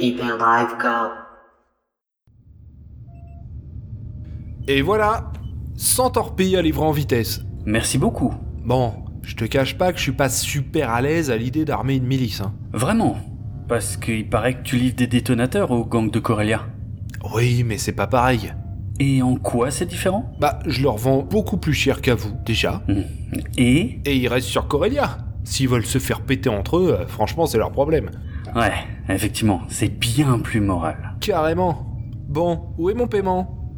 Hyperdrive. Et voilà, 100 torpilles à livrer en vitesse. Merci beaucoup. Bon, je te cache pas que je suis pas super à l'aise à l'idée d'armer une milice. Hein. Vraiment Parce qu'il paraît que tu livres des détonateurs au gang de Corellia. Oui, mais c'est pas pareil. Et en quoi c'est différent? Bah, je leur vends beaucoup plus cher qu'à vous, déjà. Hmm. Et? Et ils restent sur Corellia. S'ils veulent se faire péter entre eux, euh, franchement, c'est leur problème. Ouais, effectivement, c'est bien plus moral. Carrément. Bon, où est mon paiement?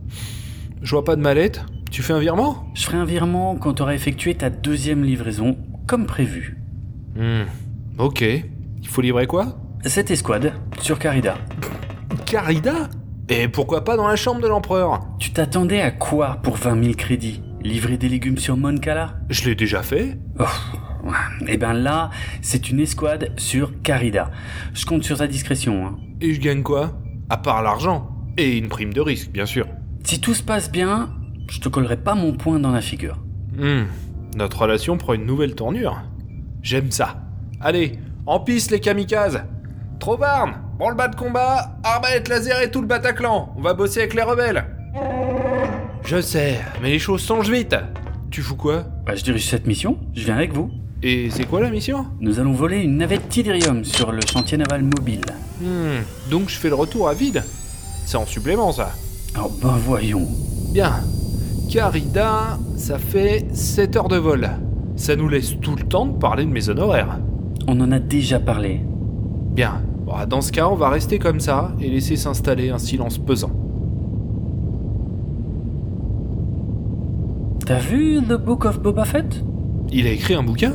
Je vois pas de mallette. Tu fais un virement? Je ferai un virement quand tu auras effectué ta deuxième livraison, comme prévu. Hmm. Ok. Il faut livrer quoi? Cette escouade, sur Carida. Carida? Et pourquoi pas dans la chambre de l'empereur? Tu t'attendais à quoi pour 20 000 crédits? Livrer des légumes sur Moncala? Je l'ai déjà fait. Oh, ouais. Eh ben là, c'est une escouade sur Carida. Je compte sur ta discrétion. hein. Et je gagne quoi? À part l'argent. Et une prime de risque, bien sûr. Si tout se passe bien, je te collerai pas mon poing dans la figure. Hmm. Notre relation prend une nouvelle tournure. J'aime ça. Allez, en piste les kamikazes Trovarne le bas de combat, arbalète laser et tout le Bataclan On va bosser avec les rebelles Je sais, mais les choses changent vite Tu fous quoi? Bah, je dirige cette mission, je viens avec vous. Et c'est quoi la mission? Nous allons voler une navette Tidrium sur le chantier naval mobile. Hmm, donc je fais le retour à vide C'est en supplément ça. Oh ben voyons. Bien. Carida, ça fait 7 heures de vol. Ça nous laisse tout le temps de parler de mes honoraires. On en a déjà parlé. Bien. Dans ce cas, on va rester comme ça et laisser s'installer un silence pesant. T'as vu The Book of Boba Fett? Il a écrit un bouquin?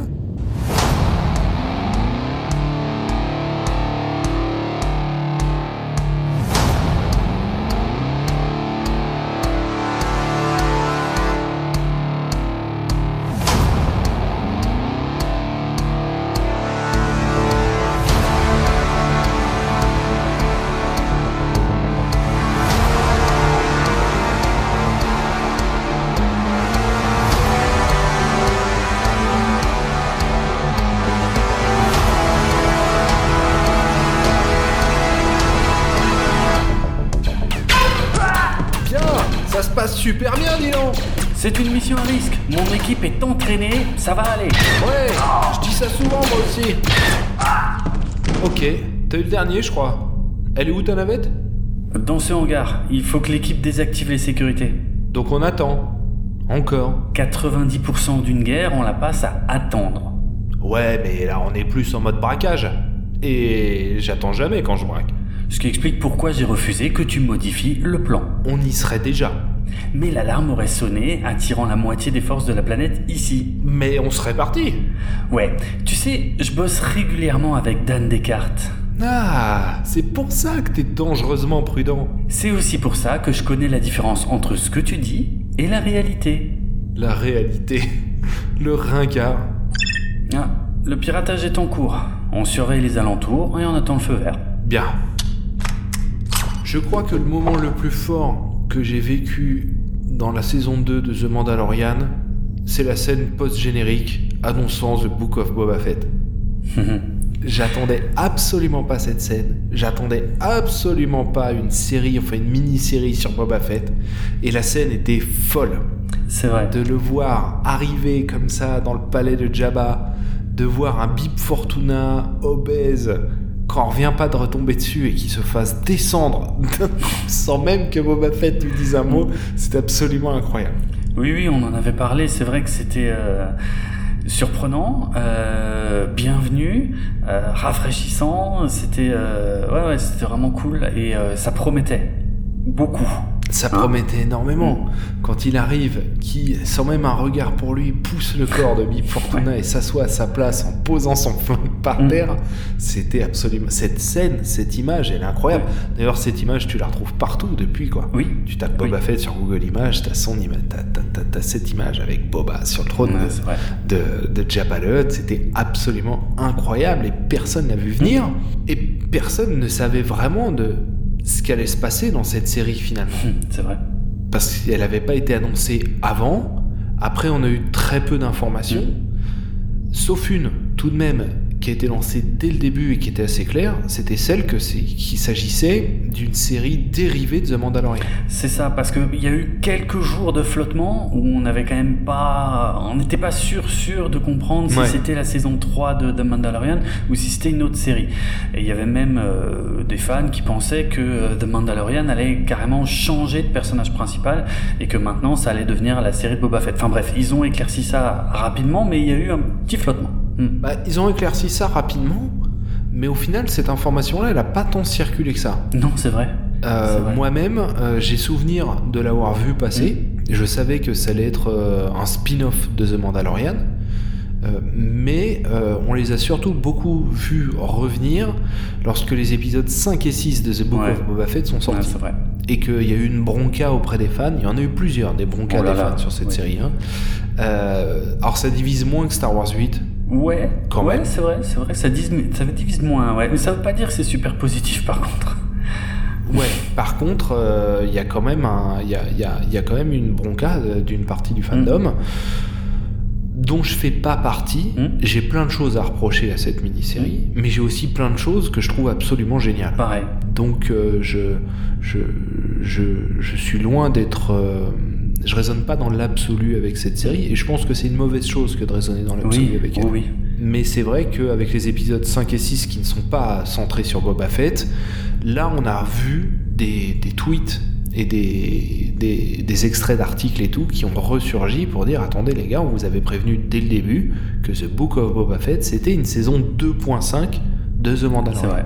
Est entraînée, ça va aller. Ouais, je dis ça souvent moi aussi. Ok, t'as eu le dernier, je crois. Elle est où ta navette? Dans ce hangar, il faut que l'équipe désactive les sécurités. Donc on attend. Encore. 90% d'une guerre, on la passe à attendre. Ouais, mais là on est plus en mode braquage. Et j'attends jamais quand je braque. Ce qui explique pourquoi j'ai refusé que tu modifies le plan. On y serait déjà. Mais l'alarme aurait sonné, attirant la moitié des forces de la planète ici. Mais on serait parti. Ouais, tu sais, je bosse régulièrement avec Dan Descartes. Ah, c'est pour ça que t'es dangereusement prudent. C'est aussi pour ça que je connais la différence entre ce que tu dis et la réalité. La réalité. Le ringard. Ah, le piratage est en cours. On surveille les alentours et on attend le feu vert. Bien. Je crois que le moment le plus fort que j'ai vécu dans la saison 2 de The Mandalorian, c'est la scène post-générique annonçant The Book of Boba Fett. J'attendais absolument pas cette scène. J'attendais absolument pas une série, enfin une mini-série sur Boba Fett. Et la scène était folle. C'est vrai. De le voir arriver comme ça dans le palais de Jabba, de voir un Bib Fortuna obèse, qu'on revient pas de retomber dessus et qui se fasse descendre sans même que Boba Fett lui dise un mot, c'est absolument incroyable. Oui, oui, on en avait parlé. C'est vrai que c'était euh, surprenant, euh, bienvenu, euh, rafraîchissant. C'était, ouais, c'était vraiment cool et ça promettait beaucoup. Ça promettait énormément. Quand il arrive, qui, sans même un regard pour lui, pousse le corps de Bib Fortuna et s'assoit à sa place en posant son flingue par Mm. terre, c'était absolument. Cette scène, cette image, elle est incroyable. D'ailleurs, cette image, tu la retrouves partout depuis, quoi. Oui. Tu tapes Boba Oui. Fett sur Google Images, t'as son image, t'as, t'as- t'as- t'as cette image avec Boba sur le trône Ouais, de- de, de Jabba the Hutt. C'était absolument incroyable et personne l'a vu venir. Et personne ne savait vraiment de ce qu'allait se passer dans cette série finalement Hum, C'est vrai. parce qu'elle n'avait pas été annoncée avant. Après, on a eu très peu d'informations, sauf une, tout de même, qui a été lancée dès le début et qui était assez claire, c'était celle que c'est qu'il s'agissait d'une série dérivée de The Mandalorian. C'est ça, parce qu'il y a eu quelques jours de flottement où on n'avait quand même pas, on n'était pas sûr sûr de comprendre si Ouais. c'était la saison 3 de The Mandalorian ou si c'était une autre série. Et il y avait même euh, des fans qui pensaient que euh, The Mandalorian allait carrément changer de personnage principal et que maintenant ça allait devenir la série de Boba Fett. Enfin bref, ils ont éclairci ça rapidement, mais il y a eu un petit flottement. Hmm. Bah, ils ont éclairci ça rapidement, mais au final, cette information-là, elle a pas tant circulé que ça. Non, c'est vrai. Euh. Moi-même, euh, j'ai souvenir de l'avoir vu passer. Je savais que ça allait être euh, un spin-off de The Mandalorian. Mais on les a surtout beaucoup vus revenir lorsque les épisodes 5 et 6 de The Book Ouais. of Boba Fett sont Ouais, sortis. c'est vrai. et qu'il y a eu une bronca auprès des fans. Il y en a eu plusieurs, des broncas Oh là des là, fans sur cette oui. série. hein. Euh, alors ça divise moins que Star Wars 8. Ouais, Quand ouais, c'est vrai, c'est vrai, ça, divise, ça divise moins, ouais. Mais ça veut pas dire que c'est super positif par contre. Ouais. Par contre, euh, il y a quand même un, y a, y a- y a quand même une bronca euh, d'une partie du fandom dont je fais pas partie. Mm. J'ai plein de choses à reprocher à cette mini-série, mais j'ai aussi plein de choses que je trouve absolument géniales. Pareil. Donc euh, je, je, je, je suis loin d'être... euh, je raisonne pas dans l'absolu avec cette série, et je pense que c'est une mauvaise chose que de raisonner dans l'absolu Oui, avec elle. oui. Mais c'est vrai qu'avec les épisodes 5 et 6 qui ne sont pas centrés sur Boba Fett, là on a vu des, des tweets et des, des, des extraits d'articles et tout qui ont ressurgi pour dire attendez les gars, on vous avait prévenu dès le début que The Book of Boba Fett c'était une saison 2.5 de The Mandalorian. C'est vrai.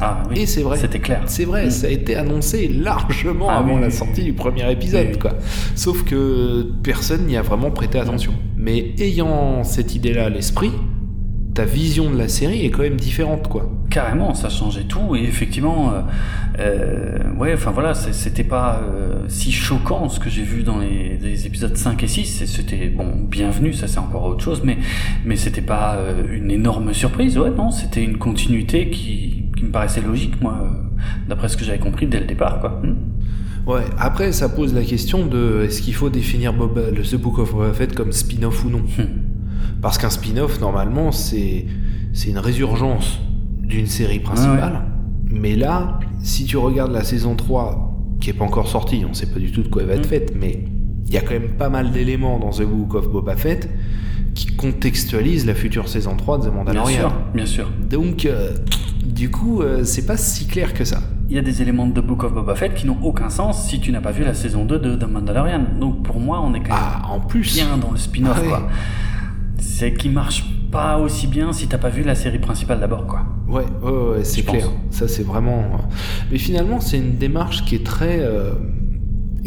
Ah oui. Et c'est vrai. C'était clair. C'est vrai, Mm. ça a été annoncé largement Ah avant oui, la sortie du premier épisode, quoi. Sauf que personne n'y a vraiment prêté attention. Mais ayant cette idée-là à l'esprit, ta vision de la série est quand même différente, quoi. Carrément, ça changeait tout. Et effectivement, euh, euh, ouais, enfin voilà, c'était pas euh, si choquant ce que j'ai vu dans les, les épisodes 5 et 6. Et C'était, bon, bienvenu, ça c'est encore autre chose, mais, mais c'était pas euh, une énorme surprise. Ouais, non, c'était une continuité qui, qui me paraissait logique, moi, euh, d'après ce que j'avais compris dès le départ, quoi. Hmm. Ouais, après, ça pose la question de est-ce qu'il faut définir Boba, le The Book of Boba Fett comme spin-off ou non? Hmm. Parce qu'un spin-off, normalement, c'est c'est une résurgence d'une série principale. Mais là, si tu regardes la saison 3, qui est pas encore sortie, on sait pas du tout de quoi elle va être Mm. faite, mais il y a quand même pas mal d'éléments dans The Book of Boba Fett qui contextualisent la future saison 3 de The Bien Mandalorian. sûr, bien sûr. Donc, euh, du coup, euh, c'est pas si clair que ça. Il y a des éléments de Book of Boba Fett qui n'ont aucun sens si tu n'as pas vu la saison 2 de The Mandalorian. Donc pour moi, on est quand même Ah, en plus. bien dans le spin-off, Ouais. quoi. C'est qui marche pas aussi bien si t'as pas vu la série principale d'abord, quoi. Ouais, ouais, ouais, c'est clair. pense. Ça, c'est vraiment. euh, Mais finalement, c'est une démarche qui est très. euh,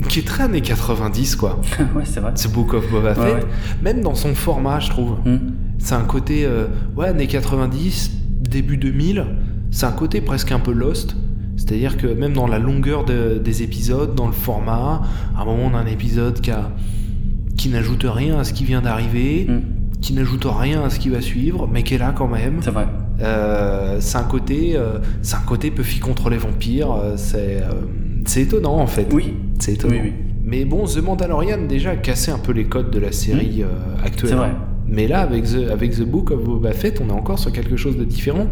qui est très années 90, quoi. ouais, c'est vrai. The Book of Boba Ouais, Fett. ouais. Même dans son format, je trouve. Hmm. C'est un côté. euh, ouais, années 90, début 2000. C'est un côté presque un peu lost. C'est-à-dire que même dans la longueur de- des épisodes, dans le format, à un moment, on a un épisode qui, a- qui n'ajoute rien à ce qui vient d'arriver, Hmm. qui n'ajoute rien à ce qui va suivre, mais qui est là quand même. C'est vrai. Euh, c'est un côté, euh, c'est un côté Buffy contre les vampires. euh, c'est, euh, c'est étonnant en fait. Oui. c'est étonnant. Oui, oui. Mais bon, The Mandalorian déjà a cassé un peu les codes de la série euh, actuelle. C'est vrai. Mais là, avec The, avec The Book of Boba Fett, on est encore sur quelque chose de différent,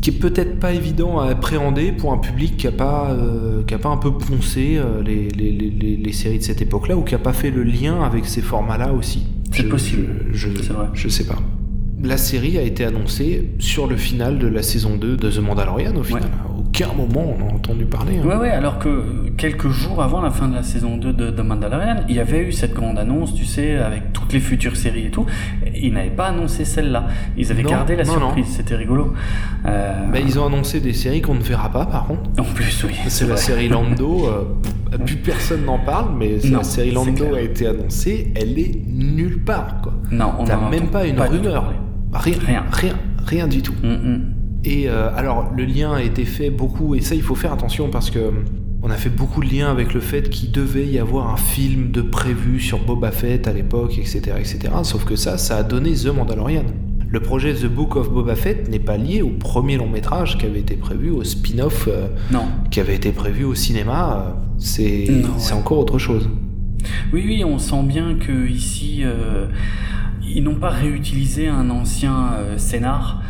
qui est peut-être pas évident à appréhender pour un public qui a pas, euh, qui a pas un peu poncé euh, les, les, les, les- séries de cette époque-là ou qui a pas fait le lien avec ces formats-là aussi. C'est possible. Je, je, vrai. je sais pas. La série a été annoncée sur le final de la saison 2 de The Mandalorian au final. À aucun moment on a entendu parler. hein. Ouais, ouais, alors que quelques jours avant la fin de la saison 2 de, de Mandalorian, il y avait eu cette grande annonce, tu sais, avec toutes les futures séries et tout. Ils n'avaient pas annoncé celle-là. Ils avaient Non, gardé la non, surprise, c'était rigolo. Euh, Bah, ils ont annoncé des séries qu'on ne verra pas par contre. En plus, oui. C'est la série Lando, euh, plus personne n'en parle, mais Non, la série Lando a été annoncée, elle est nulle part quoi. Non, on T'as même pas une rumeur. Rien, Rien. rien, rien du tout. Hum, hum. Et euh, alors le lien a été fait beaucoup, et ça il faut faire attention parce que on a fait beaucoup de liens avec le fait qu'il devait y avoir un film de prévu sur Boba Fett à l'époque, etc., etc. Sauf que ça, ça a donné The Mandalorian. Le projet The Book of Boba Fett n'est pas lié au premier long métrage qui avait été prévu, au spin-off euh, qui avait été prévu au cinéma. euh, C'est ouais. encore autre chose. Oui, oui, on sent bien que ici, euh, ils n'ont pas réutilisé un ancien scénar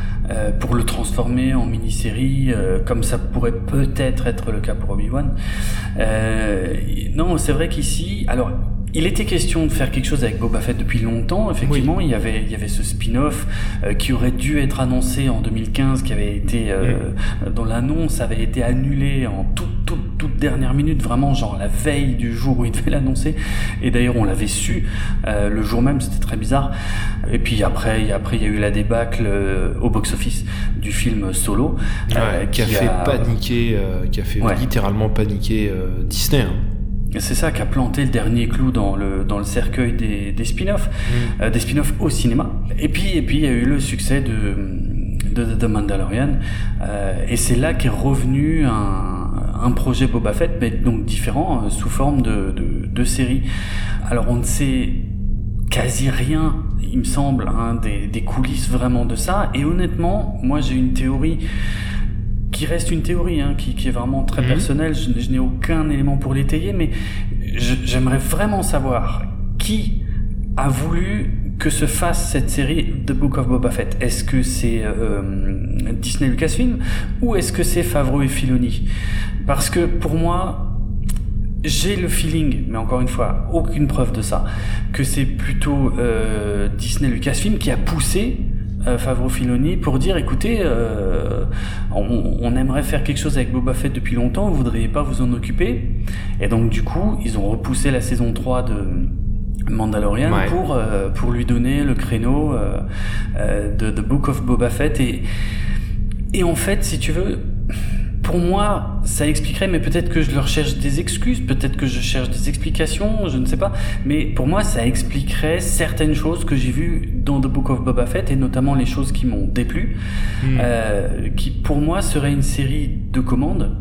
pour le transformer en mini-série, comme ça pourrait peut-être être le cas pour Obi-Wan. non, c'est vrai qu'ici, alors il était question de faire quelque chose avec Boba Fett depuis longtemps. Effectivement, il y avait il y avait ce spin-off euh, qui aurait dû être annoncé en 2015, qui avait été euh, dont l'annonce avait été annulée en toute toute toute dernière minute, vraiment genre la veille du jour où il devait l'annoncer. Et d'ailleurs, on l'avait su euh, le jour même. C'était très bizarre. Et puis après, après il y a eu la débâcle au box-office du film Solo, qui, a fait paniquer, qui a fait littéralement paniquer Disney. Hein. C'est ça qui a planté le dernier clou dans le, dans le cercueil des, des spin-offs, mm. euh, des spin-offs au cinéma. Et puis, et puis, il y a eu le succès de, de, The Mandalorian. Euh, et c'est là qu'est revenu un, un projet Boba Fett, mais donc différent, euh, sous forme de, de, de, série. Alors, on ne sait quasi rien, il me semble, hein, des, des coulisses vraiment de ça. Et honnêtement, moi, j'ai une théorie qui reste une théorie, hein, qui, qui, est vraiment très mhm. personnelle. Je, je n'ai aucun élément pour l'étayer, mais j'aimerais vraiment savoir qui a voulu que se fasse cette série The Book of Boba Fett? Est-ce que c'est euh, Disney Lucasfilm ou est-ce que c'est Favreau et Filoni? Parce que pour moi, j'ai le feeling, mais encore une fois, aucune preuve de ça, que c'est plutôt euh, Disney Lucasfilm qui a poussé euh, Favreau Filoni pour dire écoutez, euh, on, aimerait faire quelque chose avec Boba Fett depuis longtemps, vous voudriez pas vous en occuper? Et donc du coup, ils ont repoussé la saison 3 de Mandalorian pour euh, pour lui donner le créneau de The Book of Boba Fett et et en fait, si tu veux, pour moi, ça expliquerait, mais peut-être que je leur cherche des excuses, peut-être que je cherche des explications, je ne sais pas. Mais pour moi, ça expliquerait certaines choses que j'ai vues dans The Book of Boba Fett, et notamment les choses qui m'ont déplu, hmm. euh, qui pour moi serait une série de commandes,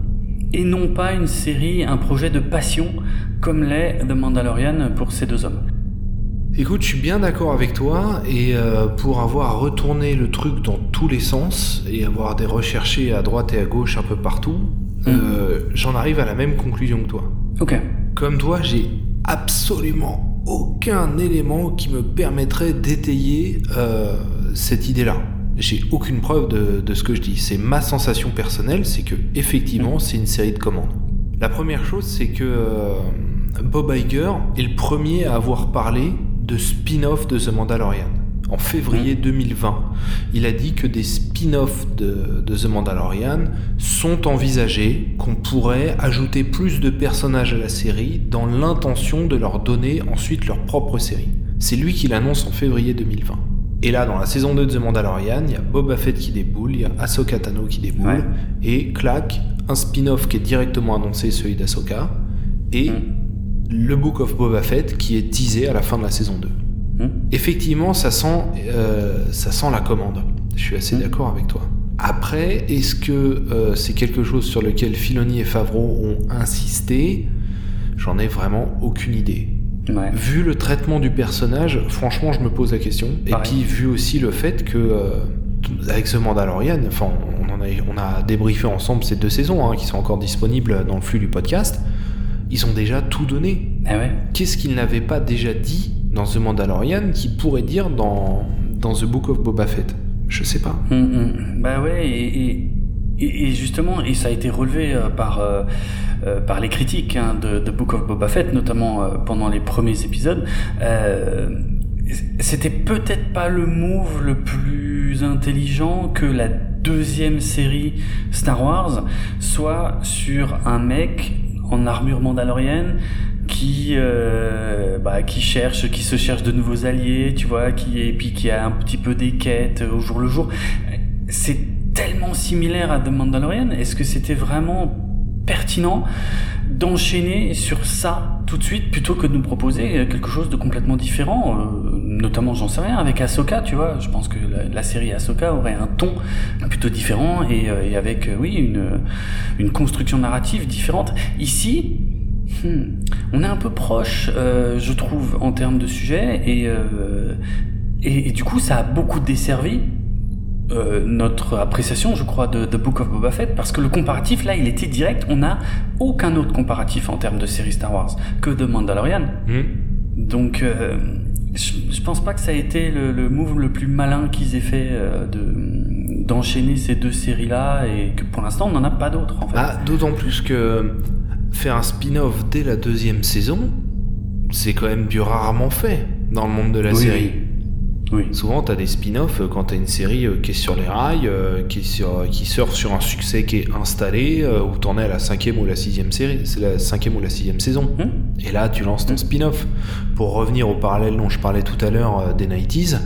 et non pas une série, un projet de passion, comme l'est The Mandalorian pour ces deux hommes. Écoute, je suis bien d'accord avec toi et euh, pour avoir retourné le truc dans tous les sens et avoir des recherchés à droite et à gauche un peu partout, mm. euh, j'en arrive à la même conclusion que toi. Ok. Comme toi, j'ai absolument aucun élément qui me permettrait d'étayer euh, cette idée-là. J'ai aucune preuve de, ce que je dis. C'est ma sensation personnelle, c'est que effectivement, mm. c'est une série de commandes. La première chose, c'est que Bob Iger est le premier à avoir parlé de spin-off de The Mandalorian. En février 2020, il a dit que des spin-offs de, The Mandalorian sont envisagés, qu'on pourrait ajouter plus de personnages à la série dans l'intention de leur donner ensuite leur propre série. C'est lui qui l'annonce en février 2020. Et là, dans la saison 2 de The Mandalorian, il y a Boba Fett qui déboule, il y a Ahsoka Tano qui déboule, et clac, un spin-off qui est directement annoncé, celui d'Ahsoka, et mm le Book of Boba Fett qui est teasé à la fin de la saison 2. Hmm. Effectivement, ça sent, euh, ça sent la commande. Je suis assez hmm. d'accord avec toi. Après, est-ce que euh, c'est quelque chose sur lequel Filoni et Favreau ont insisté? J'en ai vraiment aucune idée. Vu le traitement du personnage, franchement, je me pose la question. Et puis, vu aussi le fait que, euh, avec ce Mandalorian, enfin, on, en a, on a débriefé ensemble ces deux saisons hein, qui sont encore disponibles dans le flux du podcast ils ont déjà tout donné. Ah ouais. Qu'est-ce qu'ils n'avaient pas déjà dit dans The Mandalorian qui pourrait dire dans, dans The Book of Boba Fett? Je sais pas. Hum, hum. Bah ouais, et, et, justement, et ça a été relevé euh, par, euh, euh, par les critiques hein, de The Book of Boba Fett, notamment pendant les premiers épisodes. C'était peut-être pas le move le plus intelligent que la deuxième série Star Wars soit sur un mec en armure mandalorienne qui euh, bah, qui cherche qui se cherche de nouveaux alliés tu vois qui et puis qui a un petit peu des quêtes au jour le jour. C'est tellement similaire à The Mandalorian. Est-ce que c'était vraiment pertinent d'enchaîner sur ça tout de suite plutôt que de nous proposer quelque chose de complètement différent euh, notamment j'en sais rien avec Ahsoka tu vois. Je pense que la, série Ahsoka aurait un ton plutôt différent et, euh, avec euh, oui une une construction narrative différente. Ici hmm, on est un peu proche je trouve en termes de sujet et, et, et du coup ça a beaucoup desservi euh, notre appréciation, je crois, de The Book of Boba Fett, parce que le comparatif, là, il était direct. On n'a aucun autre comparatif en termes de série Star Wars que The Mandalorian. Hmm. Donc, euh, je, je pense pas que ça a été le, le move le plus malin qu'ils aient fait euh, de d'enchaîner ces deux séries-là et que pour l'instant on n'en a pas d'autres en fait. Ah, D'autant plus que faire un spin-off dès la deuxième saison, c'est quand même du rarement fait dans le monde de la Oui, série. Oui. Souvent, t'as des spin-offs euh, quand t'as une série euh, qui est sur les rails, euh, qui, sur, qui surfe sur un succès qui est installé, où t'en es à la cinquième ou la sixième série, c'est la cinquième ou la sixième saison. Hmm Et là, tu lances ton spin-off. Pour revenir au parallèle dont je parlais tout à l'heure des 90s,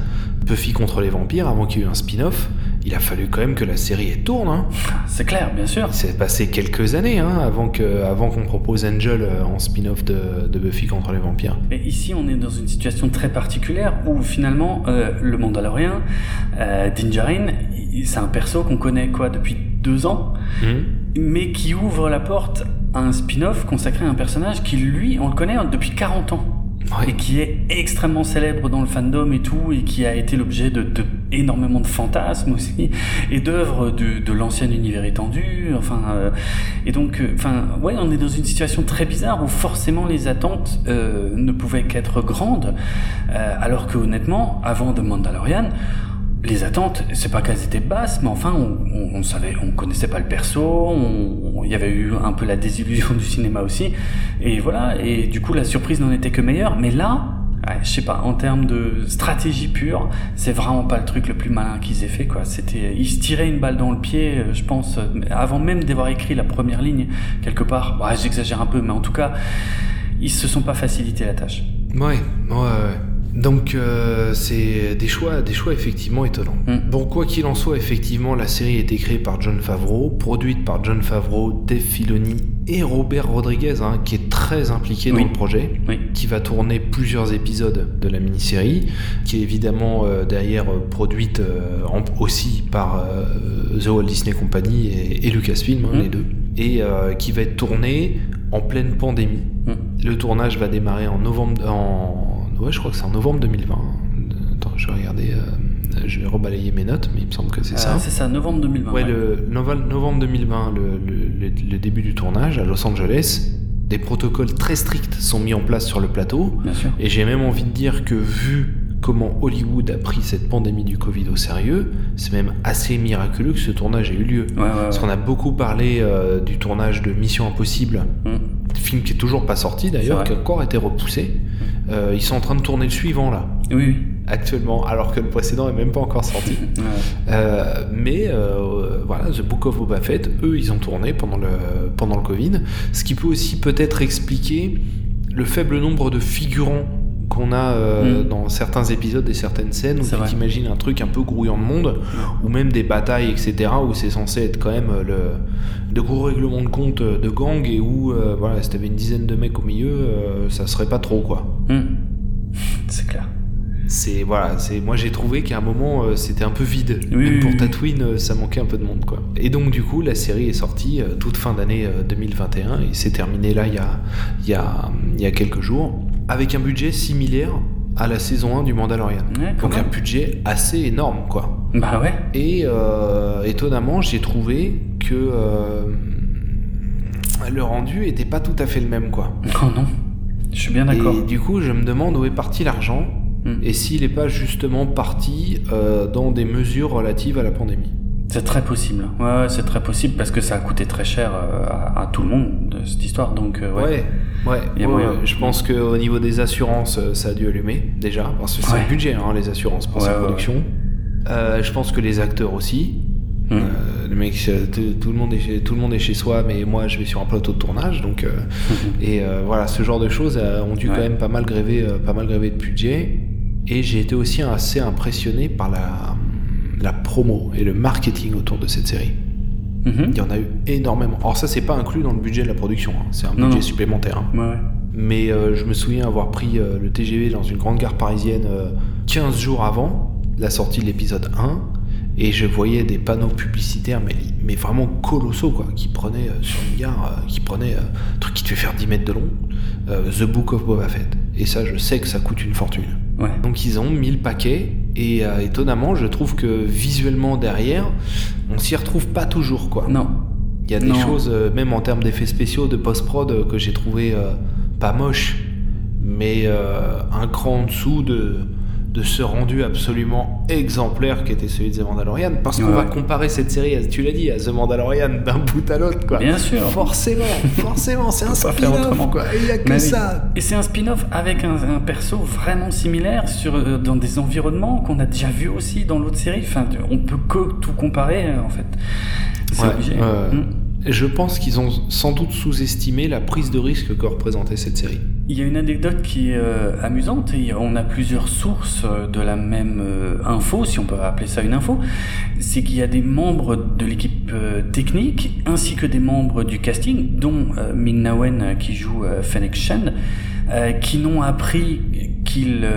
Buffy contre les vampires, avant qu'il y ait eu un spin-off, il a fallu quand même que la série elle tourne. Hein. C'est clair, bien sûr. Il s'est passé quelques années hein, avant qu'on propose Angel euh, en spin-off de, de Buffy contre les vampires. Mais ici, on est dans une situation très particulière où finalement, euh, le Mandalorien, euh, Din Djarin, il- c'est un perso qu'on connaît quoi depuis deux ans, mais qui ouvre la porte à un spin-off consacré à un personnage qui, lui, on le connaît depuis 40 ans. Et qui est extrêmement célèbre dans le fandom et tout, et qui a été l'objet de, de énormément de fantasmes aussi, et d'œuvres de, de l'ancien univers étendu, enfin, euh, et donc, euh, enfin, ouais, on est dans une situation très bizarre où forcément les attentes euh, ne pouvaient qu'être grandes, euh, alors que honnêtement, avant The Mandalorian, les attentes, c'est pas qu'elles étaient basses, mais enfin, on, on, savait, on connaissait pas le perso, il y avait eu un peu la désillusion du cinéma aussi, et voilà, et du coup, la surprise n'en était que meilleure, mais là, ouais, je sais pas, en termes de stratégie pure, c'est vraiment pas le truc le plus malin qu'ils aient fait, quoi. C'était, ils se tiraient une balle dans le pied, je pense, avant même d'avoir écrit la première ligne, quelque part. Bah, j'exagère un peu, mais en tout cas, ils se sont pas facilité la tâche. Ouais, ouais, ouais. Donc euh, c'est des choix, des choix effectivement étonnants. Mm. Bon, quoi qu'il en soit, effectivement, la série a été créée par John Favreau, produite par John Favreau, Dave Filoni et Robert Rodriguez, hein, qui est très impliqué Oui. dans le projet, Oui. qui va tourner plusieurs épisodes de la mini-série, qui est évidemment euh, derrière euh, produite en- aussi par The Walt Disney Company et, et Lucasfilm, hein, Mm. les deux, et qui va être tournée en pleine pandémie. Mm. Le tournage va démarrer en novembre. En... Ouais, je crois que c'est en novembre 2020. Attends, je vais regarder. euh, Je vais rebalayer mes notes, mais il me semble que c'est Euh, ça. c'est ça, novembre 2020. Ouais, ouais. le novembre 2020, le, le- le- le début du tournage à Los Angeles. Des protocoles très stricts sont mis en place sur le plateau. Bien sûr. Et j'ai même envie de dire que vu comment Hollywood a pris cette pandémie du Covid au sérieux, c'est même assez miraculeux que ce tournage ait eu lieu. Ouais, ouais, Parce qu'on a beaucoup parlé euh, du tournage de Mission Impossible, Mm. film qui est toujours pas sorti d'ailleurs, qui a encore été repoussé. Euh, ils sont en train de tourner le suivant là, Oui, oui. actuellement, alors que le précédent est même pas encore sorti. Euh, mais voilà, The Book of Boba Fett, eux, ils ont tourné pendant le, pendant le Covid. Ce qui peut aussi peut-être expliquer le faible nombre de figurants qu'on a euh, Mm. dans certains épisodes et certaines scènes où C'est tu t'imagines un truc un peu grouillant de monde, ou même des batailles, etc., où c'est censé être quand même euh, le, de gros règlements de compte euh, de gang et où, euh, voilà, si t'avais une dizaine de mecs au milieu, euh, ça serait pas trop, quoi. Mm. C'est clair. C'est voilà, c'est moi j'ai trouvé qu'à un moment euh, c'était un peu vide. Oui, Même oui, pour. Tatooine, euh, ça manquait un peu de monde quoi. Et donc du coup la série est sortie euh, toute fin d'année euh, 2021 et s'est terminée là il y a il y a il y a quelques jours avec un budget similaire à la saison 1 du Mandalorian. Ouais, donc un budget assez énorme quoi. Bah ouais. Et euh, étonnamment j'ai trouvé que euh, le rendu était pas tout à fait le même quoi. Oh non. Je suis bien d'accord. Et du coup, je me demande où est parti l'argent Mm. et s'il n'est pas justement parti euh, dans des mesures relatives à la pandémie. C'est très possible. Ouais, ouais, c'est très possible parce que ça a coûté très cher euh, à, à tout le monde de cette histoire. Donc euh, ouais. Ouais. Je pense qu'au niveau des assurances, euh, ça a dû allumer déjà, parce que c'est Ouais. le budget, hein, les assurances pour Ouais, cette ouais, production. Euh, je pense que les acteurs aussi. Mm. Euh, le mec, tout, le monde est chez, tout le monde est chez soi, mais moi je vais sur un plateau de tournage, donc euh, et voilà, ce genre de choses ont dû quand même pas mal gréver, pas mal gréver de budget. Et j'ai été aussi assez impressionné par la, la promo et le marketing autour de cette série. Mhm. Il y en a eu énormément. Alors ça, c'est pas inclus dans le budget de la production, hein. c'est un Non, budget non. supplémentaire. hein. Ouais, ouais. Mais euh, je me souviens avoir pris euh, le TGV dans une grande gare parisienne euh, 15 jours avant la sortie de l'épisode 1 et je voyais des panneaux publicitaires mais, mais vraiment colossaux quoi, qui prenaient euh, sur une gare, euh, qui prenaient euh, un truc qui devait faire 10 mètres de long, euh, The Book of Boba Fett. Et ça, je sais que ça coûte une fortune. Ouais. Donc ils ont mis le paquet et euh, étonnamment, je trouve que visuellement derrière, on s'y retrouve pas toujours quoi. Non. Il y a des Non. choses, euh, même en termes d'effets spéciaux, de post-prod, euh, que j'ai trouvé euh, pas moches, mais un cran en dessous de, de ce rendu absolument exemplaire qui était celui de The Mandalorian. Parce qu'on Ouais. va comparer cette série, à- tu l'as dit, à The Mandalorian d'un bout à l'autre, quoi. Bien sûr. Forcément, forcément, c'est un spin-off, quoi. Il y a que Mais ça. Et c'est un spin-off avec un, un perso vraiment similaire sur, euh, dans des environnements qu'on a déjà vu aussi dans l'autre série. Enfin, on peut que tout comparer en fait. C'est Ouais, obligé. Mm. Je pense qu'ils ont sans doute sous-estimé la prise de risque que représentait cette série. Il y a une anecdote qui est euh, amusante et on a plusieurs sources euh, de la même euh, info, si on peut appeler ça une info. C'est qu'il y a des membres de l'équipe technique ainsi que des membres du casting, dont euh, Ming-Na Wen euh, qui joue Fennec Shen, qui n'ont appris qu'il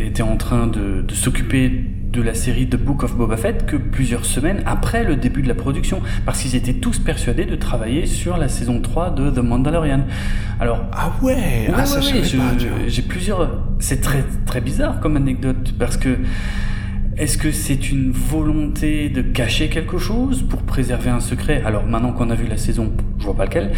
était en train de s'occuper de la série The Book of Boba Fett que plusieurs semaines après le début de la production, parce qu'ils étaient tous persuadés de travailler sur la saison 3 de The Mandalorian. Alors, Ah ouais, Ouais, ah, ça ouais, je ouais. J'ai plusieurs. C'est très très bizarre comme anecdote parce que est-ce que c'est une volonté de cacher quelque chose pour préserver un secret? Alors maintenant qu'on a vu la saison, je vois pas lequel.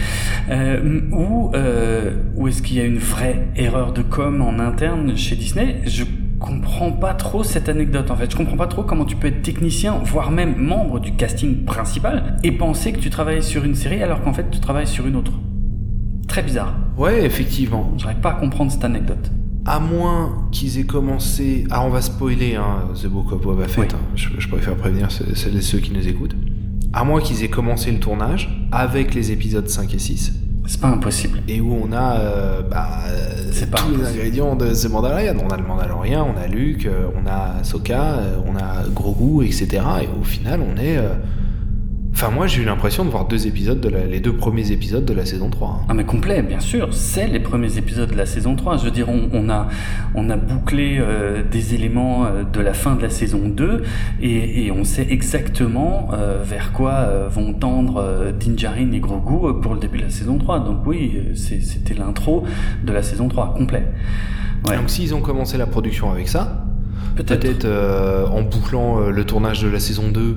Euh, ou euh, ou est-ce qu'il y a une vraie erreur de com en interne chez Disney? Je comprends pas trop cette anecdote en fait. Je comprends pas trop comment tu peux être technicien, voire même membre du casting principal, et penser que tu travailles sur une série alors qu'en fait tu travailles sur une autre. Très bizarre. Ouais, effectivement. J'arrive pas à comprendre cette anecdote. À moins qu'ils aient commencé. Ah, on va spoiler hein, The Book of Boba Fett. Oui. hein. Je, je préfère prévenir ce- celles et ceux qui nous écoutent. À moins qu'ils aient commencé le tournage avec les épisodes 5 et 6. C'est pas impossible. Et où on a euh, bah, euh, C'est pas tous les ingrédients de The Mandalorian. On a le Mandalorian, on a Luke, euh, on a Ahsoka, euh, on a Grogu, etc. Et au final, on est. euh, Enfin, moi, j'ai eu l'impression de voir deux épisodes, de la- les deux premiers épisodes de la saison 3. hein. Ah mais complet, bien sûr, c'est les premiers épisodes de la saison 3. Je veux dire, on, on a, on a bouclé euh, des éléments euh, de la fin de la saison 2 et, et on sait exactement euh, vers quoi vont tendre Din Djarin et Grogu pour le début de la saison 3. Donc oui, c'était l'intro de la saison 3, complet. Ouais. Donc, s'ils ont commencé la production avec ça, Peut-être. en bouclant le tournage de la saison 2,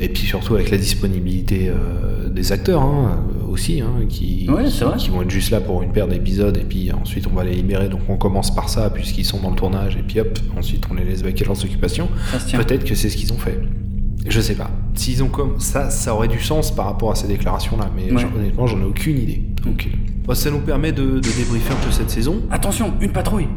Et puis surtout avec la disponibilité euh, des acteurs hein, aussi, hein, qui, Ouais, c'est qui, vrai. qui vont être juste là pour une paire d'épisodes, et puis ensuite on va les libérer, donc on commence par ça, puisqu'ils sont dans le tournage, et puis hop, ensuite on les laisse vaquer leurs occupations. Peut-être que c'est ce qu'ils ont fait. Je sais pas. S'ils ont comme ça, ça aurait du sens par rapport à ces déclarations-là, mais Ouais. honnêtement, j'en ai aucune idée. Bah, ça nous permet de, de débriefer un peu cette saison. Attention, une patrouille.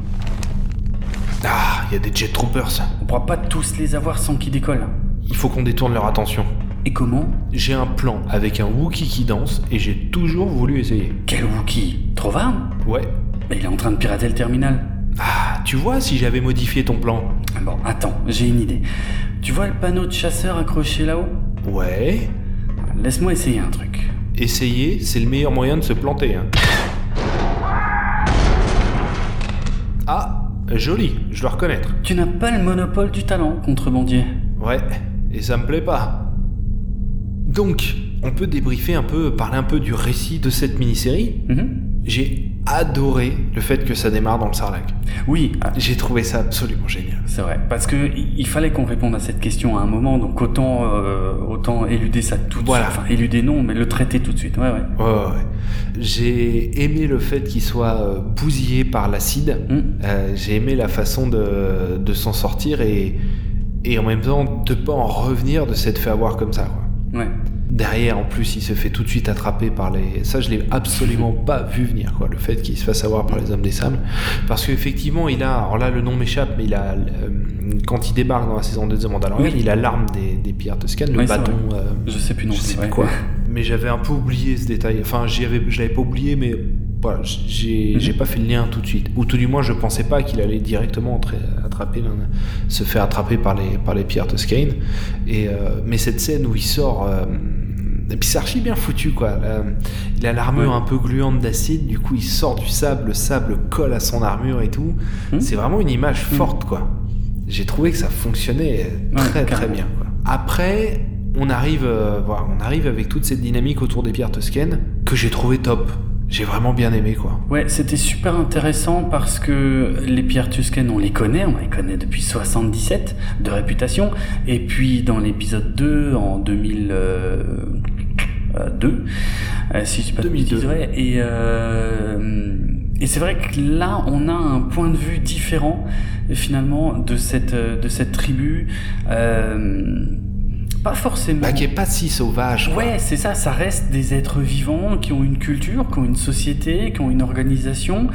Ah, il y a des Jet Troopers. On pourra pas tous les avoir sans qu'ils décollent. Il faut qu'on détourne leur attention. Et comment J'ai un plan avec un Wookie qui danse et j'ai toujours voulu essayer. Quel Wookie Trovarne Ouais. Mais il est en train de pirater le terminal. Ah, tu vois si j'avais modifié ton plan. Bon, attends, j'ai une idée. Tu vois le panneau de chasseur accroché là-haut? Ouais. Laisse-moi essayer un truc. Essayer, c'est le meilleur moyen de se planter. hein. Ah, joli, je dois reconnaître. Tu n'as pas le monopole du talent, contrebandier. Ouais, et ça me plaît pas. Donc, on peut débriefer un peu, parler un peu du récit de cette mini-série. Mhm. J'ai adoré le fait que ça démarre dans le Sarlac. Oui, ah, J'ai trouvé ça absolument génial. c'est vrai. Parce que il fallait qu'on réponde à cette question à un moment, donc autant, euh, autant éluder ça tout de Voilà. suite. Enfin, éluder non, mais le traiter tout de suite. Ouais, ouais. Ouais, ouais, ouais. J'ai aimé le fait qu'il soit euh, bousillé par l'acide. Mhm. Euh, J'ai aimé la façon de, de s'en sortir et, et en même temps de pas en revenir de s'être fait avoir comme ça. Quoi. Ouais. Derrière, en plus, il se fait tout de suite attraper par les. Ça, je l'ai absolument pas vu venir, quoi. Le fait qu'il se fasse avoir par les hommes des sables. Parce qu'effectivement, il a. Alors là, le nom m'échappe, mais il a. euh, quand il débarque dans la saison 2 de The Mandalorian, Oui. il a l'arme des, des pirates Tuscan, le Oui, bâton. euh, Je sais plus non je sais plus quoi. Mais j'avais un peu oublié ce détail. Enfin, j'y avais, je l'avais pas oublié, mais voilà, j'ai, pas fait le lien tout de suite. Ou tout du moins, je pensais pas qu'il allait directement entrer- attraper, l'un- se faire attraper par les, par les pirates Tusken. Et euh, mais cette scène où il sort. euh, et puis c'est archi bien foutu quoi. Là, il a l'armure Ouais. un peu gluante d'acide, du coup il sort du sable, le sable colle à son armure et tout. Mhm. C'est vraiment une image forte quoi. J'ai trouvé que ça fonctionnait très très bien. quoi. Après, on arrive, euh, voilà, on arrive avec toute cette dynamique autour des pierres toscaines que j'ai trouvé top. J'ai vraiment bien aimé quoi. Ouais, c'était super intéressant parce que les pierres Tusken, on les connaît, on les connaît depuis 77 de réputation. Et puis dans l'épisode 2, en 2002, euh, si je pas de 2002. bêtises, ouais, et, euh, et c'est vrai que là, on a un point de vue différent finalement de cette de cette tribu. Euh, pas forcément. Bah, qui est pas si sauvage. quoi. Ouais, c'est ça, ça reste des êtres vivants qui ont une culture, qui ont une société, qui ont une organisation.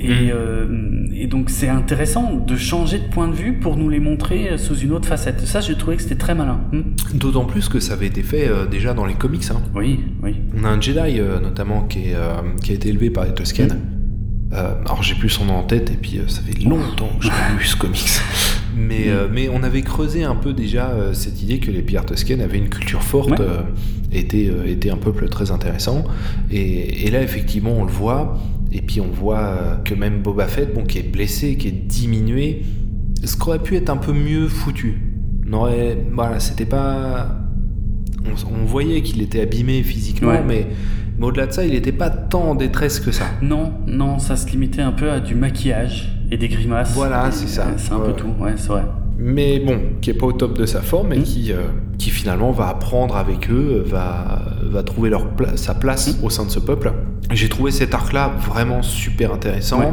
Et, Mm. euh, et donc c'est intéressant de changer de point de vue pour nous les montrer sous une autre facette. Ça, j'ai trouvé que c'était très malin. Hmm. D'autant plus que ça avait été fait euh, déjà dans les comics. hein. Oui, oui. On a un Jedi euh, notamment qui, est, euh, qui a été élevé par les Tusken. Mm. Euh, alors j'ai plus son nom en tête et puis euh, ça fait longtemps que j'ai lu ce comics. Mais, euh, mais on avait creusé un peu déjà cette idée que les Pierre Tusken avaient une culture forte, Ouais. étaient, étaient un peuple très intéressant. Et, et là effectivement on le voit. Et puis on voit que même Boba Fett, bon, qui est blessé, qui est diminué, ce qu'aurait pu être un peu mieux foutu. On aurait- voilà, c'était pas on, on voyait qu'il était abîmé physiquement, Ouais. mais, mais au-delà de ça, il n'était pas tant en détresse que ça. Non, non, ça se limitait un peu à du maquillage et des grimaces. Voilà, c'est ça. Euh, C'est un Ouais. peu tout, ouais, c'est vrai. Mais bon, qui est pas au top de sa forme et Mm. qui, euh, qui finalement va apprendre avec eux, va, va trouver leur pla- sa place Mm. au sein de ce peuple. J'ai trouvé cet arc-là vraiment super intéressant. Ouais.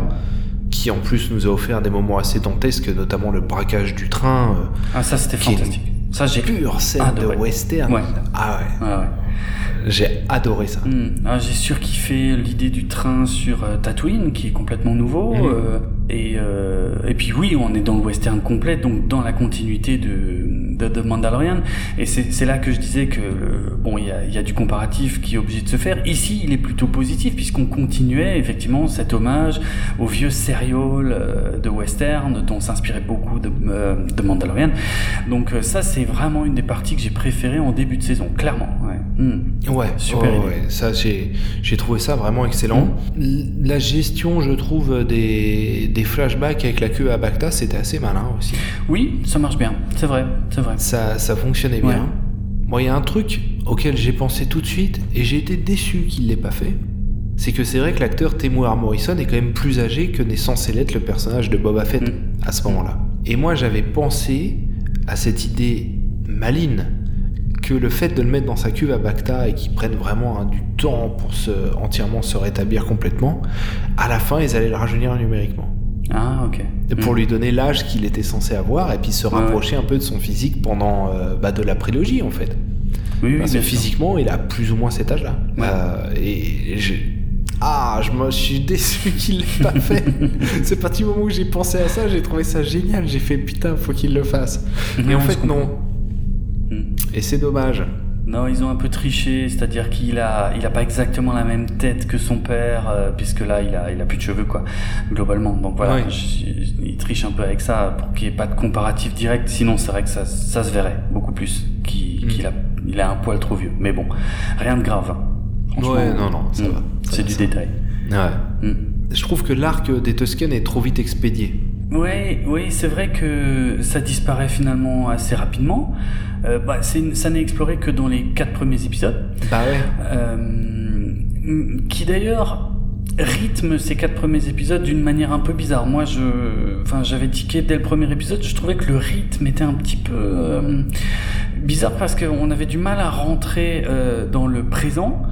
Qui en plus nous a offert des moments assez dantesques, notamment le braquage du train, Ah, ça c'était est- fantastique. Ça j'ai. euh, pure scène de western. Ouais. Ah ouais. J'ai adoré ça. Hmm. Ah, j'ai surkiffé l'idée du train sur euh, Tatooine, qui est complètement nouveau. Mhm. euh, et, euh, et puis oui, on est dans le western complet, donc dans la continuité de, de, de Mandalorian. Et c'est là que je disais que le- bon, il y a, il y a du comparatif qui est obligé de se faire. Ici, il est plutôt positif puisqu'on continuait effectivement cet hommage au vieux serial euh, de western dont s'inspirait beaucoup de, euh, de Mandalorian. Donc euh, ça, c'est vraiment une des parties que j'ai préférées en début de saison, clairement. Ouais. Hmm. Ouais, Super ouais, ça j'ai j'ai trouvé ça vraiment excellent. L- La gestion, je trouve, des, des flashbacks avec la queue à Bacta, c'était assez malin aussi. Oui, ça marche bien, c'est vrai, c'est vrai. Ça, ça fonctionnait bien. Ouais. Moi, il y a un truc auquel j'ai pensé tout de suite et j'ai été déçu qu'il l'ait pas fait. C'est que c'est vrai que l'acteur Temuera Morrison est quand même plus âgé que n'est censé l'être le personnage de Boba Fett Mm. à ce moment-là. Et moi, j'avais pensé à cette idée maligne que le fait de le mettre dans sa cuve à Bacta et qu'il prenne vraiment hein, du temps pour se, entièrement se rétablir complètement, à la fin, ils allaient le rajeunir numériquement. Ah, ok. Pour Hmm. lui donner l'âge qu'il était censé avoir et puis se Ouais, rapprocher un peu de son physique pendant euh, bah, de la prélogie en fait. Oui, oui, Parce que physiquement, il a plus ou moins cet âge-là. Ouais. Euh, et. Ah, je me suis déçu qu'il l'ait pas fait. Ce petit moment où j'ai pensé à ça, j'ai trouvé ça génial. J'ai fait putain, faut qu'il le fasse. Ouais, en fait, non. Hmm. Et c'est dommage. Non, ils ont un peu triché, c'est-à-dire qu'il a, il a pas exactement la même tête que son père, euh, puisque là, il a, il a plus de cheveux, quoi, globalement. Donc voilà, je- il triche un peu avec ça pour qu'il n'y ait pas de comparatif direct. Sinon, c'est vrai que ça, ça se verrait beaucoup plus qu'il Mm. qu'il a, il a un poil trop vieux. Mais bon, rien de grave. hein. Ouais, non, non, ça hmm, va. Ça C'est va, du ça détail. Ouais. Hmm. Je trouve que l'arc des Tusken est trop vite expédié. Oui, oui, c'est vrai que ça disparaît finalement assez rapidement. Euh, bah, c'est- ça n'est exploré que dans les quatre premiers épisodes, Bah ouais. euh, qui d'ailleurs rythme ces quatre premiers épisodes d'une manière un peu bizarre. Moi, je, enfin, j'avais tiqué dès le premier épisode. Je trouvais que le rythme était un petit peu euh, bizarre parce qu'on avait du mal à rentrer euh, dans le présent.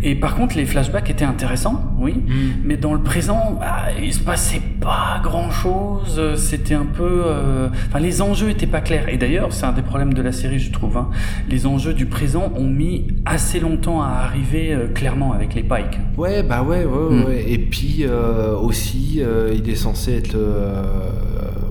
Et par contre, les flashbacks étaient intéressants, oui. Mm. Mais dans le présent, bah, il se passait pas grand chose. C'était un peu. euh, Enfin, les enjeux étaient pas clairs. Et d'ailleurs, c'est un des problèmes de la série, je trouve. hein. Les enjeux du présent ont mis assez longtemps à arriver euh, clairement avec les Pikes. Ouais, bah ouais, ouais, Mm. ouais. Et puis aussi, il est censé être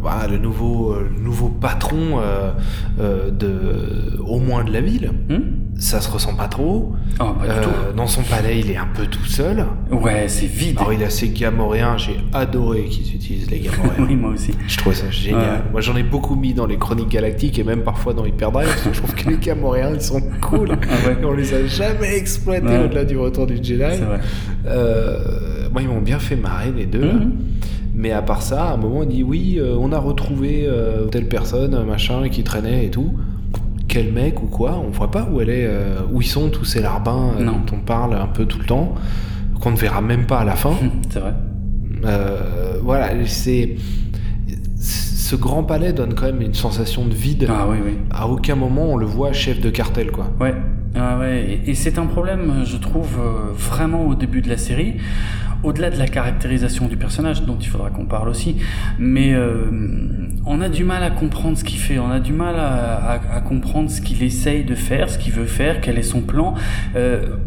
voilà, le nouveau, euh, le nouveau patron euh, euh, de, au moins de la ville. Hmm Ça se ressent pas trop. oh, pas du Euh, dans son palais, il est un peu tout seul. Ouais, c'est vide. Alors il a ses gamoréens, j'ai adoré qu'ils utilisent les gamoréens. oui, moi aussi. Je trouvais ça génial. Ouais. Moi j'en ai beaucoup mis dans les chroniques galactiques et même parfois dans Hyperdrive parce que je trouve que les gamoréens ils sont cool. Ah ouais. On les a jamais exploités Ouais. au-delà du retour du Jedi. Vrai. Euh, moi, ils m'ont bien fait marrer les deux. Mais à part ça, à un moment, il dit oui, euh, on a retrouvé euh, telle personne, machin, qui traînait et tout. Quel mec ou quoi On voit pas où elle est, euh, où ils sont tous ces larbins dont on parle un peu tout le temps, qu'on ne verra même pas à la fin. C'est vrai. Voilà, c'est ce grand palais donne quand même une sensation de vide. Ah oui, oui. À aucun moment on le voit chef de cartel, quoi. Ouais, Ah et, c'est un problème, je trouve, euh, vraiment au début de la série, au-delà de la caractérisation du personnage, dont il faudra qu'on parle aussi, mais euh, on a du mal à comprendre ce qu'il fait, on a du mal à, comprendre ce qu'il essaye de faire, ce qu'il veut faire, quel est son plan. Euh,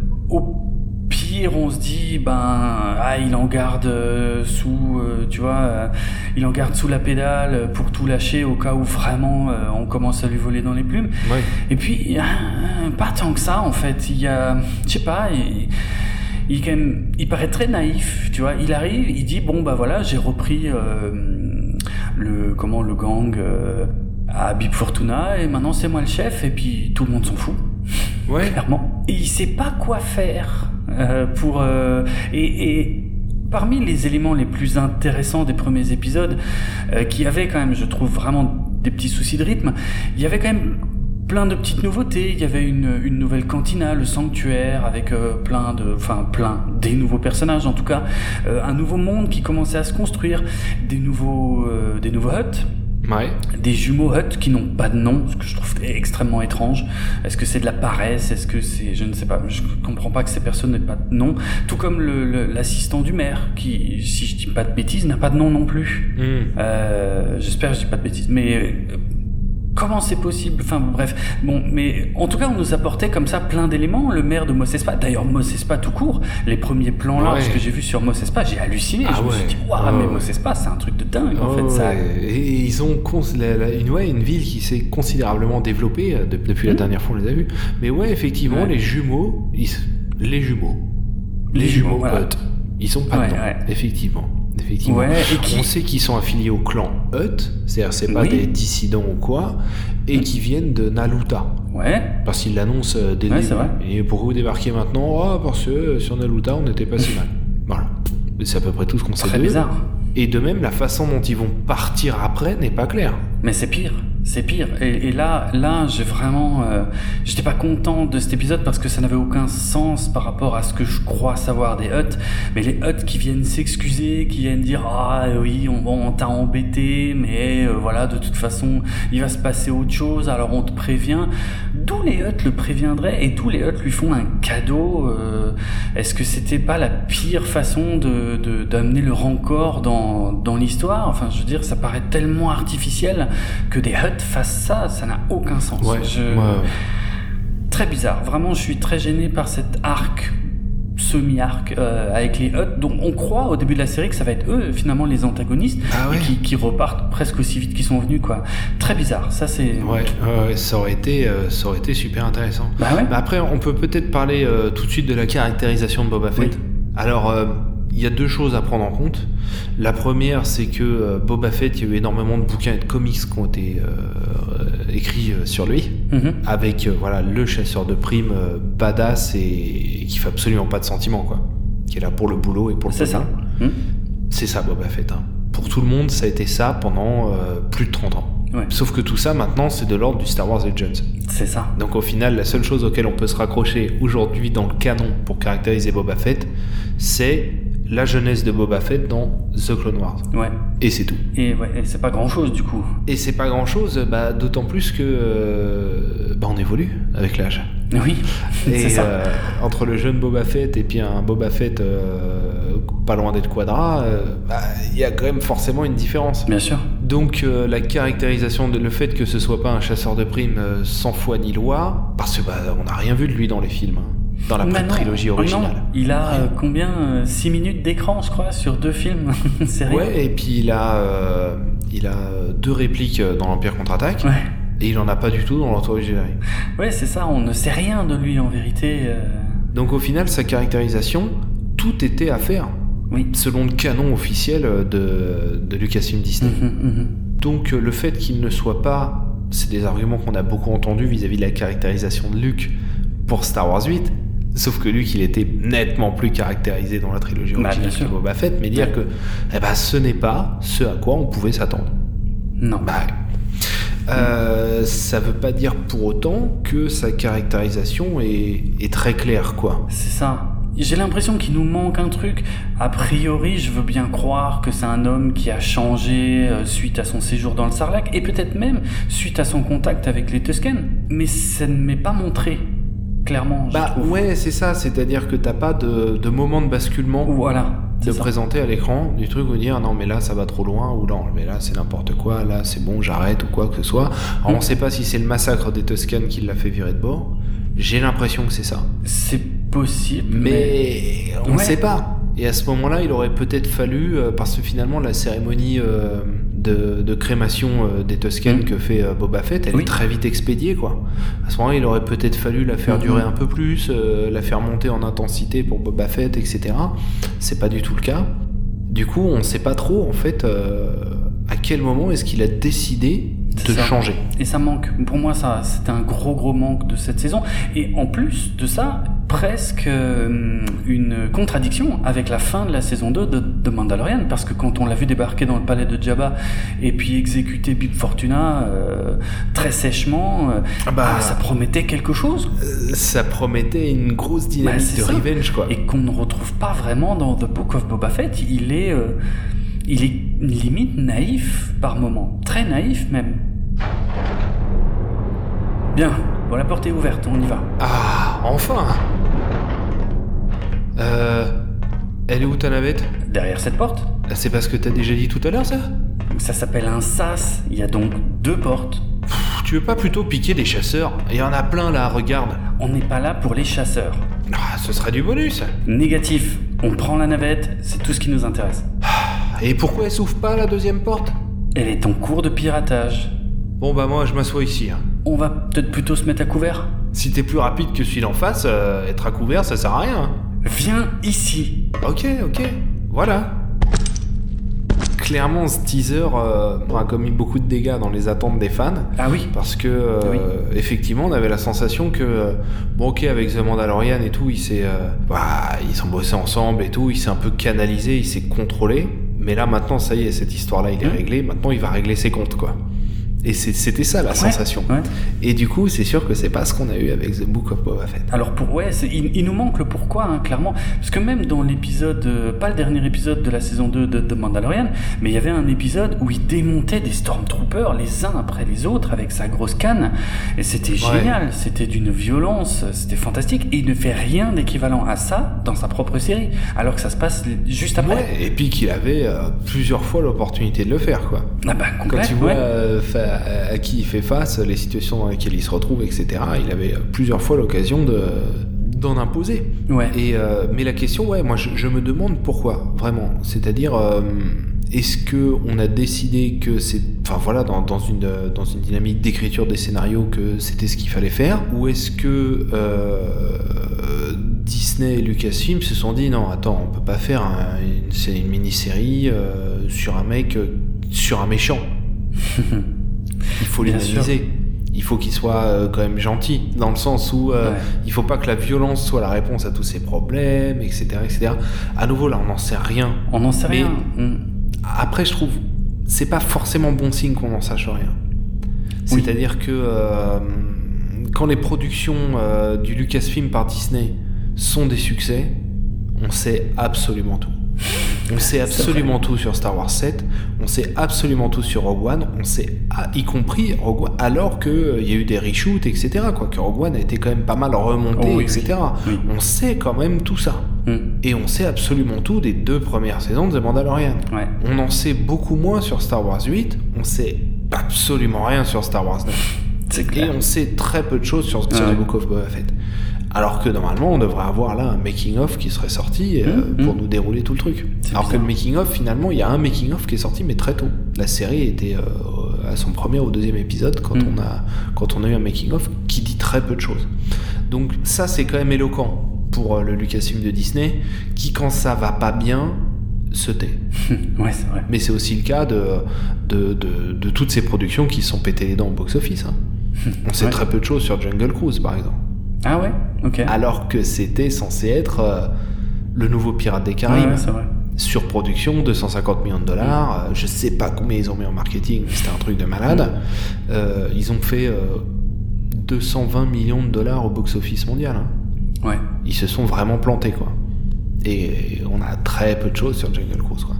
pire, on se dit, ben, ah, il en garde euh, sous, euh, tu vois, euh, il en garde sous la pédale pour tout lâcher au cas où vraiment on commence à lui voler dans les plumes. Et puis, pas tant que ça, en fait. Il y a, je sais pas, il, il, quand même, il paraît très naïf, tu vois. Il arrive, il dit, bon, bah voilà, j'ai repris le, comment, le gang à Big Fortuna et maintenant c'est moi le chef et puis tout le monde s'en fout. Ouais. Clairement. Et il sait pas quoi faire. Euh, euh, et, parmi les éléments les plus intéressants des premiers épisodes, euh, qui avaient quand même, je trouve vraiment des petits soucis de rythme, il y avait quand même plein de petites nouveautés. Il y avait une, une nouvelle cantina, le sanctuaire, avec plein de, enfin plein des nouveaux personnages en tout cas, un nouveau monde qui commençait à se construire, des nouveaux, des nouveaux huts des jumeaux Hut qui n'ont pas de nom, ce que je trouve extrêmement étrange. Est-ce que c'est de la paresse? Est-ce que c'est... Je ne sais pas. Je comprends pas que ces personnes n'aient pas de nom. Tout comme l'assistant du maire, qui, si je dis pas de bêtises, n'a pas de nom non plus. Hmm. Euh, j'espère que je dis pas de bêtises. Mais Comment c'est possible? Enfin bref, bon, mais en tout cas, on nous apportait comme ça plein d'éléments. Le maire de Mossespa, d'ailleurs Mossespa tout court, les premiers plans là, que j'ai vu sur Mossespa, j'ai halluciné. Ah je me suis dit, waouh, mais Mossespa, c'est un truc de dingue en fait. Ça... Et ils ont une, ouais, une ville qui s'est considérablement développée euh, depuis la hmm. dernière fois on les a vus. Mais ouais, effectivement, les jumeaux, les jumeaux, les, jumeaux, potes, ils sont pas dedans, effectivement effectivement. On sait qu'ils sont affiliés au clan Hut, c'est-à-dire c'est pas des dissidents ou quoi, et qui viennent de Naluta. Ouais. Parce qu'ils l'annoncent euh, dès ouais, Et pourquoi vous débarquez maintenant oh, Parce que euh, sur Naluta, on n'était pas si mal. Voilà. C'est à peu près tout ce qu'on sait. Très bizarre. Et de même, la façon dont ils vont partir après n'est pas claire. Mais c'est pire. C'est pire. Et, là, là, j'ai vraiment, euh, j'étais pas content de cet épisode parce que ça n'avait aucun sens par rapport à ce que je crois savoir des Huts. Mais les Huts qui viennent s'excuser, qui viennent dire ah oui, on, on t'a embêté, mais euh, voilà, de toute façon, il va se passer autre chose. Alors on te prévient. D'où les Huts le préviendraient et d'où les Huts lui font un cadeau. Euh, est-ce que c'était pas la pire façon de d'amener le rancor dans dans l'histoire? Enfin, je veux dire, ça paraît tellement artificiel que des Huts fasse ça, ça n'a aucun sens. Très bizarre. Vraiment, je suis très gêné par cet arc semi-arc euh, avec les Hutt. Donc on croit au début de la série que ça va être eux finalement les antagonistes ah qui, repartent presque aussi vite qu'ils sont venus quoi. Très bizarre. Ça c'est. Ouais, ça aurait été euh, ça aurait été super intéressant. Bah après on peut peut-être parler euh, tout de suite de la caractérisation de Boba Fett. Alors il y a deux choses à prendre en compte. La première, c'est que euh, Boba Fett, il y a eu énormément de bouquins et de comics qui ont été euh, écrits euh, sur lui, mhm. avec voilà le chasseur de primes badass et, qui fait absolument pas de sentiments, quoi. Qui est là pour le boulot et pour le C'est ça. Mhm. C'est ça, Boba Fett. Hein. Pour tout le monde, ça a été ça pendant plus de 30 ans. Sauf que tout ça, maintenant, c'est de l'ordre du Star Wars Legends. C'est ça. Donc au final, la seule chose auquel on peut se raccrocher aujourd'hui dans le canon pour caractériser Boba Fett, c'est la jeunesse de Boba Fett dans The Clone Wars. Ouais. Et c'est tout. Et, ouais, c'est pas grand chose du coup. Et c'est pas grand chose, bah, d'autant plus que euh, bah, on évolue avec l'âge. Oui, c'est ça. Euh, entre le jeune Boba Fett et puis un Boba Fett euh, pas loin d'être Quadra, bah, il y a quand même forcément une différence. Bien sûr. Donc la caractérisation, de, le fait que ce soit pas un chasseur de primes sans foi ni loi, parce que bah, on n'a rien vu de lui dans les films. Hein dans la trilogie originale. Il a euh, combien 6 euh, minutes d'écran, je crois, sur deux films Ouais, et puis il a, euh, il a deux répliques dans l'Empire contre-attaque. Et il en a pas du tout dans l'Entourage Jedi. Ouais, c'est ça, on ne sait rien de lui en vérité. Donc au final, sa caractérisation, tout était à faire. Oui. Selon le canon officiel de, de Lucasfilm Disney. Mhm, mhm. Donc le fait qu'il ne soit pas, c'est des arguments qu'on a beaucoup entendus vis-à-vis de la caractérisation de Luke pour Star Wars 8, Sauf que lui, qu'il était nettement plus caractérisé dans la trilogie bah, originale que Boba Fett, mais dire que eh ben, ce n'est pas ce à quoi on pouvait s'attendre. Non. Bah, euh, ça veut pas dire pour autant que sa caractérisation est, est très claire, quoi. C'est ça. J'ai l'impression qu'il nous manque un truc. A priori, je veux bien croire que c'est un homme qui a changé euh, suite à son séjour dans le Sarlacc et peut-être même suite à son contact avec les Tusken. Mais ça ne m'est pas montré. Clairement. Bah trouve. ouais, c'est ça, c'est-à-dire que t'as pas de, de moment de basculement Voilà. de ça. présenter à l'écran du truc où dire non mais là ça va trop loin ou non mais là c'est n'importe quoi, là c'est bon j'arrête ou quoi que ce soit. Alors, Mm. on sait pas si c'est le massacre des Toscanes qui l'a fait virer de bord. J'ai l'impression que c'est ça. C'est possible, mais. Mais on ne Ouais. sait pas. Et à ce moment-là, il aurait peut-être fallu, euh, parce que finalement, la cérémonie euh, de, de crémation euh, des Toscanes Mm. que fait euh, Boba Fett, elle Oui. est très vite expédiée, quoi. À ce moment-là, il aurait peut-être fallu la faire Mhm. durer un peu plus, euh, la faire monter en intensité pour Boba Fett, etc. C'est pas du tout le cas. Du coup, on sait pas trop, en fait, à quel moment est-ce qu'il a décidé de ça. changer. Et ça manque. Pour moi, ça, c'était un gros, gros manque de cette saison. Et en plus de ça, presque euh, une contradiction avec la fin de la saison 2 de, de Mandalorian. Parce que quand on l'a vu débarquer dans le palais de Jabba et puis exécuter Bib Fortuna euh, très sèchement, euh, Ah bah, ah, ça promettait quelque chose. euh, ça promettait une grosse dynamique Bah, de ça. revenge, quoi. Et qu'on ne retrouve pas vraiment dans The Book of Boba Fett. Il est, euh, il est limite naïf par moment. Très naïf même. Bien, bon, la porte est ouverte, on y va. Ah, enfin Euh. Elle est où ta navette? Derrière cette porte, C'est parce que t'as déjà dit tout à l'heure, ça? Ça s'appelle un sas. Il y a donc deux portes. Pff, Tu veux pas plutôt piquer des chasseurs? Il y en a plein là, regarde. On n'est pas là pour les chasseurs. Ah, ce serait du bonus. Négatif, on prend la navette, c'est tout ce qui nous intéresse. Et pourquoi elle s'ouvre pas la deuxième porte? Elle est en cours de piratage. Bon bah moi je m'assois ici. hein. On va peut-être plutôt se mettre à couvert? Si t'es plus rapide que celui d'en face, euh, être à couvert ça sert à rien. hein. Viens ici. Ok, ok, voilà. Clairement, ce teaser euh, a commis beaucoup de dégâts dans les attentes des fans. Ah oui, Parce que euh, Oui. effectivement, on avait la sensation que euh, bon, ok, avec The Mandalorian et tout, il s'est, euh, bah, ils sont bossés ensemble et tout, il s'est un peu canalisé, il s'est contrôlé. Mais là, maintenant, ça y est, cette histoire-là, il est Mhm. réglé. Maintenant, il va régler ses comptes, quoi. Et c'était ça la Ouais, sensation. ouais. Et du coup, c'est sûr que c'est pas ce qu'on a eu avec The Book of Boba Fett. Alors pour ouais, il, il nous manque le pourquoi hein, clairement, parce que même dans l'épisode, euh, pas le dernier épisode de la saison 2 de, de Mandalorian, mais il y avait un épisode où il démontait des stormtroopers les uns après les autres avec sa grosse canne, et c'était génial, c'était d'une violence, c'était fantastique, et il ne fait rien d'équivalent à ça dans sa propre série, alors que ça se passe juste après. Ouais, et puis qu'il avait euh, plusieurs fois l'opportunité de le faire, quoi. Ah bah Quand complet, tu vois euh, fa- à qui il fait face, les situations dans lesquelles il se retrouve, etc., il avait euh, plusieurs fois l'occasion de d'en imposer. Ouais. Et euh, mais la question, ouais, moi je, je me demande pourquoi, vraiment. C'est-à-dire, euh, est-ce que on a décidé que c'est, enfin voilà, dans, dans une euh, dans une dynamique d'écriture des scénarios que c'était ce qu'il fallait faire, ou est-ce que euh, Disney et Lucasfilm se sont dit non, attends, on peut pas faire un- une, mini-série euh, sur un mec, euh, sur un méchant? Il faut l'humaniser. Il faut qu'il soit euh, quand même gentil, dans le sens où euh, Ouais. il faut pas que la violence soit la réponse à tous ces problèmes, etc., etc. À nouveau, là, on n'en sait rien. On n'en sait Mais- rien. Mm. Après, je trouve, c'est pas forcément bon signe qu'on n'en sache rien. Oui. C'est-à-dire que euh, quand les productions euh, du Lucasfilm par Disney sont des succès, on sait absolument tout. On sait absolument tout sur Star Wars 7, on sait absolument tout sur Rogue One, on sait, ah, y compris Rogue One, alors qu'il y a eu des reshoots, etc. Quoi, que Rogue One a été quand même pas mal remonté, Oh oui, etc. oui. On sait quand même tout ça. Mm. Et on sait absolument tout des deux premières saisons de The Mandalorian. Ouais. On en sait beaucoup moins sur Star Wars 8, on sait absolument rien sur Star Wars 9. C'est Et clair. on sait très peu de choses sur, Ouais. The Book of Boba Fett. Alors que normalement, on devrait avoir là un making-of qui serait sorti euh, Mhm, pour mhm. nous dérouler tout le truc. Alors que le making-of, finalement, il y a un making-of qui est sorti, mais très tôt. La série était euh, à son premier ou deuxième épisode quand, Mhm. on a, quand on a eu un making-of qui dit très peu de choses. Donc ça, c'est quand même éloquent pour euh, le Lucasfilm de Disney, qui, quand ça va pas bien, se tait. ouais, c'est vrai. Mais c'est aussi le cas de, de, de, de toutes ces productions qui sont pétées les dents au box-office. hein. On sait Ouais. très peu de choses sur Jungle Cruise, par exemple. Ah ouais Ok. Alors que c'était censé être euh, le nouveau Pirate des Caraïbes. ouais, c'est vrai. Surproduction, 250 millions de dollars. euh, je sais pas combien ils ont mis en marketing, mais c'était un truc de malade. Euh, ils ont fait euh, 220 millions de dollars au box-office mondial. hein. Ouais. Ils se sont vraiment plantés, quoi. Et on a très peu de choses sur Jungle Cruise, quoi.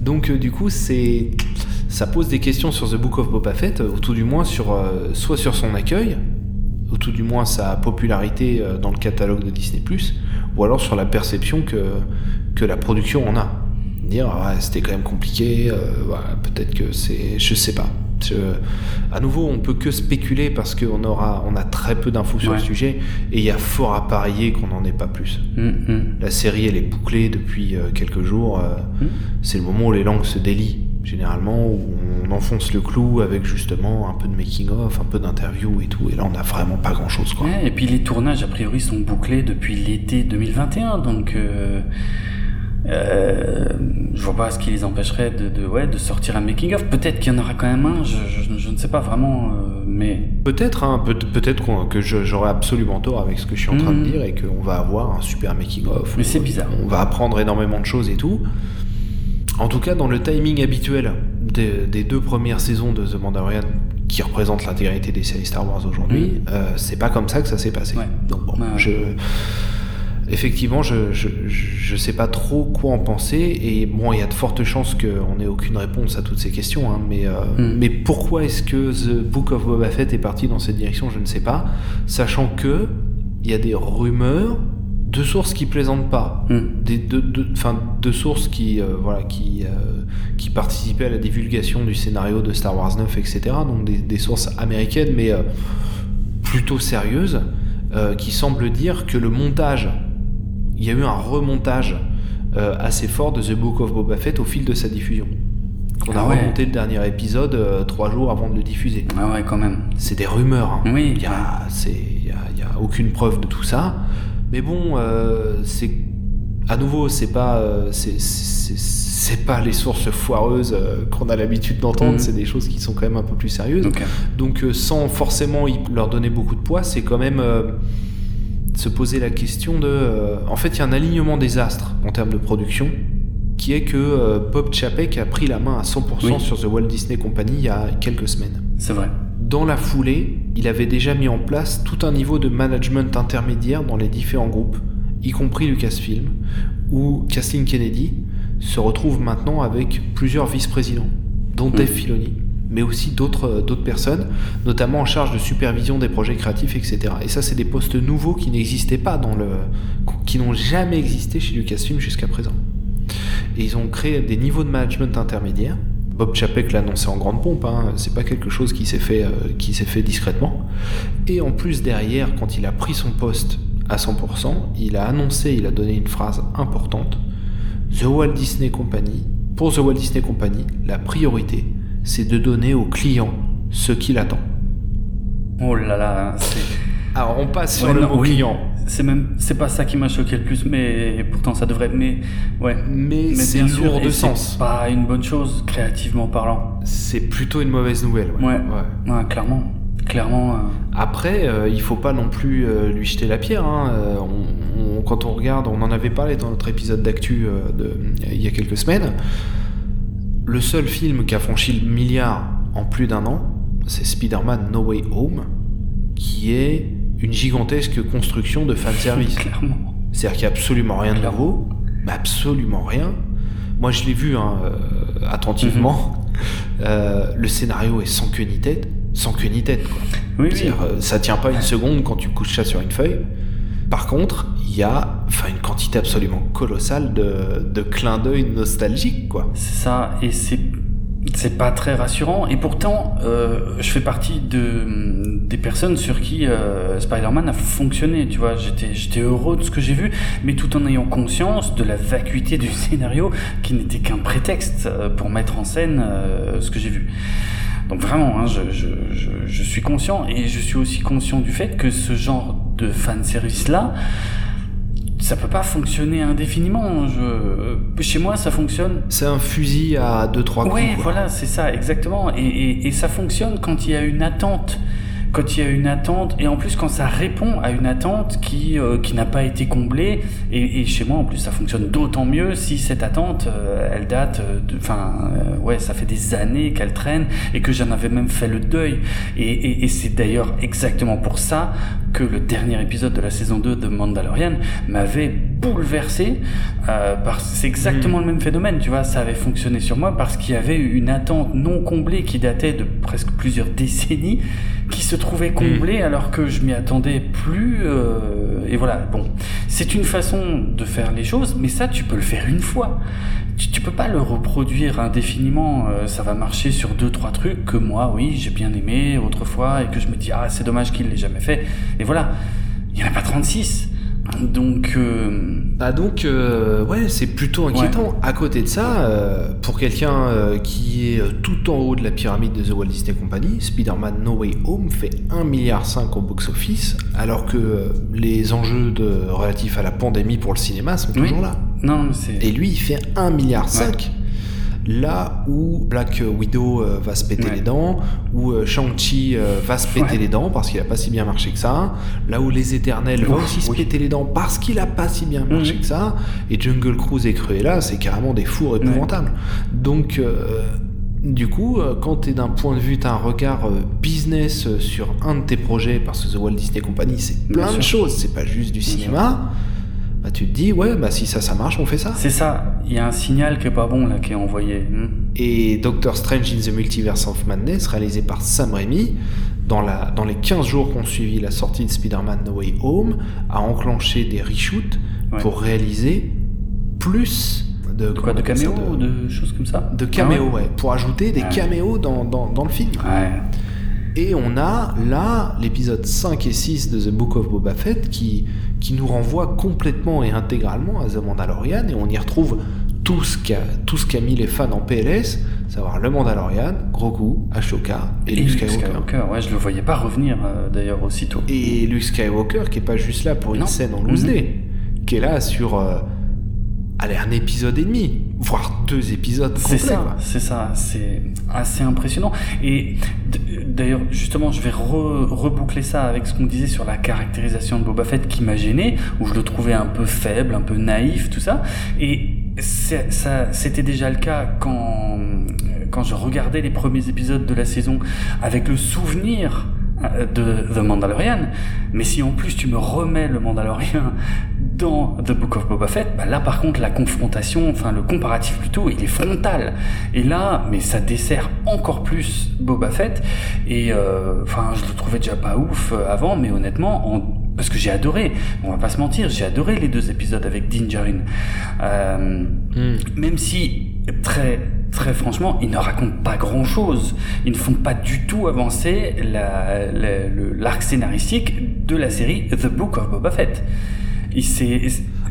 Donc, euh, du coup, c'est. Ça pose des questions sur The Book of Boba Fett, euh, ou tout du moins sur, euh, soit sur son accueil, ou tout du moins sa popularité euh, dans le catalogue de Disney ⁇ ou alors sur la perception que, que la production en a. Dire, ah, c'était quand même compliqué, euh, peut-être que c'est... Je sais pas. à nouveau, on peut que spéculer parce qu'on aura, on a très peu d'infos sur le sujet et il y a fort à parier qu'on n'en ait pas plus. Mm, mm. La série, elle est bouclée depuis euh, quelques jours. Mm. C'est le moment où les langues se délient généralement, où on enfonce le clou avec justement un peu de making-of, un peu d'interview et tout, et là on n'a vraiment pas grand-chose. Quoi. et puis les tournages, a priori, sont bouclés depuis l'été 2021, donc... Euh... Euh, je vois pas ce qui les empêcherait de, de, ouais, de sortir un making-of. Peut-être qu'il y en aura quand même un, je, je, je ne sais pas vraiment, euh, mais... Peut-être, hein, peut, peut-être que j'aurai absolument tort avec ce que je suis en train de mhm. dire et qu'on va avoir un super making-of. Mais c'est bizarre. On va apprendre énormément de choses et tout. En tout cas, dans le timing habituel des, deux premières saisons de The Mandalorian, qui représentent l'intégrité des séries Star Wars aujourd'hui, mm. euh, c'est pas comme ça que ça s'est passé. Donc bon, je effectivement, je, je, sais pas trop quoi en penser, et bon, il y a de fortes chances qu'on n'ait aucune réponse à toutes ces questions, hein, mais, euh, mm. mais pourquoi est-ce que The Book of Boba Fett est parti dans cette direction, je ne sais pas, sachant que il y a des rumeurs deux sources qui plaisantent pas, hmm. des, deux, deux, deux sources qui, euh, voilà, qui, euh, qui participaient à la divulgation du scénario de Star Wars 9, etc. Donc des, des sources américaines, mais euh, plutôt sérieuses, qui semblent dire que le montage, il y a eu un remontage assez fort de The Book of Boba Fett au fil de sa diffusion. On a ah remonté le dernier épisode trois jours avant de le diffuser. Ah ouais, quand même. C'est des rumeurs. Hein. Oui. Il n'y a, a, a aucune preuve de tout ça. Mais bon, euh, c'est à nouveau, c'est pas, euh, c'est pas les sources foireuses euh, qu'on a l'habitude d'entendre. Mhm. C'est des choses qui sont quand même un peu plus sérieuses. Donc, sans forcément leur donner beaucoup de poids, c'est quand même se poser la question de. en fait, il y a un alignement des astres en termes de production qui est que Bob Chapek a pris la main à 100% sur The Walt Disney Company il y a quelques semaines. C'est vrai. Dans la foulée, il avait déjà mis en place tout un niveau de management intermédiaire dans les différents groupes, y compris Lucasfilm, où Kathleen Kennedy se retrouve maintenant avec plusieurs vice-présidents, dont Dave mm. Filoni, mais aussi d'autres d'autres personnes, notamment en charge de supervision des projets créatifs, etc. Et ça, c'est des postes nouveaux qui n'existaient pas dans le, qui n'ont jamais existé chez Lucasfilm jusqu'à présent. Et ils ont créé des niveaux de management intermédiaires Bob Chapek l'a annoncé en grande pompe, hein. c'est pas quelque chose qui s'est fait, euh, qui s'est fait discrètement. Et en plus derrière, quand il a pris son poste à 100%, il a annoncé, il a donné une phrase importante. The Walt Disney Company, pour The Walt Disney Company, la priorité, c'est de donner au client ce qu'il attend. Oh là là, Alors on passe sur le mot client c'est même c'est pas ça qui m'a choqué le plus mais pourtant ça devrait mais ouais. Mais, c'est lourd de sens. pas une bonne chose créativement parlant. C'est plutôt une mauvaise nouvelle ouais. Ouais, clairement. Clairement euh. après euh, il faut pas non plus euh, lui jeter la pierre hein. quand on regarde on en avait parlé dans notre épisode d'actu il y a quelques semaines. Le seul film qui a franchi le milliard en plus d'un an c'est Spider-Man No Way Home qui est une gigantesque construction de fanservice. Clairement. C'est-à-dire qu'il n'y a absolument rien de nouveau, mais absolument rien. Moi, je l'ai vu hein, euh, attentivement. Mhm. Euh, le scénario est sans queue ni tête, sans queue ni tête. Quoi. Oui, oui. Euh, ça tient pas une seconde quand tu couches ça sur une feuille. Par contre, il y a une quantité absolument colossale de, de clins d'œil nostalgiques. quoi. C'est ça, et c'est c'est pas très rassurant. Et pourtant euh, je fais partie de des personnes sur qui euh, Spider-Man a fonctionné tu vois. J'étais j'étais heureux de ce que j'ai vu mais tout en ayant conscience de la vacuité du scénario qui n'était qu'un prétexte euh, pour mettre en scène euh, ce que j'ai vu. Donc vraiment hein, je, je, je, je, suis conscient et je suis aussi conscient du fait que ce genre de fan service là ça peut pas fonctionner indéfiniment. Je... Chez moi, ça fonctionne. C'est un fusil à 2-3 coups. Oui, voilà, c'est ça, exactement. Et, et, et, ça fonctionne quand il y a une attente quand il y a une attente et en plus quand ça répond à une attente qui euh, qui n'a pas été comblée et, et, chez moi en plus ça fonctionne d'autant mieux si cette attente euh, elle date de enfin euh, ouais ça fait des années qu'elle traîne et que j'en avais même fait le deuil et, et, et c'est d'ailleurs exactement pour ça que le dernier épisode de la saison 2 de Mandalorian m'avait bouleversé. Euh, c'est exactement le même phénomène, tu vois. Ça avait fonctionné sur moi parce qu'il y avait une attente non comblée qui datait de presque plusieurs décennies, qui se trouvait comblée alors que je m'y attendais plus. Euh, et voilà. Bon, c'est une façon de faire les choses, mais ça, tu peux le faire une fois. Tu, tu peux pas le reproduire indéfiniment. Euh, ça va marcher sur deux, trois trucs que moi, oui, j'ai bien aimé autrefois et que je me dis ah c'est dommage qu'il l'ait jamais fait. Et voilà. Il n'y en a pas 36. Donc, euh... ah donc euh, ouais, c'est plutôt inquiétant. À côté de ça, euh, pour quelqu'un euh, qui est tout en haut de la pyramide de The Walt Disney Company, Spider-Man No Way Home fait 1,5 milliard au box-office, alors que les enjeux de, relatifs à la pandémie pour le cinéma sont toujours là. Non, Et lui, il fait 1,5 milliard. Là où Black Widow euh, va se péter les dents, où euh, Shang-Chi euh, va se péter les dents parce qu'il a pas si bien marché que ça, là où Les Éternels vont aussi se péter les dents parce qu'il a pas si bien marché mhm. que ça, et Jungle Cruise et Cruella, c'est carrément des fours épouvantables. Donc, du coup, quand tu es d'un point de vue, tu as un regard business sur un de tes projets, parce que The Walt Disney Company, c'est plein de choses, c'est pas juste du cinéma bah, tu te dis, ouais, bah, si ça, ça marche, on fait ça. C'est ça, il y a un signal qui est pas bon là, qui est envoyé. Hmm. Et Doctor Strange in the Multiverse of Madness, réalisé par Sam Raimi, dans, la, dans les 15 jours qui ont suivi la sortie de Spider-Man No Way Home, a enclenché des reshoots pour réaliser plus de, quoi, de caméos ou de choses comme ça De caméos, ah ouais. Pour ajouter des caméos dans, dans, dans, le film. Et on a là l'épisode 5 et 6 de The Book of Boba Fett qui, qui nous renvoie complètement et intégralement à The Mandalorian et on y retrouve tout ce qu'a mis les fans en PLS, savoir le Mandalorian, Grogu, Ashoka et, Luke Skywalker. Ouais, je le voyais pas revenir euh, d'ailleurs aussitôt. Et Luke Skywalker qui est pas juste là pour une scène en loose mhm. qui est là sur euh, allez, un épisode et demi, voire deux épisodes C'est ça, c'est ça, c'est assez impressionnant. Et d'ailleurs, justement, je vais reboucler ça avec ce qu'on disait sur la caractérisation de Boba Fett qui m'a gêné, où je le trouvais un peu faible, un peu naïf, tout ça. Et ça, c'était déjà le cas quand, quand je regardais les premiers épisodes de la saison avec le souvenir euh, de The Mandalorian. Mais si en plus tu me remets le Mandalorian dans The Book of Boba Fett, bah là par contre la confrontation, enfin le comparatif plutôt, il est frontal. Et là, mais ça dessert encore plus Boba Fett. Et euh, enfin, je le trouvais déjà pas ouf euh, avant, mais honnêtement, en, parce que j'ai adoré, on va pas se mentir, j'ai adoré les deux épisodes avec Din Djarin. Euh, hmm. Même si très très franchement, ils ne racontent pas grand-chose. Ils ne font pas du tout avancer l'arc scénaristique de la série The Book of Boba Fett. Il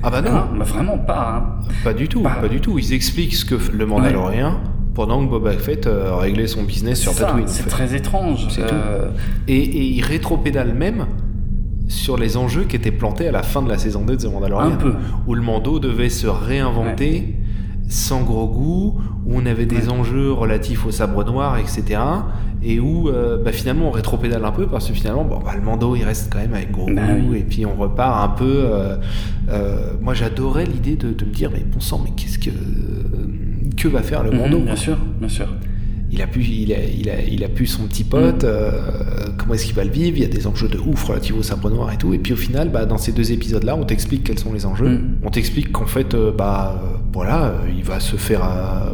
ah bah non, bah vraiment pas. Hein. Pas du tout, pas. du tout. Ils expliquent ce que le Mandalorien. Pendant que Boba Fett euh, réglait son business sur Tatooine. C'est très étrange. Euh... Et, et il rétropédale même sur les enjeux qui étaient plantés à la fin de la saison 2 de The Mandalorian. Un peu. Où le Mando devait se réinventer sans gros goût, où on avait des enjeux relatifs au sabre noir, etc. Et où euh, bah, finalement on rétropédale un peu parce que finalement bon, bah, le Mando il reste quand même avec gros bah goût et puis on repart un peu. Euh, euh, moi j'adorais l'idée de, me dire mais bon sang mais qu'est-ce que que va faire le mhm, Mando Bien sûr, bien sûr il a pu, il a, il a, il a pu son petit pote, euh, comment est-ce qu'il va le vivre, il y a des enjeux de ouf relatifs au sabre noir et tout. Et puis au final, bah, dans ces deux épisodes-là, on t'explique quels sont les enjeux. Mm. On t'explique qu'en fait, euh, bah, voilà, il va se faire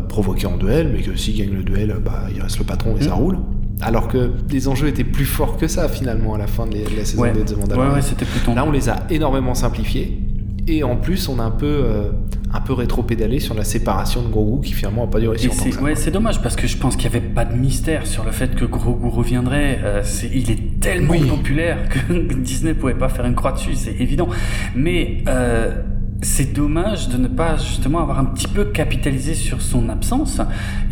provoquer en duel, mais que s'il gagne le duel, bah, il reste le patron et ça mm. roule. Alors que les enjeux étaient plus forts que ça finalement à la fin de, la saison ouais. de The Mandalorian. Ouais, ouais, c'était plus Là, on les a énormément simplifiés. Et en plus, on a un peu, euh, un peu rétro-pédalé sur la séparation de Grogu qui finalement n'a pas duré si longtemps. Ouais, c'est dommage parce que je pense qu'il n'y avait pas de mystère sur le fait que Grogu reviendrait. Euh, il est tellement populaire que Disney pouvait pas faire une croix dessus, c'est évident. Mais euh, c'est dommage de ne pas justement avoir un petit peu capitalisé sur son absence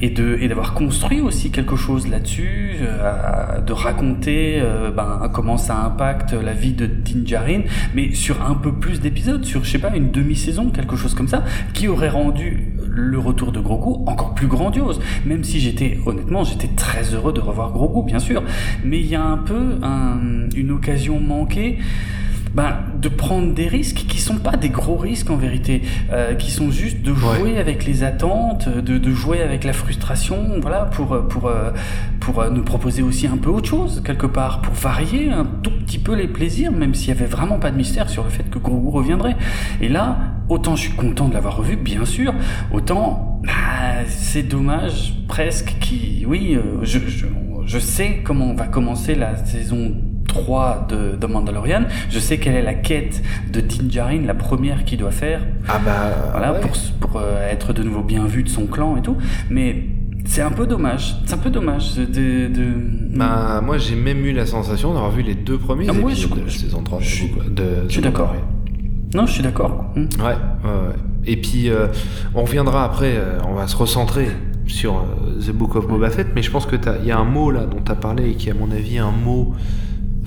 et de et d'avoir construit aussi quelque chose là-dessus, euh, de raconter euh, ben, comment ça impacte la vie de Din mais sur un peu plus d'épisodes, sur je sais pas une demi-saison, quelque chose comme ça, qui aurait rendu le retour de Grogu encore plus grandiose. Même si j'étais honnêtement, j'étais très heureux de revoir Grogu, bien sûr, mais il y a un peu une occasion manquée ben, de prendre des risques qui sont pas des gros risques en vérité, euh, qui sont juste de jouer avec les attentes, de, de, jouer avec la frustration, voilà, pour pour euh, pour euh, nous proposer aussi un peu autre chose quelque part, pour varier un tout petit peu les plaisirs, même s'il y avait vraiment pas de mystère sur le fait que Grogu reviendrait. Et là, autant je suis content de l'avoir revu, bien sûr, autant bah, c'est dommage presque qui, oui, euh, je, je, je sais comment va commencer la saison 3 de, de Mandalorian. Je sais quelle est la quête de Din Djarin, la première qu'il doit faire. Ah bah. Voilà, ouais. pour, pour euh, être de nouveau bien vu de son clan et tout. Mais c'est un peu dommage. C'est un peu dommage de. de... Bah, moi j'ai même eu la sensation d'avoir vu les deux premiers Ah, épisodes je- de saison 3 je- de, je suis d'accord. Non, je suis d'accord. Hmm. Ouais, ouais, ouais. Et puis, euh, on reviendra après, euh, on va se recentrer sur euh, The Book of Boba Fett, mais je pense que il y a un mot là dont tu as parlé et qui, à mon avis, est un mot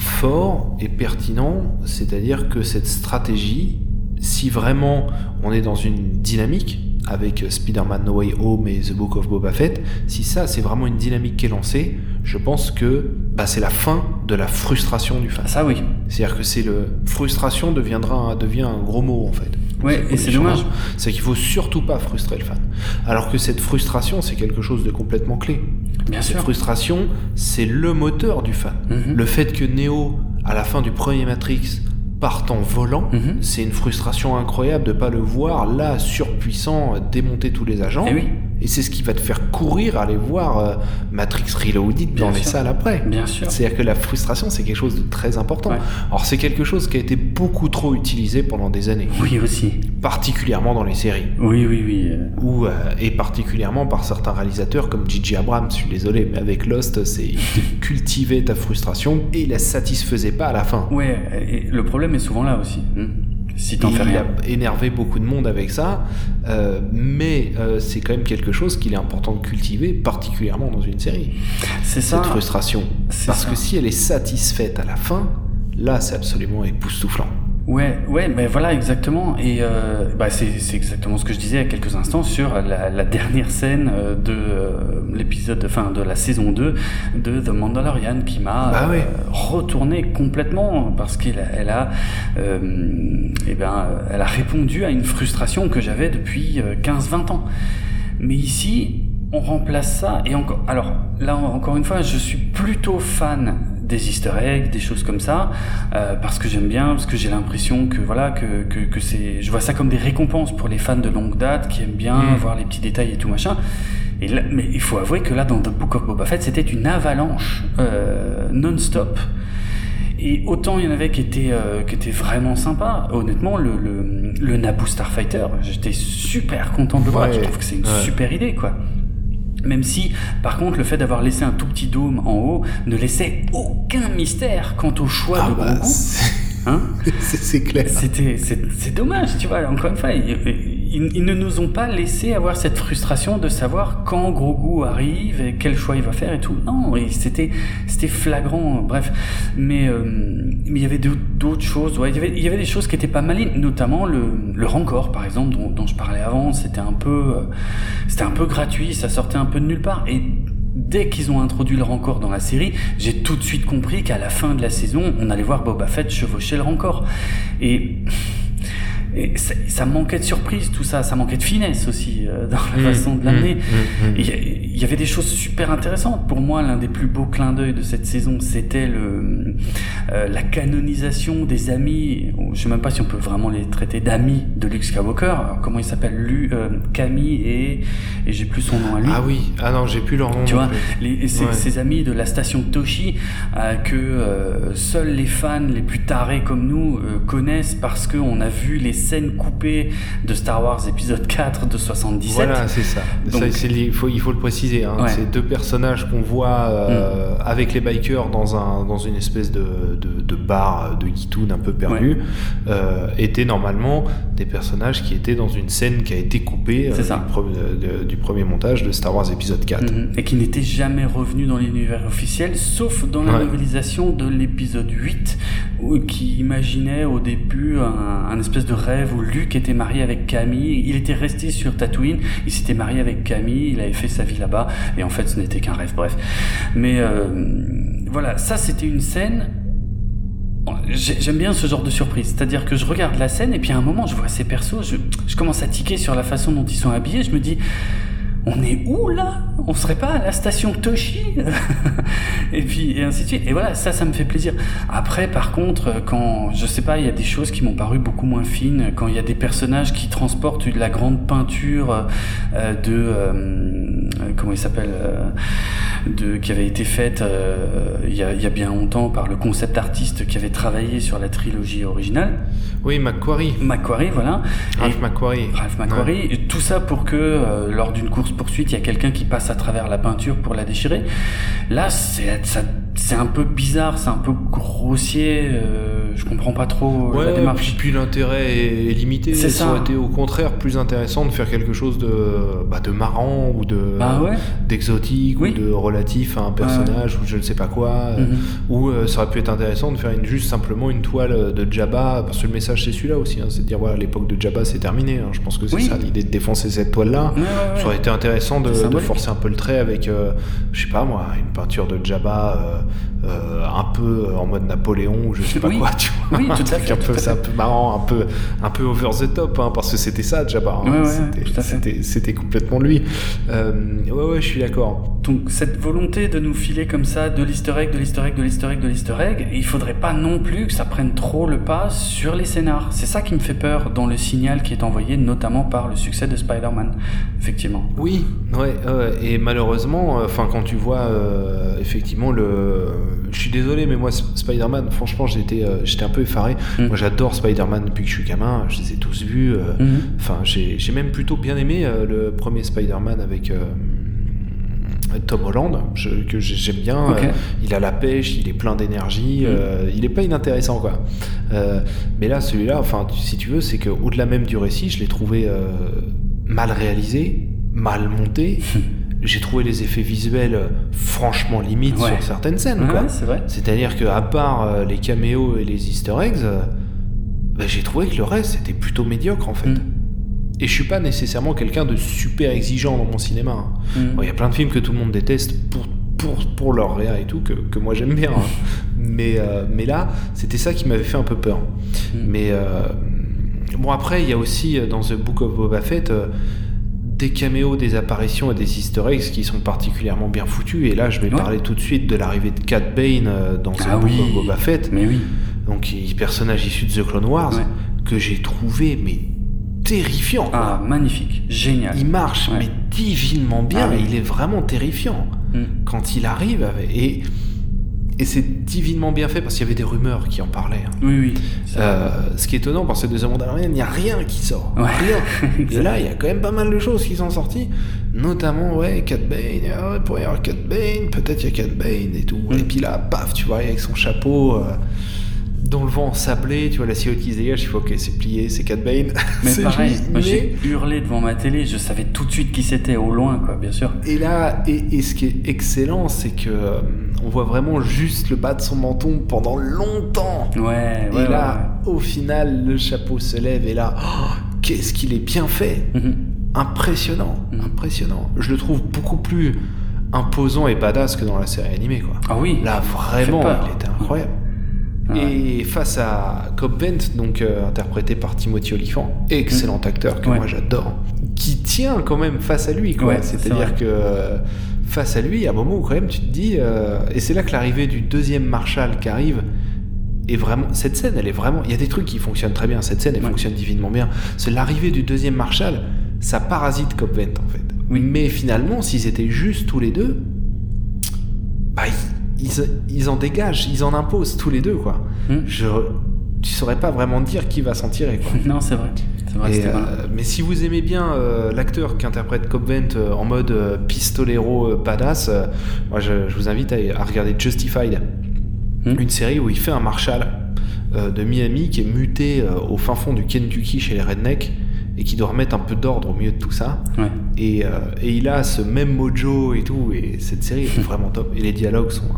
fort et pertinent, c'est-à-dire que cette stratégie, si vraiment on est dans une dynamique avec Spider-Man No Way Home et The Book of Boba Fett, si ça c'est vraiment une dynamique qui est lancée, je pense que bah, c'est la fin de la frustration du fan. Ça, oui. C'est-à-dire que c'est le frustration deviendra devient un gros mot en fait. Ouais, et c'est dommage. C'est qu'il faut surtout pas frustrer le fan. Alors que cette frustration, c'est quelque chose de complètement clé. Bien Cette sûr. frustration, c'est le moteur du fan. Mhm. Le fait que Neo, à la fin du premier Matrix, parte en volant, Mhm. c'est une frustration incroyable de pas le voir là, surpuissant, démonter tous les agents. Eh oui. Et c'est ce qui va te faire courir, aller voir euh, Matrix Reloaded dans Bien les sûr. salles après. Bien sûr. C'est-à-dire que la frustration, c'est quelque chose de très important. Ouais. Alors c'est quelque chose qui a été beaucoup trop utilisé pendant des années, Oui, aussi. particulièrement dans les séries. Oui, oui, oui. euh, Ou, euh, et particulièrement par certains réalisateurs comme J.J. Abrams, je suis désolé, mais avec Lost, c'est cultivait ta frustration et il la satisfaisait pas à la fin. Ouais, et le problème est souvent là aussi. hmm. Si t'en il a énervé beaucoup de monde avec ça, euh, mais euh, c'est quand même quelque chose qu'il est important de cultiver, particulièrement dans une série. C'est ça. Cette frustration. Parce ça. que si elle est satisfaite à la fin, là c'est absolument époustouflant. Ouais, ouais, mais voilà exactement. Et euh, bah, c'est c'est exactement ce que je disais il y a quelques instants sur la, la dernière scène euh, de euh, l'épisode, enfin de la saison 2 de The Mandalorian qui m'a Bah ouais. euh, retourné complètement parce qu'elle a, elle a, euh, eh ben, elle a répondu à une frustration que j'avais depuis euh, 15-20 ans. Mais ici, on remplace ça et encore. Alors là, encore une fois, je suis plutôt fan des Easter eggs, des choses comme ça, euh, parce que j'aime bien, parce que j'ai l'impression que voilà que, que, que c'est, je vois ça comme des récompenses pour les fans de longue date qui aiment bien Mm. voir les petits détails et tout machin. Et là, mais il faut avouer que là, dans The Book of Boba Fett, c'était une avalanche euh, non-stop. Et autant il y en avait qui étaient, euh, qui étaient vraiment sympas. Honnêtement, le, le, le Naboo Starfighter, j'étais super content de le voir. Ouais, Je trouve que c'est une ouais. super idée, quoi. Même si, par contre, le fait d'avoir laissé un tout petit dôme en haut ne laissait aucun mystère quant au choix de bah, Grogu. Hein c'est- clair. C'était, c'est, dommage, tu vois. Encore une fois, ils- ne nous ont pas laissé avoir cette frustration de savoir quand Grogu arrive et quel choix il va faire et tout. Non, c'était, flagrant. Bref, mais euh, il y avait d'autres choses. Ouais, il y avait, il y avait des choses qui étaient pas malines, notamment le, le rancor, par exemple, dont, dont je parlais avant. C'était un peu, euh, un peu gratuit, ça sortait un peu de nulle part et Dès qu'ils ont introduit le Rancor dans la série, j'ai tout de suite compris qu'à la fin de la saison, on allait voir Boba Fett chevaucher le Rancor. Et, et ça, ça manquait de surprise, tout ça, ça manquait de finesse aussi euh, dans la Mmh, façon de l'amener. mmh, mmh, mmh. Il y avait des choses super intéressantes. Pour moi, l'un des plus beaux clins d'œil de cette saison, c'était le euh, la canonisation des amis. Je sais même pas si on peut vraiment les traiter d'amis de Luke Skywalker. Alors, comment il s'appelle? Lu, euh, Camille et et j'ai plus son nom à lui. Ah oui, ah non, j'ai plus leur nom. Tu vois, les, ces, Ouais. ces amis de la station Toshi euh, que seuls les fans les plus tarés comme nous connaissent parce qu'on a vu les scènes coupées de Star Wars épisode 4 de 77. Voilà, c'est ça. Donc- Ça, il, faut, il faut le préciser. Hein. Ouais. C'est deux personnages qu'on voit euh, avec les bikers dans, un, dans une espèce de, de, de bar de Gitoun un peu perdu, euh, étaient normalement des personnages qui étaient dans une scène qui a été coupée euh, du, pre- de- du premier montage de Star Wars épisode 4. Mhm. Et qui n'était jamais revenu dans l'univers officiel, sauf dans la Ouais. novélisation de l'épisode 8, où, qui imaginait au début un, un espèce de où Luke était marié avec Camille. Il était resté sur Tatooine, il s'était marié avec Camille, il avait fait sa vie là-bas, et en fait ce n'était qu'un rêve, bref. Mais euh, voilà, ça c'était une scène. J'ai- J'aime bien ce genre de surprise, c'est-à-dire que je regarde la scène et puis à un moment je vois ces persos, je, je commence à tiquer sur la façon dont ils sont habillés, je me dis on est où là? On serait pas à la station Toshi? Et puis, et ainsi de suite. Et voilà, ça, ça me fait plaisir. Après, par contre, quand, je sais pas, il y a des choses qui m'ont paru beaucoup moins fines, quand il y a des personnages qui transportent de la grande peinture euh, de, euh, comment il s'appelle, euh, de, qui avait été faite euh, il y, a, il y a bien longtemps par le concept artiste qui avait travaillé sur la trilogie originale. Oui, Macquarie. Macquarie, voilà. Ralph Et- Macquarie. Ralph Macquarie, Et tout ça pour que euh, lors d'une course poursuite, il y a quelqu'un qui passe à travers la peinture pour la déchirer. Là, c'est ça- c'est un peu bizarre, c'est un peu grossier. euh, je comprends pas trop la Ouais, démarche. puis, puis l'intérêt est, limité. C'est ça aurait été au contraire plus intéressant de faire quelque chose de, bah, de marrant ou de Bah ouais. d'exotique Oui. ou de relatif à un personnage ou je ne sais pas quoi. euh, Mhm. Ou euh, ça aurait pu être intéressant de faire une, juste simplement une toile de Jabba, parce que le message c'est celui-là aussi, hein, c'est de dire voilà l'époque de Jabba c'est terminé. hein. Je pense que c'est Oui. ça l'idée de défoncer cette toile là. Ça aurait été intéressant de, forcer un peu le trait avec, euh, je sais pas moi, une peinture de Jabba euh, un peu en mode Napoléon ou je sais pas Oui. quoi, tu vois. Oui, tout à Un fait, peu, c'est un peu marrant, un peu, un peu over the top, hein, parce que c'était ça Jabba. hein. Ouais, ouais, C'était- complètement lui. Euh, ouais, ouais, je suis d'accord. Donc cette volonté de nous filer comme ça de l'easter egg, de l'easter egg, de l'easter egg, de l'easter egg, il faudrait pas non plus que ça prenne trop le pas sur les scénars. C'est ça qui me fait peur dans le signal qui est envoyé notamment par le succès de Spider-Man, effectivement. Oui, ouais, ouais, et malheureusement, euh, enfin quand tu vois euh, effectivement le, je suis désolé, mais moi Sp- Spider-Man, franchement, j'étais, euh, j'étais un peu effaré. Mm. Moi, j'adore Spider-Man depuis que je suis gamin. Je les ai tous vus. euh, Mhm. Enfin, j'ai, j'ai même plutôt bien aimé euh, le premier Spider-Man avec. Tom Holland, je- que j'ai- j'aime bien. Euh, il a la pêche, il est plein d'énergie, Mm. euh, il est pas inintéressant quoi. Euh, mais là, celui-là, enfin, si tu veux, c'est que au-delà même du récit, je l'ai trouvé mal réalisé, mal monté. J'ai trouvé les effets visuels euh, franchement limites Ouais. sur certaines scènes. Ouais, c'est vrai. C'est-à-dire que à part euh, les caméos et les Easter eggs, euh, bah, j'ai trouvé que le reste c'était plutôt médiocre en fait. Mm. Et je suis pas nécessairement quelqu'un de super exigeant dans mon cinéma. hein. Mm. Bon, Il y a plein de films que tout le monde déteste pour, pour, pour leur réa et tout, que, que moi j'aime bien. hein. mais, euh, mais là, c'était ça qui m'avait fait un peu peur. Mm. Mais bon, après, il y a aussi dans The Book of Boba Fett des caméos, des apparitions et des easter eggs qui sont particulièrement bien foutus. Et là, je vais Ouais. parler tout de suite de l'arrivée de Cat Bane euh, dans The Ah Book oui. Boba Fett. Mais oui. Donc, il- personnage issu de The Clone Wars, Ouais. que j'ai trouvé, mais terrifiant. quoi. Ah, magnifique, génial. Il marche, Ouais. mais divinement bien. Ah oui. Il est vraiment terrifiant Mm. quand il arrive. Et, et c'est divinement bien fait parce qu'il y avait des rumeurs qui en parlaient. hein. Oui, oui. Euh, ce qui est étonnant parce que de The Mandalorian, il n'y a rien qui sort. Ouais. Rien. Et là, il y a quand même pas mal de choses qui sont sorties. Notamment, ouais, Cat Bane. Ah ouais, pour y avoir Cat Bane, peut-être il y a Cat Bane et tout. Mm. Et puis là, paf, tu vois, avec son chapeau. euh, dans le vent sablé, tu vois la silhouette qui se dégage, il faut ok, c'est plié, c'est Cat Bane. Mais pareil, mais- j'ai hurlé devant ma télé, je savais tout de suite qui c'était au loin, quoi, bien sûr. Et là, et, et ce qui est excellent, c'est que euh, on voit vraiment juste le bas de son menton pendant longtemps. Ouais, ouais. et là, au final, le chapeau se lève et là, oh, qu'est-ce qu'il est bien fait. Mhm. Impressionnant, Mhm. impressionnant. Je le trouve beaucoup plus imposant et badass que dans la série animée, quoi. Ah oui. Là, vraiment, il était incroyable. Ouais. Et face à Cobb Bent, donc euh, interprété par Timothy Olyphant, excellent acteur que Ouais. moi j'adore, qui tient quand même face à lui. Ouais, C'est-à-dire que euh, face à lui, il y a un moment où quand même tu te dis, euh, et c'est là que l'arrivée du deuxième Marshal qui arrive est vraiment, cette scène, elle est vraiment, il y a des trucs qui fonctionnent très bien. Cette scène, elle Ouais. fonctionne divinement bien. C'est l'arrivée du deuxième Marshal, ça parasite Cobb Bent en fait. Oui. Mais finalement, s'ils étaient juste tous les deux, bah, ils, en dégagent, ils en imposent tous les deux, quoi. Hmm. Je, tu saurais pas vraiment dire qui va s'en tirer, quoi. Non, c'est vrai. Et, euh, mais si vous aimez bien euh, l'acteur qui interprète Cobb Vent euh, en mode pistolero badass, moi je, je vous invite à, à regarder Justified, Hmm. une série où il fait un marshal euh, de Miami qui est muté au fin fond du Kentucky chez les rednecks et qui doit remettre un peu d'ordre au milieu de tout ça. Ouais. Et, euh, et il a ce même mojo et tout, et cette série est vraiment top. Et les dialogues sont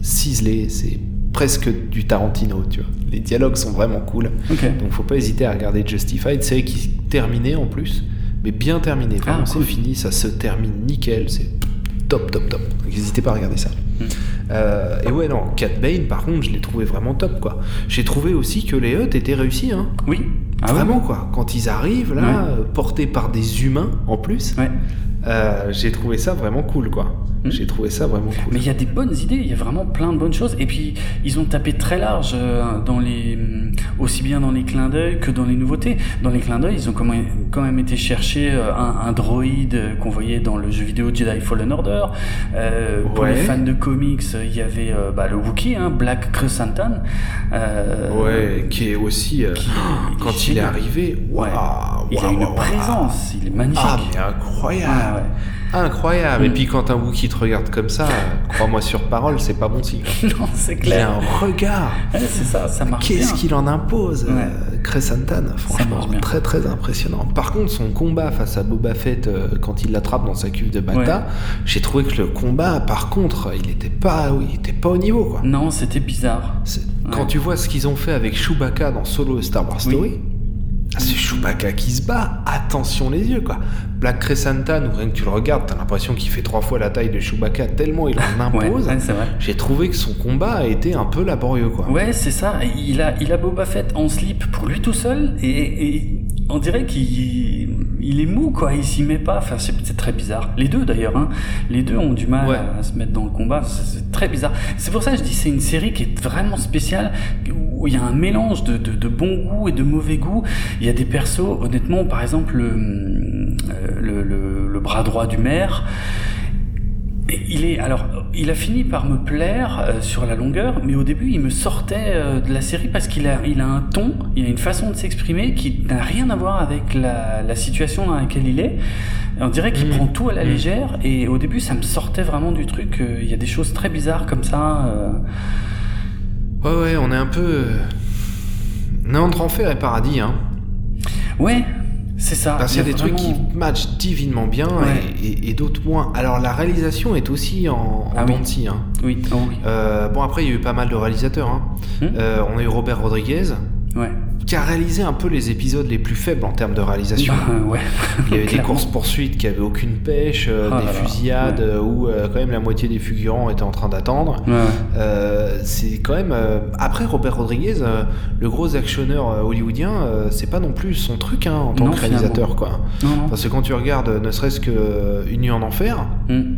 ciselés, c'est presque du Tarantino, tu vois. Les dialogues sont vraiment cool. Ok. Donc faut pas hésiter à regarder Justified, série qui est terminée en plus, mais bien terminée. Vraiment, Ah, c'est fini, ça se termine nickel, c'est top, top, top. Donc n'hésitez pas à regarder ça. Mm. Euh, et ouais, non, Cat Bane, par contre, je l'ai trouvé vraiment top, quoi. J'ai trouvé aussi que les Hutt étaient réussis, hein. Oui. Ah Vraiment, quoi. Quand ils arrivent, là, Ouais. portés par des humains, en plus, Ouais. Euh, j'ai trouvé ça vraiment cool, quoi. Hmm. J'ai trouvé ça vraiment cool. Mais il y a des bonnes idées, il y a vraiment plein de bonnes choses. Et puis, ils ont tapé très large, euh, dans les, mm, aussi bien dans les clins d'œil que dans les nouveautés. Dans les clins d'œil, ils ont quand même, quand même été chercher euh, un, un droïde euh, qu'on voyait dans le jeu vidéo Jedi Fallen Order. Euh, Pour les fans de comics, il y avait bah, le Wookiee, hein, Black Chrysanthemum. Euh, Ouais, qui est aussi. euh, qui- quand il est arrivé! Il a une présence, il est magnifique. Ah, mais incroyable! Ouais, ouais. Incroyable! Et puis quand un Wookie te regarde comme ça, crois-moi sur parole, c'est pas bon signe. non, c'est Il a clair. un regard! Ouais, c'est ça, ça marche Qu'est-ce qu'il en impose, Ouais. euh, Crescentan Franchement, très très impressionnant. Par contre, son combat face à Boba Fett euh, quand il l'attrape dans sa cuve de Ouais. j'ai trouvé que le combat, par contre, il était pas, oui, il était pas au niveau, quoi. Non, c'était bizarre. Quand tu vois ce qu'ils ont fait avec Chewbacca dans Solo Star Wars Oui. Story, c'est Chewbacca qui se bat, attention les yeux quoi. Black Crescentan, ou rien que tu le regardes, t'as l'impression qu'il fait trois fois la taille de Chewbacca tellement il en impose. ouais. J'ai trouvé que son combat a été un peu laborieux quoi. Ouais, c'est ça. Il a, il a Boba Fett en slip pour lui tout seul et, et on dirait qu'il il est mou, quoi. Il s'y met pas. Enfin, c'est très bizarre. Les deux, d'ailleurs, hein. Les deux ont du mal Ouais. à, se mettre dans le combat. C'est très bizarre. C'est pour ça que je dis c'est une série qui est vraiment spéciale où il y a un mélange de, de, de bon goût et de mauvais goût. Il y a des persos, honnêtement, par exemple, le, euh, le, le, le bras droit du maire. Et Il est alors, il a fini par me plaire euh, sur la longueur, mais au début, il me sortait euh, de la série parce qu'il a, il a un ton, il a une façon de s'exprimer qui n'a rien à voir avec la, la situation dans laquelle il est. On dirait qu'il Mhm. prend tout à la Mhm. légère, et au début, ça me sortait vraiment du truc. euh, Il y a des choses très bizarres comme ça. Ouais ouais, on est un peu... On est entre enfer et paradis hein. Ouais, c'est ça. Parce qu'il y a des trucs qui matchent divinement bien Ouais. et, et- et d'autres moins. Alors la réalisation est aussi en, en Ah oui. hein. Oui, oh oui. Euh, bon après il y a eu pas mal de réalisateurs. hein. Hmm. Euh, on a eu Robert Rodriguez Ouais. Qui a réalisé un peu les épisodes les plus faibles en termes de réalisation. Bah, ouais. Il y avait des Clairement. courses poursuites qui avaient aucune pêche, euh, Ah des fusillades ouais. où euh, quand même la moitié des figurants étaient en train d'attendre. Ouais. Euh, c'est quand même après Robert Rodriguez, le gros actionneur hollywoodien, c'est pas non plus son truc hein, en tant Non, que réalisateur finalement. quoi. Non, non. Parce que quand tu regardes ne serait-ce que Une nuit en enfer, Hmm.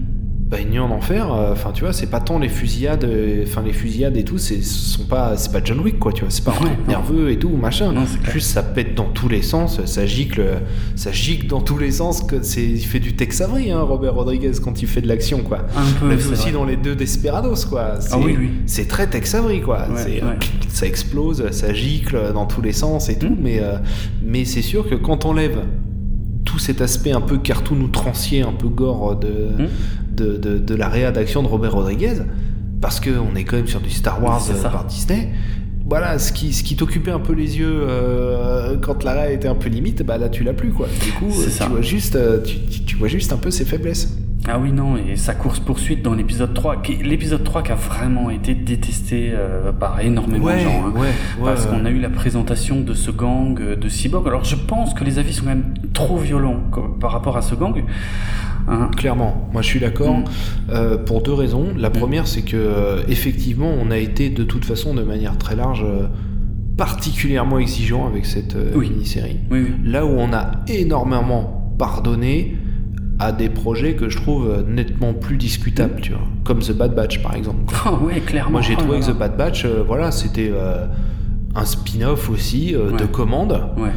Bah, Une nuit en enfer, euh, enfin tu vois, c'est pas tant les fusillades, euh, enfin les fusillades et tout, c'est ce sont pas, c'est pas John Wick quoi, tu vois, c'est pas un Ouais, nerveux et tout machin. Non. Juste ça pète dans tous les sens, ça gicle, ça gicle dans tous les sens. Que c'est, il fait du Tex Avery, hein, Robert Rodriguez quand il fait de l'action quoi. Un peu. c'est aussi vrai. dans les deux Desperados quoi. C'est, Ah oui, oui. c'est très Tex Avery quoi. Ouais, C'est, euh, ouais. ça explose, ça gicle dans tous les sens et tout, Mm. mais euh, mais c'est sûr que quand on lève tout cet aspect un peu cartoon outrancier, un peu gore de, Mm. De, de, de la réadaction de Robert Rodriguez, parce qu'on est quand même sur du Star Wars euh, par Disney. Voilà, ce qui, ce qui t'occupait un peu les yeux euh, quand la réa était un peu limite, bah là tu l'as plus quoi. Du coup, euh, tu vois juste, euh, tu vois juste un peu ses faiblesses. Ah oui, non, et sa course-poursuite dans l'épisode 3, qui- l'épisode 3 qui a vraiment été détesté euh, par énormément de gens. hein. ouais, parce qu'on a eu la présentation de ce gang euh, de cyborg. Alors je pense que les avis sont quand même trop violents par rapport à ce gang. Hein. Clairement, moi je suis d'accord Mm. euh, pour deux raisons. La première, c'est que euh, effectivement, on a été de toute façon, de manière très large, particulièrement exigeant avec cette Oui. mini-série. Oui, oui. Là où on a énormément pardonné à des projets que je trouve euh, nettement plus discutables, tu vois, comme The Bad Batch par exemple. quoi. Ah ouais, clairement. Moi j'ai Oh trouvé là que. The Bad Batch, euh, voilà, c'était euh, un spin-off aussi euh, de commande Ouais.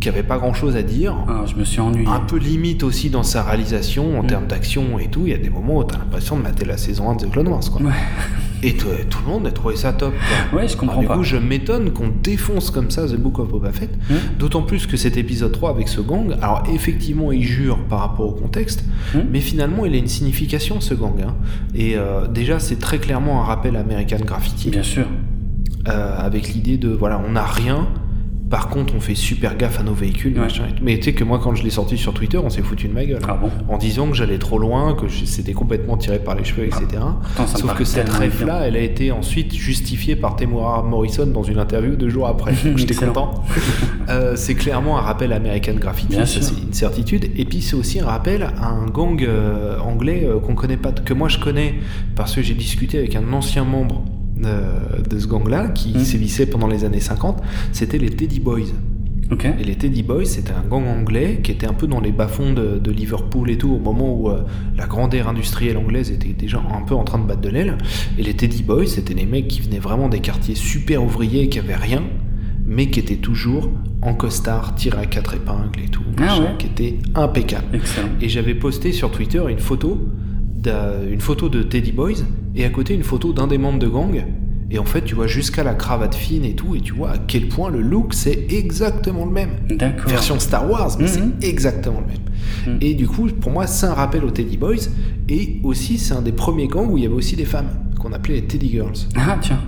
qui avait pas grand-chose à dire. Ah, je me suis ennuyé. Un peu limite aussi dans sa réalisation en Mm. termes d'action et tout. Il y a des moments où t'as l'impression de mater la saison 1 de The Clone Wars. Quoi. Ouais. Et t- tout le monde a trouvé ça top. quoi. Ouais, je comprends Alors, du pas. coup, je m'étonne qu'on défonce comme ça The Book of Boba Fett. Mm. D'autant plus que cet épisode 3 avec ce gang, alors effectivement, il jure par rapport au contexte, Mm. mais finalement, il a une signification ce gang. hein. Et euh, déjà, c'est très clairement un rappel à American Graffiti, Bien sûr. euh, avec l'idée de voilà, on n'a rien. Par contre, on fait super gaffe à nos véhicules. Ouais. Mais tu sais que moi, quand je l'ai sorti sur Twitter, on s'est foutu de ma gueule. Ah bon en disant que j'allais trop loin, que je- c'était complètement tiré par les cheveux, etc. Me Sauf que cette rêve-là, elle a été ensuite justifiée par Temuera Morrison dans une interview deux jours après. J'étais content. Euh, c'est clairement un rappel à American Graffiti, c'est une certitude. Et puis c'est aussi un rappel à un gang euh, anglais euh, qu'on connaît pas, que moi je connais parce que j'ai discuté avec un ancien membre de ce gang-là qui Mm. sévissait pendant les années 50. C'était les Teddy Boys. Et les Teddy Boys, c'était un gang anglais qui était un peu dans les bas-fonds de, de Liverpool et tout, au moment où euh, la grande ère industrielle anglaise était déjà un peu en train de battre de l'aile. Et les Teddy Boys, c'était des mecs qui venaient vraiment des quartiers super ouvriers, qui avaient rien, mais qui étaient toujours en costard, tirés à quatre épingles et tout, Ah ouais. qui était impeccable. Excellent. Et j'avais posté sur Twitter une photo, une photo de Teddy Boys, et à côté une photo d'un des membres de gang. Et en fait, tu vois jusqu'à la cravate fine et tout, et tu vois à quel point le look c'est exactement le même. D'accord. Version Star Wars, mais Mhm. c'est exactement le même. Mhm. Et du coup, pour moi, c'est un rappel aux Teddy Boys, et aussi c'est un des premiers gangs où il y avait aussi des femmes, qu'on appelait les Teddy Girls. Ah, tiens.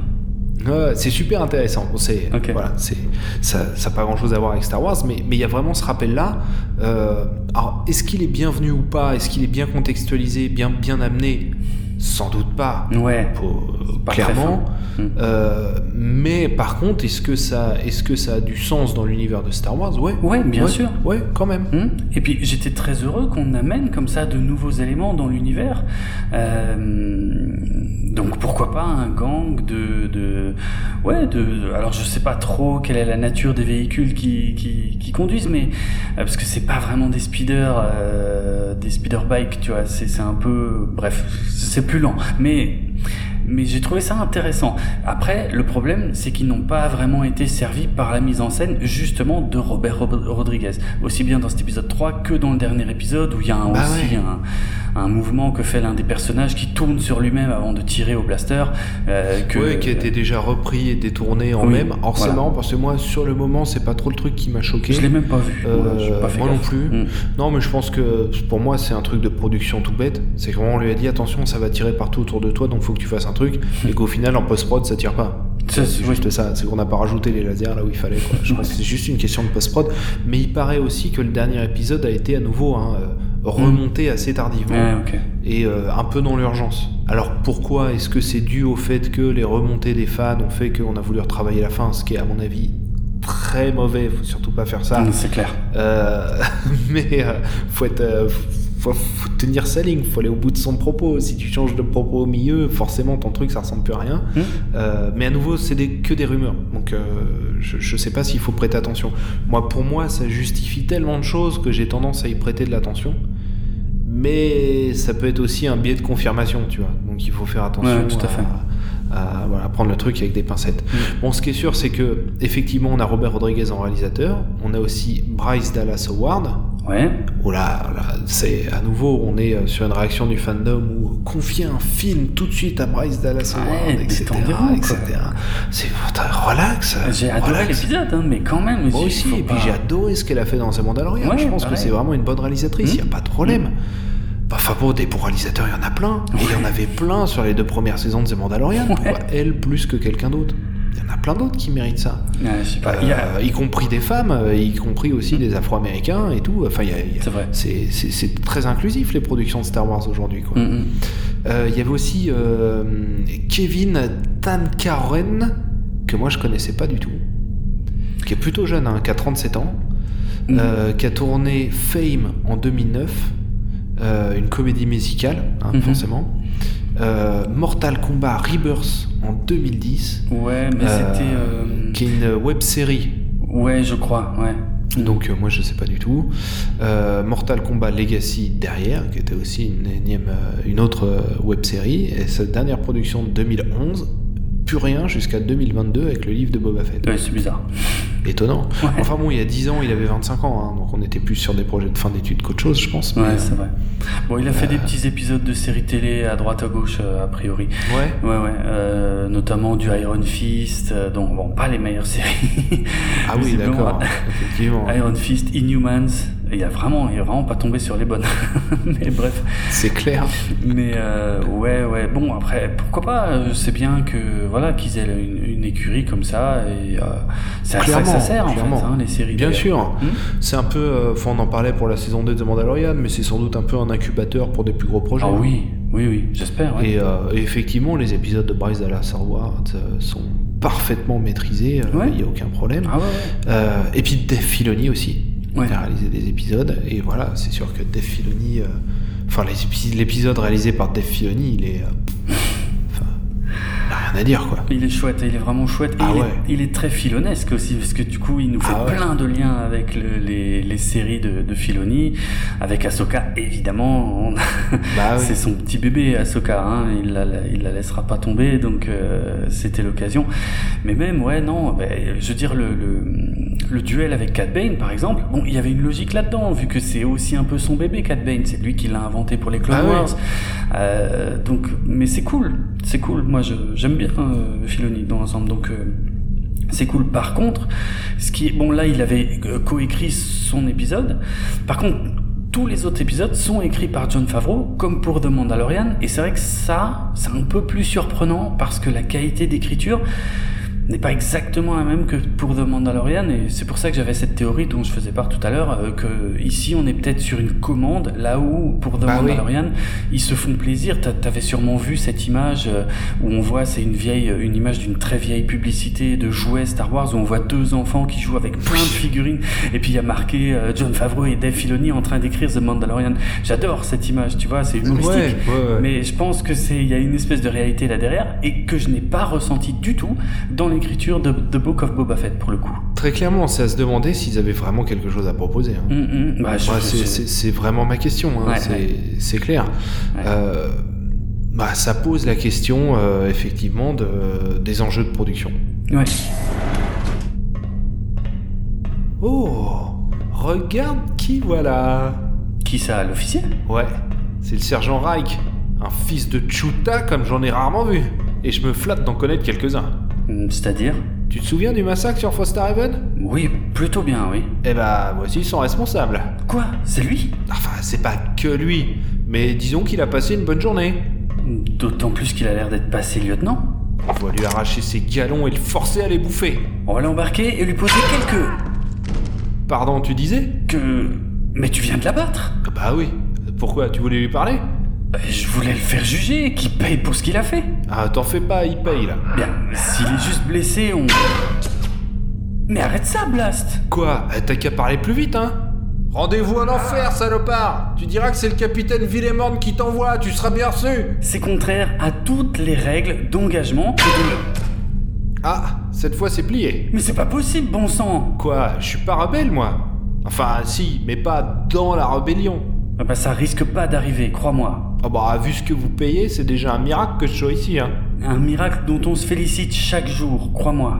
C'est super intéressant. C'est voilà, c'est ça, ça n'a pas grand chose à voir avec Star Wars, mais mais il y a vraiment ce rappel-là. Euh, alors, est-ce qu'il est bienvenu ou pas? Est-ce qu'il est bien contextualisé, bien bien amené? Sans doute pas. Ouais. Pour- Pas clairement. Euh, mais par contre, est-ce que ça, est-ce que ça a du sens dans l'univers de Star Wars? Ouais. Ouais, bien Ouais, sûr. Ouais, quand même. Hmm. Et puis j'étais très heureux qu'on amène comme ça de nouveaux éléments dans l'univers. Euh, donc pourquoi pas un gang de, de ouais de alors je sais pas trop quelle est la nature des véhicules qui, qui, qui conduisent mais euh, parce que c'est pas vraiment des speeders euh, des speeder bikes tu vois c'est c'est un peu bref c'est plus lent. Mais mais j'ai trouvé ça intéressant. Après, le problème, c'est qu'ils n'ont pas vraiment été servis par la mise en scène, justement, de Robert Rob- Rodriguez. Aussi bien dans cet épisode 3 que dans le dernier épisode, où il y a un- Bah aussi ouais. un, un mouvement que fait l'un des personnages qui tourne sur lui-même avant de tirer au blaster. euh, que, Ouais, qui a été déjà repris et détourné en Oui, même. Alors c'est marrant parce que moi, sur le moment, c'est pas trop le truc qui m'a choqué. Je l'ai même pas vu. Euh, pas fait moi non plus. Hmm. Non, mais je pense que pour moi, c'est un truc de production tout bête. C'est que vraiment, on lui a dit attention, ça va tirer partout autour de toi, donc faut que tu fasses un truc. et qu'au final, en post-prod, ça tire pas. C'est juste ça. C'est qu'on n'a pas rajouté les lasers là où il fallait. Quoi. Je pense que c'est juste une question de post-prod. Mais il paraît aussi que le dernier épisode a été à nouveau hein, euh, remonté assez tardivement et euh, un peu dans l'urgence. Alors pourquoi Est-ce que c'est dû au fait que les remontées des fans ont fait qu'on a voulu retravailler la fin, ce qui est à mon avis très mauvais, faut surtout pas faire ça. Hmm, C'est clair. Euh, mais euh, faut être, faut, faut tenir sa ligne, faut aller au bout de son propos. Si tu changes de propos au milieu, forcément ton truc ça ressemble plus à rien. Hmm. Euh, mais à nouveau, c'est des, que des rumeurs, donc euh, je, je sais pas s'il faut prêter attention. Moi, pour moi, ça justifie tellement de choses que j'ai tendance à y prêter de l'attention. Mais ça peut être aussi un biais de confirmation, tu vois. Donc il faut faire attention Ouais, tout à fait. À, voilà, prendre le truc avec des pincettes. Mm. Bon, ce qui est sûr, c'est que effectivement, on a Robert Rodriguez en réalisateur, on a aussi Bryce Dallas Howard. Ouais. Oh là, là, c'est à nouveau, on est euh, sur une réaction du fandom où confier un film tout de suite à Bryce Dallas Ouais, Howard, etc., détendez-vous, etc. C'est relax. J'ai adoré l'épisode, hein, mais quand même. Moi aussi, et puis pas- j'ai adoré ce qu'elle a fait dans The Mandalorian. Ouais, je pense que pareil. c'est vraiment une bonne réalisatrice, il Mm. n'y a pas de problème. Enfin bon, des bons réalisateurs, il y en a plein. Et il y en avait plein sur les deux premières saisons de The Mandalorian. Pourquoi elle plus que quelqu'un d'autre? Il y en a plein d'autres qui méritent ça. Ouais, pas. Euh, Il y a- Y compris des femmes, euh, y compris aussi des Afro-Américains et tout. Enfin, il il C'est très inclusif les productions de Star Wars aujourd'hui. quoi. Mm, mm. Euh, Il y avait aussi euh, Kevin Tankaren, que moi je connaissais pas du tout, qui est plutôt jeune, hein, qui a 37 ans, Mm. qui a tourné Fame en 2009, euh, une comédie musicale, hein, Mhm. forcément. Euh, Mortal Kombat Rebirth en 2010, Ouais, mais euh, c'était. qui est une web série. Ouais, je crois, ouais. Donc euh, moi je sais pas du tout. Euh, Mortal Kombat Legacy derrière, qui était aussi une énième, euh, une autre euh, web série, et sa dernière production de 2011, plus rien jusqu'à 2022 avec le livre de Boba Fett. Ouais, c'est bizarre. Étonnant. Ouais. Enfin bon, il y a 10 ans, il avait 25 ans, hein, donc on était plus sur des projets de fin d'études qu'autre chose, je pense. Ouais, euh, c'est vrai. Bon, il a fait des petits épisodes de séries télé à droite à gauche, euh, a priori. ouais. Ouais, ouais. euh, notamment du Iron Fist, euh, donc bon, pas les meilleures séries. Ah oui, d'accord. Effectivement. Iron Fist, Inhumans, il a vraiment, il vraiment pas tombé sur les bonnes. mais bref. C'est clair. Mais euh, ouais, ouais. Bon, après, pourquoi pas? Euh, C'est bien que voilà qu'ils aient une, une écurie comme ça et euh, c'est à ça que ça sert en fait, hein, les séries. Bien sûr. Hmm? C'est un peu, euh, enfin, on en parlait pour la saison 2 de Mandalorian, mais c'est sans doute un peu un incubateur pour des plus gros projets. Ah oui, oui, oui. J'espère. Ouais. Et, euh, effectivement, les épisodes de Bryce Dallas Howard euh, sont parfaitement maîtrisés, il Ouais. n'y a aucun problème. Ah ouais. Euh, et puis Dave Filoni aussi, Ouais. a réalisé des épisodes, et voilà, c'est sûr que Dave Filoni, euh, enfin l'épisode réalisé par Dave Filoni, il est... enfin, rien à dire, quoi. Il est chouette, il est vraiment chouette. Et Ah il, ouais. est, il est très filonesque aussi, parce que du coup, il nous fait Ah ouais. plein de liens avec le- les, les séries de, de Filoni, avec Ahsoka, évidemment. on- Bah oui. C'est son petit bébé, Ahsoka, hein, il, la, il la laissera pas tomber, donc euh, c'était l'occasion. Mais même, ouais, non, ben, je veux dire, le, le, le duel avec Cat Bane, par exemple, bon, il y avait une logique là-dedans, vu que c'est aussi un peu son bébé, Cat Bane, c'est lui qui l'a inventé pour les Clone Ah ouais. Wars. Euh, donc, mais c'est cool, c'est cool. Moi, j'aime bien euh, dans l'ensemble, donc euh, c'est cool. Par contre, ce qui est bon, là, il avait euh, coécrit son épisode. Par contre, tous les autres épisodes sont écrits par John Favreau, comme pour The Mandalorian, et c'est vrai que ça, c'est un peu plus surprenant parce que la qualité d'écriture n'est pas exactement la même que pour The Mandalorian et c'est pour ça que j'avais cette théorie dont je faisais part tout à l'heure euh, que ici on est peut-être sur une commande là où pour The Bah oui. Mandalorian ils se font plaisir T'a- t'avais sûrement vu cette image euh, où on voit c'est une vieille une image d'une très vieille publicité de jouets Star Wars où on voit deux enfants qui jouent avec plein de figurines et puis il y a marqué euh, John Favreau et Dave Filoni en train d'écrire The Mandalorian j'adore cette image tu vois c'est humoristique Ouais, ouais, ouais. mais je pense que c'est il y a une espèce de réalité là derrière et que je n'ai pas ressenti du tout dans l'écriture de The Book of Boba Fett pour le coup. Très clairement, c'est à se demander s'ils avaient vraiment quelque chose à proposer. hein. Hum, hum, bah, c'est- vraiment ma question, hein, Ouais, c'est ouais. clair. Ouais. Euh, bah, ça pose la question, euh, effectivement, de, des enjeux de production. Ouais. Oh, regarde qui voilà Qui ça, l'officier Ouais, c'est le sergent Reich, un fils de Chuta comme j'en ai rarement vu. Et je me flatte d'en connaître quelques-uns. Hum, C'est-à-dire Tu te souviens du massacre sur Foster Haven Oui, plutôt bien, oui. Eh bah, voici son responsable. Quoi? C'est lui? Enfin, c'est pas que lui, mais disons qu'il a passé une bonne journée. D'autant plus qu'il a l'air d'être passé lieutenant. On va lui arracher ses galons et le forcer à les bouffer. On va l'embarquer et lui poser quelques... Pardon, tu disais? Que... Mais tu viens de l'abattre? Bah oui. Pourquoi? Tu voulais lui parler? Bah, Je voulais le faire juger, qu'il paye pour ce qu'il a fait. Ah, t'en fais pas, il paye là. Bien, s'il est juste blessé, on... Mais arrête ça, Blast Quoi Eh, T'as qu'à parler plus vite, hein Rendez-vous en enfer, salopard Tu diras que c'est le capitaine Villemorne qui t'envoie, tu seras bien reçu C'est contraire à toutes les règles d'engagement et de... Ah, cette fois c'est plié. Mais c'est pas possible, bon sang Quoi Je suis pas rebelle, moi Enfin, si, mais pas dans la rébellion. Ah Bah ça risque pas d'arriver, crois-moi. Ah bah, vu ce que vous payez, c'est déjà un miracle que je sois ici, hein. Un miracle dont on se félicite chaque jour, crois-moi.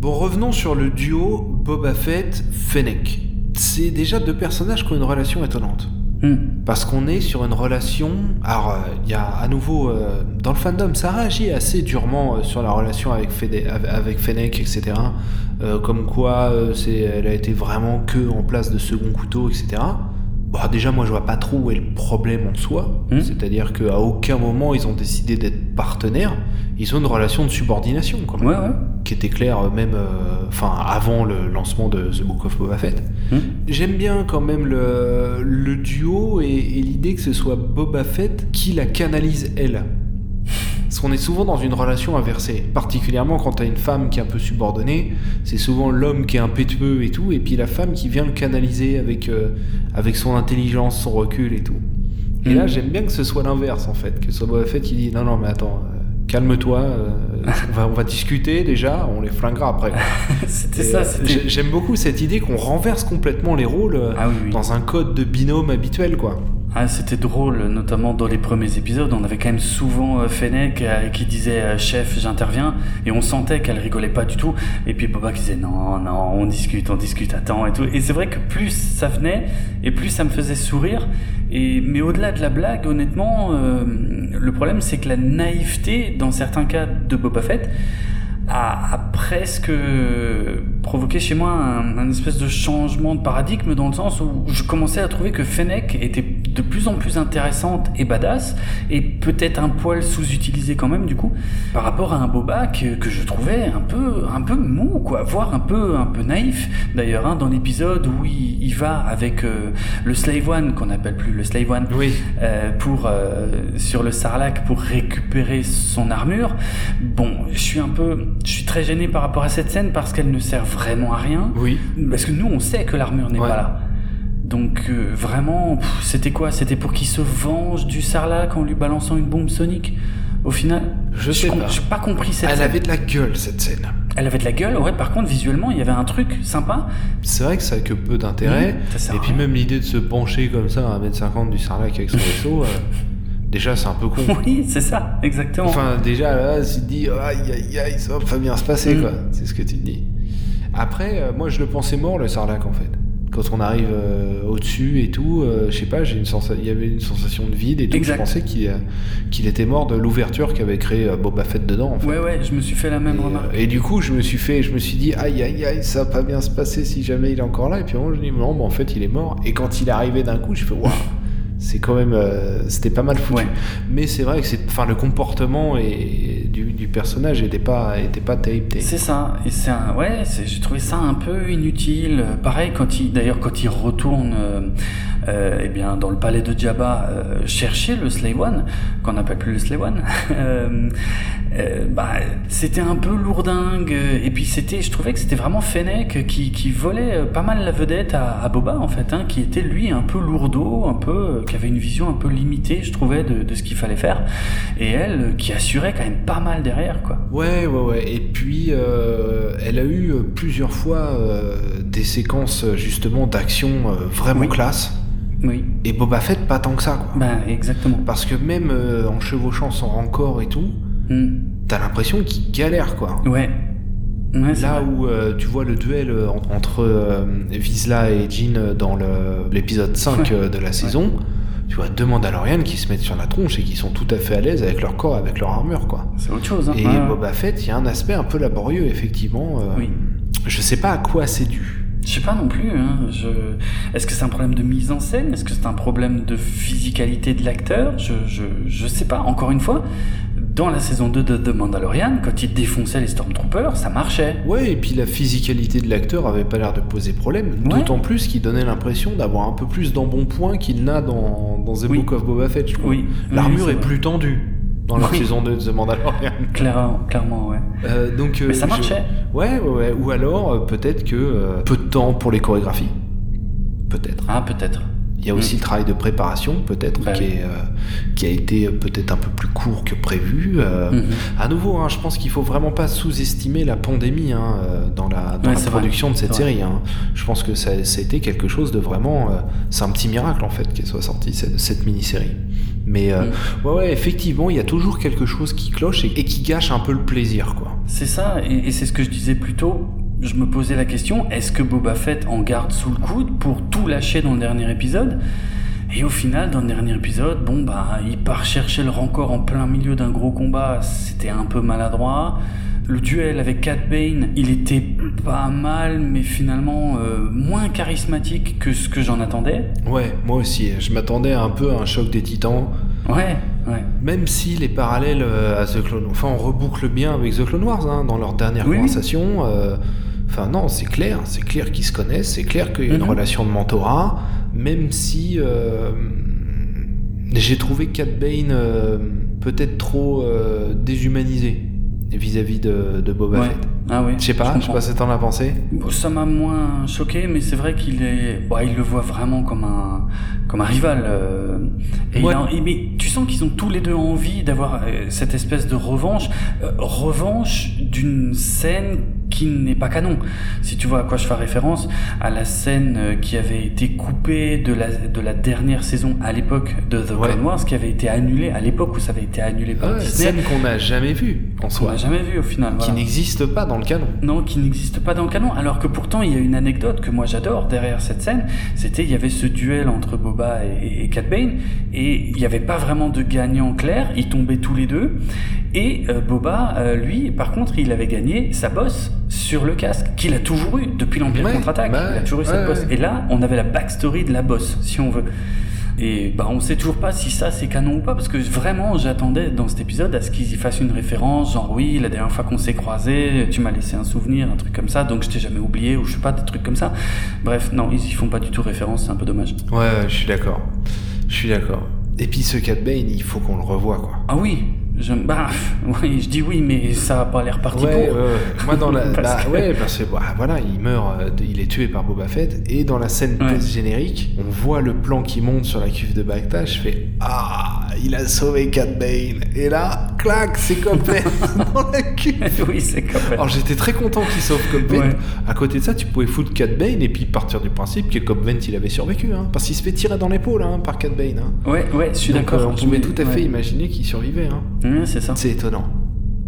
Bon, revenons sur le duo Boba Fett-Fennec. C'est déjà deux personnages qui ont une relation étonnante. Hmm. Parce qu'on est sur une relation. Alors, euh, il y a à nouveau. euh, dans le fandom, ça réagit assez durement euh, sur la relation avec, Fede- avec- Fennec, etc. Comme quoi, c'est, elle a été vraiment que en place de second couteau, etc. Bon, déjà, moi, je vois pas trop où est le problème en soi. Hmm. C'est-à-dire qu'à aucun moment, ils ont décidé d'être partenaires. Ils ont une relation de subordination, quand même Ouais, ouais. qui était clair euh, même euh, avant le lancement de The Book of Boba Fett. Hmm. J'aime bien quand même le, le duo et, et l'idée que ce soit Boba Fett qui la canalise elle. Parce qu'on est souvent dans une relation inversée, particulièrement quand t'as une femme qui est un peu subordonnée, c'est souvent l'homme qui est impétueux et tout, et puis la femme qui vient le canaliser avec, euh, avec son intelligence, son recul et tout. Et là, j'aime bien que ce soit l'inverse en fait, que ce soit Boba Fett qui dit non, non, mais attends, euh, calme-toi, euh, on, va, on va discuter déjà, on les flinguera après. c'était ça, J'aime beaucoup cette idée qu'on renverse complètement les rôles Ah oui, oui. dans un code de binôme habituel, quoi. Ah, c'était drôle, notamment dans les premiers épisodes. On avait quand même souvent euh, Fennec euh, qui disait euh, Chef, j'interviens. Et on sentait qu'elle rigolait pas du tout. Et puis Boba qui disait Non, non, on discute, on discute, attends et tout. Et c'est vrai que plus ça venait, et plus ça me faisait sourire. Mais au-delà de la blague, honnêtement, le problème c'est que la naïveté, dans certains cas de Boba Fett, a, a presque provoqué chez moi un, un espèce de changement de paradigme dans le sens où je commençais à trouver que Fennec était de plus en plus intéressante et badass et peut-être un poil sous-utilisé quand même du coup par rapport à un Boba que, que je trouvais un peu un peu mou quoi voire un peu un peu naïf d'ailleurs hein, dans l'épisode où il, il va avec euh, le Slave One qu'on appelle plus le Slave One Oui. euh, pour euh, sur le Sarlacc pour récupérer son armure. Bon, je suis un peu, je suis très gêné par rapport à cette scène parce qu'elle ne sert vraiment à rien. Oui. Parce que nous, on sait que l'armure n'est Ouais. pas là. Donc euh, vraiment, c'était quoi? C'était pour qu'il se venge du Sarlacc en lui balançant une bombe sonique? Au final Je sais pas. J'ai pas compris cette Elle scène. avait de la gueule cette scène. Elle avait de la gueule, ouais, par contre, visuellement, il y avait un truc sympa. C'est vrai que ça a que peu d'intérêt. Mmh, et puis même l'idée de se pencher comme ça à 1m50 du sarlac avec son vaisseau, euh, déjà c'est un peu con. Oui, c'est ça, exactement. Enfin, déjà là, tu te dis, aïe aïe aïe, ça va pas bien se passer, Mm. quoi. C'est ce que tu te dis. Après, euh, moi je le pensais mort, le sarlac, en fait. Quand on arrive euh, au-dessus et tout, euh, je sais pas, j'ai une sensa- il y avait une sensation de vide et tout. Exact. Je pensais qu'il euh, qu'il était mort de l'ouverture qu'avait créé Boba Fett dedans, en fait. Ouais, ouais, je me suis fait la même Et, remarque. et du coup, je me suis fait, je me suis dit, aïe aïe aïe, ça va pas bien se passer si jamais il est encore là. Et puis moi, je dis, non, mais en fait, il est mort. Et quand il est arrivé d'un coup, je fais, waouh, c'est quand même, euh, c'était pas mal foutu. Ouais. Mais c'est vrai que c'est, enfin, le comportement et du, du personnage était pas, était pas terrible. terrible. C'est ça, et c'est un, ouais, j'ai trouvé ça un peu inutile. Pareil quand il, d'ailleurs quand il retourne, euh, euh, eh bien dans le palais de Jabba euh, chercher le Slave One, qu'on n'appelle plus le Slave One, bah c'était un peu lourdingue. Et puis c'était, je trouvais que c'était vraiment Fennec qui, qui volait pas mal la vedette à, à Boba en fait, hein, qui était lui un peu lourdeau, un peu, qui avait une vision un peu limitée, je trouvais, de, de ce qu'il fallait faire. Et elle, euh, qui assurait quand même pas mal derrière, quoi. Ouais, ouais, ouais. Et puis, euh, elle a eu euh, plusieurs fois euh, des séquences justement d'action vraiment Oui. classe. Oui. Et Boba Fett, pas tant que ça, quoi. Ben exactement. Parce que même euh, en chevauchant son rancor et tout, Hmm. t'as l'impression qu'il galère, quoi. Ouais. Là où euh, tu vois le duel en- entre euh, Vizsla et Jean dans l'épisode 5 Ouais. euh, de la saison, tu vois deux Mandalorians qui se mettent sur la tronche et qui sont tout à fait à l'aise avec leur corps, avec leur armure, quoi. C'est autre chose. Hein. Et Ouais. Boba Fett, il y a un aspect un peu laborieux, effectivement. euh, Oui. Je sais pas à quoi c'est dû. Je sais pas non plus. Hein. Je... Est-ce que c'est un problème de mise en scène? Est-ce que c'est un problème de physicalité de l'acteur? Je, je, je sais pas. Encore une fois, dans la saison 2 de The Mandalorian, quand il défonçait les Stormtroopers, ça marchait. Ouais, et puis la physicalité de l'acteur avait pas l'air de poser problème. Ouais. D'autant plus qu'il donnait l'impression d'avoir un peu plus d'embonpoint qu'il n'a dans, dans The Oui. Book of Boba Fett, je crois. Oui. L'armure Oui, est, plus tendue dans la Oui. saison 2 de The Mandalorian. Clairement, clairement, ouais. Euh, donc, euh, Mais ça je- marchait. Ouais, ouais, ouais. Ou alors, euh, peut-être que peu de temps pour les chorégraphies. Peut-être. Ah, peut-être. Il y a aussi Mm. le travail de préparation, peut-être, Bah qui, euh, qui a été euh, peut-être un peu plus court que prévu. Euh, Mhm. À nouveau, hein, je pense qu'il faut vraiment pas sous-estimer la pandémie hein, euh, dans la, dans Ouais, la c'est vrai. production de cette série. hein. Je pense que ça, ça a été quelque chose de vraiment. euh, c'est un petit miracle en fait qu'elle soit sortie cette, cette mini-série. Mais Mm. ouais, ouais, effectivement, il y a toujours quelque chose qui cloche et, et qui gâche un peu le plaisir, quoi. C'est ça, et, et c'est ce que je disais plus tôt. Je me posais la question, est-ce que Boba Fett en garde sous le coude pour tout lâcher dans le dernier épisode? Et au final, dans le dernier épisode, bon bah, il part chercher le rancor en plein milieu d'un gros combat, c'était un peu maladroit. Le duel avec Cat Bane, il était pas mal, mais finalement euh, moins charismatique que ce que j'en attendais. Ouais, moi aussi. Je m'attendais un peu à un choc des titans. Ouais, ouais. Même si les parallèles euh, à The Clone Enfin, on reboucle bien avec The Clone Wars hein, dans leur dernière Oui, oui. conversation. euh, Enfin, non, c'est clair. C'est clair qu'ils se connaissent. C'est clair qu'il y a une Mhm. relation de mentorat. Même si euh, j'ai trouvé Cat Bane euh, peut-être trop euh, déshumanisé vis-à-vis de, de Boba Ouais. Fett. Ah oui. Je sais pas, je sais pas que t'en as pensé. Ça m'a moins choqué, mais c'est vrai qu'il est, bah, il le voit vraiment comme un, comme un rival. euh, et Ouais. il a- et- mais tu sens qu'ils ont tous les deux envie d'avoir cette espèce de revanche, euh, revanche d'une scène qui n'est pas canon. Si tu vois à quoi je fais référence, à la scène euh, qui avait été coupée de la, de la dernière saison à l'époque de The Ouais. Clone Wars, qui avait été annulée à l'époque où ça avait été annulé par Ouais, Disney, scène qu'on n'a jamais vue en soi. n'a jamais vu au final. Qui voilà. n'existe pas dans le canon. Non, qui n'existe pas dans le canon. Alors que pourtant, il y a une anecdote que moi j'adore derrière cette scène. C'était, il y avait ce duel entre Boba et, et Cat Bane, et il n'y avait pas vraiment de gagnant clair. Ils tombaient tous les deux. Et euh, Boba, euh, lui, par contre, il avait gagné sa bosse sur le casque, qu'il a toujours eu depuis l'Empire Ouais, contre-attaque. bah il a toujours eu ouais, cette bosse. Et là, on avait la backstory de la bosse, si on veut. Et bah on sait toujours pas si ça c'est canon ou pas parce que vraiment j'attendais dans cet épisode à ce qu'ils y fassent une référence genre oui la dernière fois qu'on s'est croisés tu m'as laissé un souvenir un truc comme ça donc je t'ai jamais oublié ou je sais pas des trucs comme ça bref non ils y font pas du tout référence c'est un peu dommage Ouais, ouais, je suis d'accord. Je suis d'accord. Et puis ce Cat Bane, il faut qu'on le revoie, quoi. ah oui je bah oui je dis oui mais ça a pas l'air parti Ouais, pour ouais, ouais. Moi, dans la. Parce bah, que- Ouais, parce que bah, voilà, il meurt, euh, il est tué par Boba Fett. Et dans la scène Ouais. post-générique, on voit le plan qui monte sur la cuve de Bacta. Je fais Ah, il a sauvé Cat Bane. Et là, clac, c'est Cophead dans la cul. oui, c'est. Alors j'étais très content qu'il sauve. Ouais. À côté de ça, tu pouvais foutre Cat Bane et puis partir du principe que Cophead il avait survécu. Hein, parce qu'il se fait tirer dans l'épaule hein, par Cat Bane. Hein. Ouais, ouais, je suis d'accord. euh, on pouvait tout à fait ouais. imaginer qu'il survivait. Hein. C'est ça. C'est étonnant.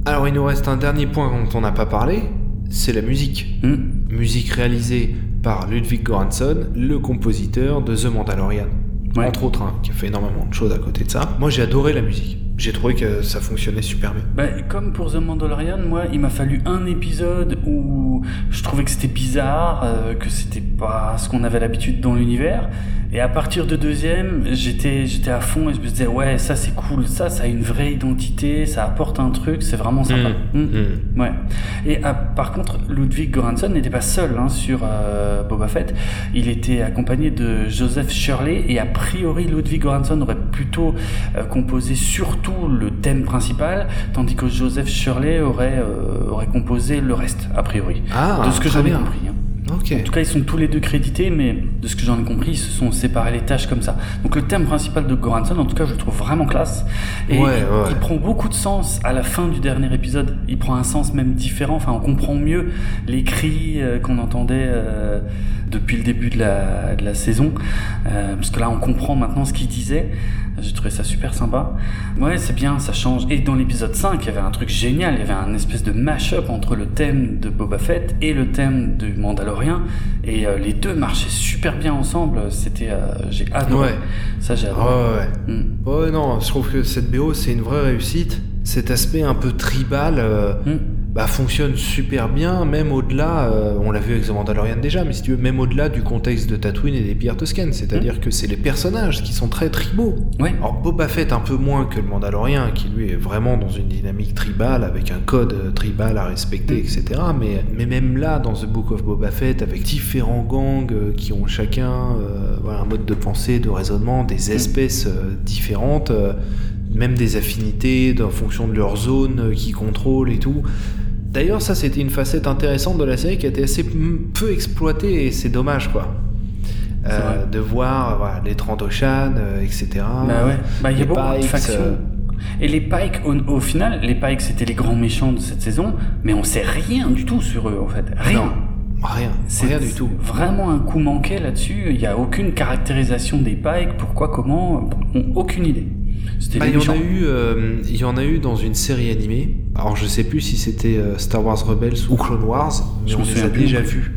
Alors il nous reste un dernier point dont on n'a pas parlé, c'est la musique. Hmm. Musique réalisée par Ludwig Göransson, le compositeur de The Mandalorian. Ouais. Entre autres, hein, qui a fait énormément de choses à côté de ça. Moi j'ai adoré la musique. J'ai trouvé que ça fonctionnait super bien. Bah, comme pour The Mandalorian, moi, il m'a fallu un épisode où je trouvais que c'était bizarre, euh, que c'était pas ce qu'on avait l'habitude dans l'univers. Et à partir de deuxième, j'étais, j'étais à fond et je me disais, ouais, ça c'est cool, ça, ça a une vraie identité, ça apporte un truc, c'est vraiment sympa. Mm. Mm. Mm. Ouais. Et ah, par contre, Ludwig Göransson n'était pas seul hein, sur euh, Boba Fett. Il était accompagné de Joseph Shirley et a priori Ludwig Göransson aurait plutôt euh, composé surtout le thème principal, tandis que Joseph Shirley aurait euh, aurait composé le reste a priori. Ah, de ce que bien. compris. hein. En tout cas, ils sont tous les deux crédités, mais de ce que j'en ai compris, ils se sont séparés les tâches comme ça. Donc le thème principal de Goranson, en tout cas, je le trouve vraiment classe. Et Ouais, il, ouais. il prend beaucoup de sens à la fin du dernier épisode. Il prend un sens même différent. Enfin, on comprend mieux les cris euh, qu'on entendait euh, depuis le début de la, de la saison. Euh, parce que là, on comprend maintenant ce qu'il disait. J'ai trouvé ça super sympa. Ouais, c'est bien, ça change. Et dans l'épisode 5, il y avait un truc génial. Il y avait un espèce de mash-up entre le thème de Boba Fett et le thème du Mandalorien. Et euh, les deux marchaient super bien ensemble. C'était, euh, j'ai adoré. Ouais. Ça, j'ai Ouais, ouais. Mm. Ouais, non, je trouve que cette BO, c'est une vraie réussite. Cet aspect un peu tribal euh, Mm. Bah, fonctionne super bien, même au-delà, euh, on l'a vu avec The Mandalorian déjà, mais si tu veux, même au-delà du contexte de Tatooine et des pierres toscanes. C'est-à-dire que c'est les personnages qui sont très tribaux. Ouais. Alors Boba Fett un peu moins que le Mandalorien, qui lui est vraiment dans une dynamique tribale, avec un code euh, tribal à respecter, Mm. etc. Mais, mais même là, dans The Book of Boba Fett, avec différents gangs euh, qui ont chacun euh, voilà, un mode de pensée, de raisonnement, des espèces euh, différentes, même des affinités en fonction de leur zone qu'ils contrôlent et tout. D'ailleurs, ça c'était une facette intéressante de la série qui a été assez peu exploitée et c'est dommage quoi. Euh, de voir voilà, les Trandoshan, euh, etc. Bah ouais, bah il y a beaucoup de factions. euh, Et les Pikes, au, au final, les Pikes c'était les grands méchants de cette saison, mais on sait rien du tout sur eux en fait. Rien. Non, rien, C'est rien du tout. Vraiment un coup manqué là-dessus. Il n'y a aucune caractérisation des Pikes, pourquoi, comment, on- aucune idée. Bah, il y en a eu, euh, il y en a eu dans une série animée. Alors je sais plus si c'était euh, Star Wars Rebels ou Clone Wars, mais Je on les a déjà vus.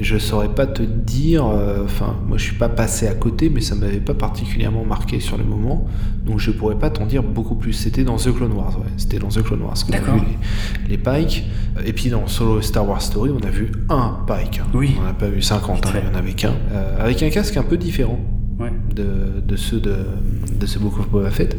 Je saurais pas te dire. euh, Enfin, moi je suis pas passé à côté, mais ça m'avait pas particulièrement marqué sur le moment, donc je pourrais pas t'en dire beaucoup plus. C'était dans The Clone Wars, ouais. C'était dans The Clone Wars qu'on a vu les, les Pikes. Et puis dans Solo Star Wars Story, on a vu un Pike. hein. Oui. On n'a pas vu 50, hein, il y en avait qu'un. Avec un casque un peu différent Ouais. de, de ceux de, de ce Book of Boba Fett.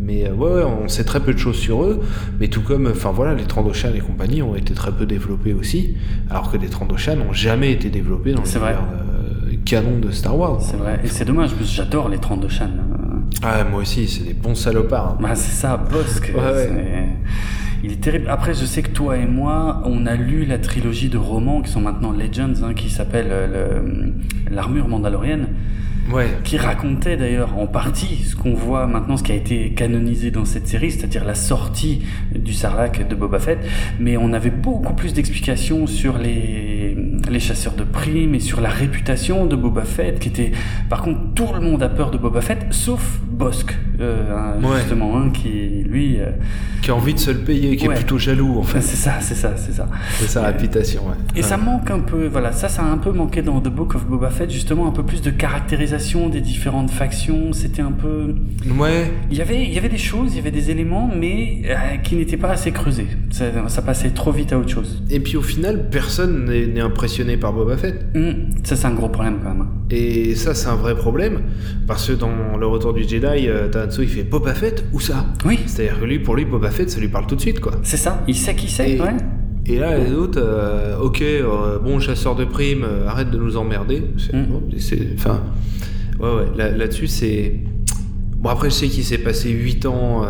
Mais euh, ouais, ouais, on sait très peu de choses sur eux, mais tout comme, enfin voilà, les Trandoshan et compagnie ont été très peu développés aussi, alors que les Trandoshan n'ont jamais été développés dans l'univers euh, canon de Star Wars. C'est vrai. Et c'est dommage, parce que j'adore les 32 Shan. Ah, moi aussi, c'est des bons salopards. hein. Bah, c'est ça, Bosque. Ouais, ouais. Il est terrible. Après, je sais que toi et moi, on a lu la trilogie de romans qui sont maintenant Legends, hein, qui s'appelle euh, le- l'armure mandalorienne. Ouais, qui racontait d'ailleurs en partie ce qu'on voit maintenant, ce qui a été canonisé dans cette série, c'est-à-dire la sortie du Sarlacc de Boba Fett, mais on avait beaucoup plus d'explications sur les, les chasseurs de primes et sur la réputation de Boba Fett, qui était... Par contre, tout le monde a peur de Boba Fett, sauf Bosque, euh, Ouais. justement, hein, qui, lui... euh, qui a envie de se le payer, qui Ouais. est plutôt jaloux en fait. c'est ça, c'est ça, c'est ça. C'est sa réputation, ouais. Et Ouais. ça manque un peu, voilà, ça, ça a un peu manqué dans The Book of Boba Fett, justement, un peu plus de caractérisation des différentes factions. C'était un peu. Ouais, Il y avait, il y avait des choses, il y avait des éléments, mais euh, qui n'étaient pas assez creusés. Ça, ça passait trop vite à autre chose. et puis au final, personne n'est n'est impressionné par Boba Fett. Hum, ça, c'est un gros problème quand même. Et ça, c'est un vrai problème, parce que dans Le Retour du Jedi, euh, Tanso, il fait Boba Fett, où ça? Oui, C'est-à-dire que lui, pour lui, Boba Fett, ça lui parle tout de suite, quoi. c'est ça. Il sait qui c'est, Et, ouais. et là, les autres, euh, ok, euh, bon, chasseur de primes, euh, arrête de nous emmerder. C'est, Mm. enfin, ouais, ouais, là- là-dessus, c'est. Bon, après, je sais qu'il s'est passé 8 ans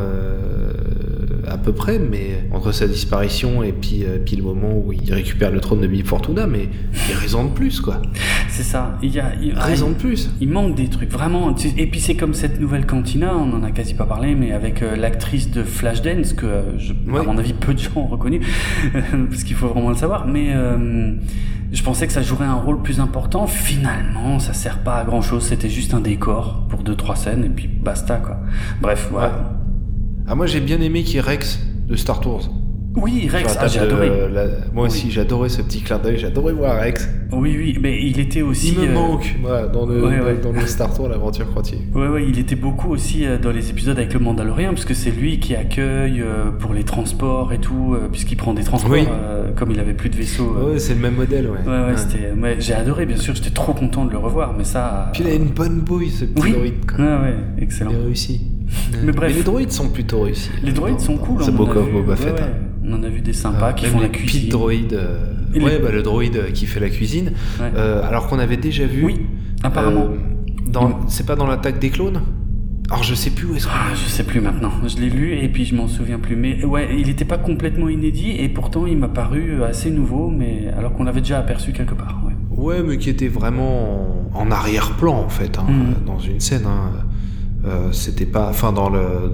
à peu près, mais entre sa disparition et puis, euh, puis le moment où il récupère le trône de Bib Fortuna, mais il y a raison de plus, quoi. C'est ça. Il y a, il, Raison de plus. Il manque des trucs, vraiment. Et puis c'est comme cette nouvelle cantina, on en a quasi pas parlé, mais avec euh, l'actrice de Flashdance, que euh, à mon avis peu de gens ont reconnu, parce qu'il faut vraiment le savoir. Mais je pensais que ça jouerait un rôle plus important. Finalement, ça sert pas à grand chose. C'était juste un décor pour deux trois scènes et puis basta quoi. Bref, voilà. Ah moi j'ai bien aimé qui Rex de Star Tours. Oui, Rex, ah, j'ai adoré. Moi aussi, j'adorais ce petit clin d'œil, j'adorais voir Rex. Oui, oui, mais il était aussi. Il me euh, manque, dans, le, dans, le Star Tour, l'aventure croitier. Ouais, ouais, il était beaucoup aussi euh, dans les épisodes avec le Mandalorien, puisque c'est lui qui accueille euh, pour les transports et tout, puisqu'il prend des transports, comme il avait plus de vaisseaux. Ouais, c'est le même modèle, ouais. Ouais, ouais, c'était. j'ai adoré, bien sûr, j'étais trop content de le revoir, mais ça. Puis il a une bonne bouille, ce petit droïde. Ouais, ouais, excellent. Il a réussi. Mais, bref. les droïdes sont plutôt réussis. Les droïdes sont cool. C'est of Boba Fett. Hein. On en a vu des sympas qui font la cuisine. droïde. Euh, ouais, bah, le droïde qui fait la cuisine. Euh, alors qu'on avait déjà vu. Oui, apparemment. Euh, dans... C'est pas dans l'attaque des clones? Alors je sais plus où est-ce que. Ah, je sais plus maintenant. Je l'ai lu et puis je m'en souviens plus. Mais ouais, il n'était pas complètement inédit et pourtant il m'a paru assez nouveau, mais alors qu'on l'avait déjà aperçu quelque part. Ouais, ouais mais qui était vraiment en, arrière-plan en fait, hein, mm. dans une scène. Hein. C'était pas, enfin dans le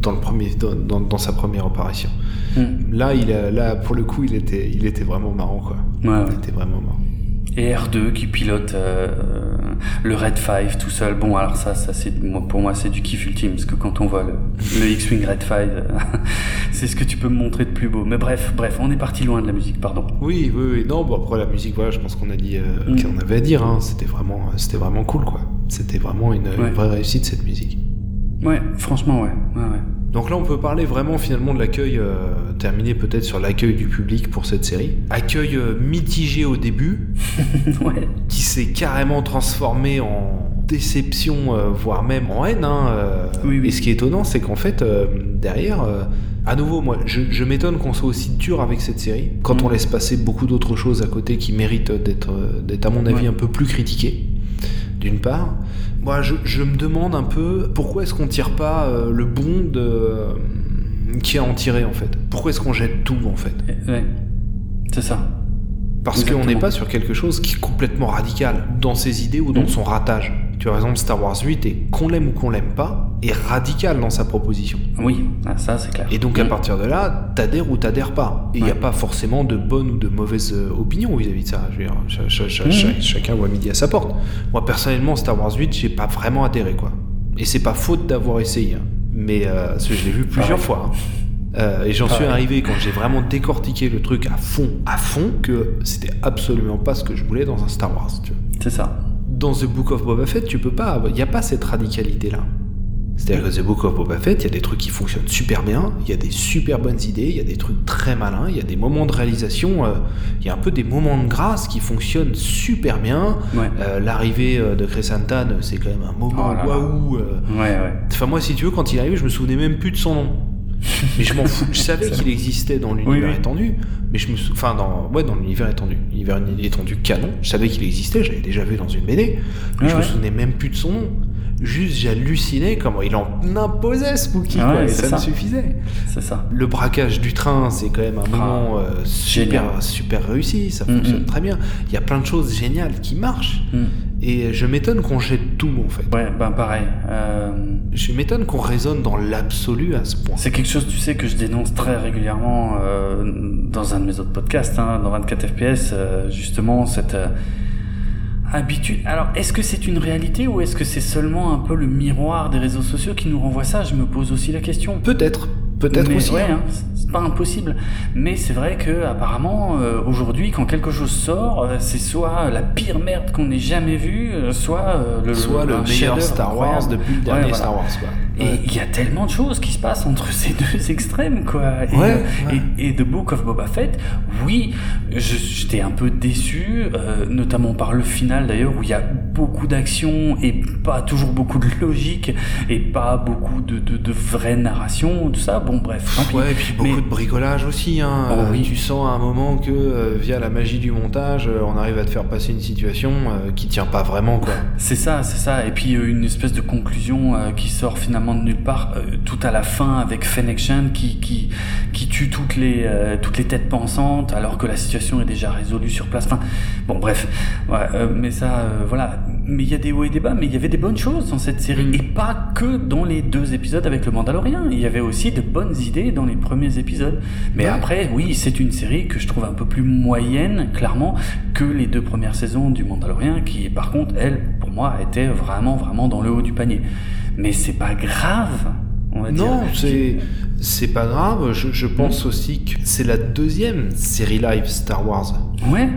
dans, le premier, dans, dans sa première apparition. Hmm. Là, il a, là, pour le coup, il était, il était vraiment marrant, quoi. Ouais, il était vraiment marrant. Et R2 qui pilote euh, le Red 5 tout seul. Bon, alors ça, ça c'est pour moi, c'est du kiff ultime parce que quand on voit le, le X-wing Red 5, c'est ce que tu peux me montrer de plus beau. Mais bref, bref, on est parti loin de la musique, pardon. Oui, oui, oui. Non, bon après la musique, voilà, je pense qu'on a dit, euh, hmm. qu'on avait à dire. Hein. C'était vraiment, c'était vraiment cool, quoi. C'était vraiment une, une, vraie réussite cette musique. Ouais, franchement, ouais, ouais, ouais. Donc là, on peut parler vraiment finalement de l'accueil, euh, terminer peut-être sur l'accueil du public pour cette série. Accueil euh, mitigé au début, ouais. qui s'est carrément transformé en déception, euh, voire même en haine. Hein, oui, oui. Et ce qui est étonnant, c'est qu'en fait, derrière, à nouveau, moi, je, m'étonne qu'on soit aussi dur avec cette série, quand mm. on laisse passer beaucoup d'autres choses à côté qui méritent d'être, d'être à mon avis, un peu plus critiquées, d'une part. Moi, je, me demande un peu pourquoi est-ce qu'on tire pas euh, le bon de euh, qui a en tiré en fait. Pourquoi est-ce qu'on jette tout en fait? Eh, Ouais, c'est ça. Parce qu'on n'est pas sur quelque chose qui est complètement radical dans ses idées ou dans mm. son ratage. Par exemple, Star Wars 8, et qu'on l'aime ou qu'on l'aime pas, est radical dans sa proposition. Oui, ah, ça c'est clair. Et donc à mm. partir de là, t'adhères ou t'adhères pas. Et il n'y a pas forcément de bonnes ou de mauvaises euh, opinions vis-à-vis de ça. Je veux dire, mm. chacun voit midi à sa porte. Moi personnellement, Star Wars 8, j'ai pas vraiment adhéré quoi. Et c'est pas faute d'avoir essayé. Hein. Mais euh, je l'ai vu plusieurs fois. Hein. Euh, et j'en suis arrivé quand j'ai vraiment décortiqué le truc à fond, à fond, que c'était absolument pas ce que je voulais dans un Star Wars. C'est ça. Dans The Book of Boba Fett, tu peux pas, il n'y a pas cette radicalité là. C'est-à-dire que The Book of Boba Fett, il y a des trucs qui fonctionnent super bien, il y a des super bonnes idées, il y a des trucs très malins, il y a des moments de réalisation, euh, il y a un peu des moments de grâce qui fonctionnent super bien. Euh, l'arrivée euh, de Crescentan, c'est quand même un moment oh waouh. ouais, ouais. Enfin, moi, si tu veux, quand il arrive, je me souvenais même plus de son nom. mais je m'en fous. Je savais qu'il existait dans l'univers étendu, mais je me enfin dans ouais dans l'univers étendu, l'univers étendu canon. Je savais qu'il existait, j'avais déjà vu dans une BD, mais je me souvenais même plus de son nom juste j'hallucinais comment il en imposait Spooky ah quoi, et ça, me suffisait. C'est ça. Le braquage du train, c'est quand même un ah, moment euh, super super réussi, ça mm, fonctionne mm. très bien. Il y a plein de choses géniales qui marchent. Mm. Et je m'étonne qu'on jette tout en fait. Ouais, ben pareil. Euh, je m'étonne qu'on raisonne dans l'absolu à ce point. C'est quelque chose, tu sais, que je dénonce très régulièrement euh, dans un de mes autres podcasts, hein, dans 24 FPS, justement, cette habitude. Alors, est-ce que c'est une réalité ou est-ce que c'est seulement un peu le miroir des réseaux sociaux qui nous renvoie ça? Je me pose aussi la question. Peut-être. Peut-être aussi. Ouais, hein, c'est pas impossible. Mais c'est vrai que apparemment euh, aujourd'hui, quand quelque chose sort, euh, c'est soit la pire merde qu'on ait jamais vue, euh, soit le, soit le meilleur Star Wars depuis le dernier Star Wars. Quoi. Et il y a tellement de choses qui se passent entre ces deux extrêmes, quoi. Et, ouais, et, et, The Book of Boba Fett, oui, j'étais un peu déçu, notamment par le final d'ailleurs, où il y a beaucoup d'action et pas toujours beaucoup de logique et pas beaucoup de, de, de vraie narration, tout ça. Bon, bref. tant pis. Ouais, et puis beaucoup Mais- de bricolage aussi. Hein. Oh Euh, oui. Tu sens à un moment que euh, via la magie du montage, euh, on arrive à te faire passer une situation euh, qui tient pas vraiment. quoi. C'est ça, c'est ça. Et puis euh, une espèce de conclusion euh, qui sort finalement de nulle part, euh, tout à la fin avec Fennec Shand qui, qui, qui tue toutes les, euh, toutes les têtes pensantes alors que la situation est déjà résolue sur place. Enfin, bon, bref. Ouais, euh, mais ça, voilà. Mais il y a des hauts et des bas, mais il y avait des bonnes choses dans cette série. Mm. Et pas que dans les deux épisodes avec le Mandalorien. Il y avait aussi de bonnes idées dans les premiers épisodes. Mais Ouais. après, oui, c'est une série que je trouve un peu plus moyenne, clairement, que les deux premières saisons du Mandalorien, qui, par contre, elle, pour moi, était vraiment, vraiment dans le haut du panier. Mais c'est pas grave, on va dire. Non, c'est c'est pas grave. Je, je pense aussi que c'est la deuxième série live Star Wars Ouais,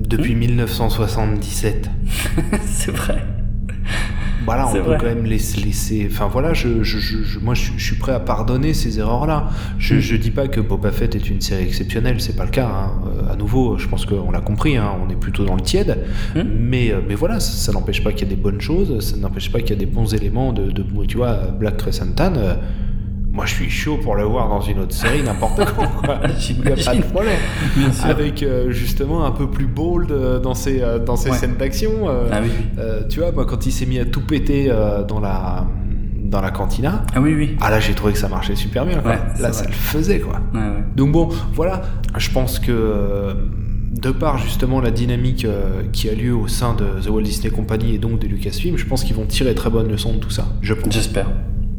depuis 1977. c'est vrai. Voilà, on C'est peut vrai. quand même laisser. laisser- Enfin voilà, je, je, je- je- moi je, suis- je suis prêt à pardonner ces erreurs-là. Je, Mm. je dis pas que Boba Fett est une série exceptionnelle, c'est pas le cas. hein. Euh, à nouveau, je pense qu'on l'a compris, hein, on est plutôt dans le tiède. Mm. Mais, euh, mais voilà, ça, ça n'empêche pas qu'il y a des bonnes choses, ça n'empêche pas qu'il y a des bons éléments de, de tu vois, Black Crescentan. euh, moi je suis chaud pour le voir dans une autre série, n'importe quand. quoi. Il n'y a pas de problème. Avec euh, justement un peu plus bold euh, dans ses, euh, dans ses Ouais. scènes d'action. Ah oui, oui. tu vois, moi, quand il s'est mis à tout péter dans la dans la cantina, Ah oui, oui. ah là, j'ai trouvé que ça marchait super bien. quoi. Ouais, là, ça le faisait, quoi. Ouais, ouais. Donc bon, voilà. Je pense que de par justement la dynamique qui a lieu au sein de The Walt Disney Company et donc de Lucasfilm, je pense qu'ils vont tirer très bonne leçon de tout ça. Je pense. J'espère.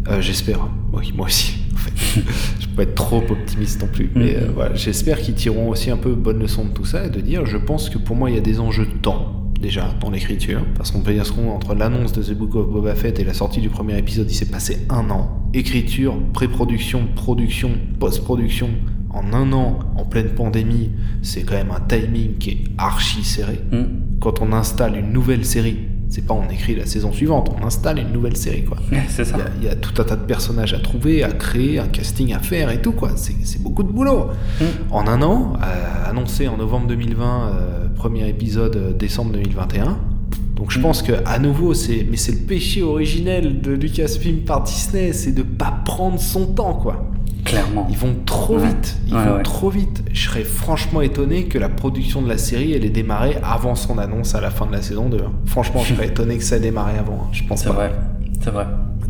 Euh, J'espère. Oui, moi aussi. En fait. je peux pas être trop optimiste non plus. Mais euh, Mhm. voilà, j'espère qu'ils tireront aussi un peu bonne leçon de tout ça et de dire, je pense que pour moi, il y a des enjeux de temps déjà dans l'écriture. Parce qu'on peut dire ce qu'on entre l'annonce de The Book of Boba Fett et la sortie du premier épisode, il s'est passé un an. Écriture, pré-production, production, post-production. En un an, en pleine pandémie, c'est quand même un timing qui est archi serré Hmm. quand on installe une nouvelle série, c'est pas on écrit la saison suivante, on installe une nouvelle série quoi. C'est ça. Il y a- il y, a tout un tas de personnages à trouver, à créer, un casting à faire et tout quoi. C'est c'est beaucoup de boulot. Mm. En un an, euh, annoncé en novembre 2020, euh, premier épisode euh, décembre 2021. Donc je Mm. pense que à nouveau c'est mais c'est le péché originel de Lucasfilm par Disney, c'est de pas prendre son temps quoi. Clairement. Ils vont trop Ouais. vite. Ils Ouais, vont ouais. trop vite. Je serais franchement étonné que la production de la série elle ait démarré avant son annonce à la fin de la saison 2. hein. Franchement, je serais étonné que ça ait démarré avant. hein. Je pense C'est pas. vrai. C'est vrai.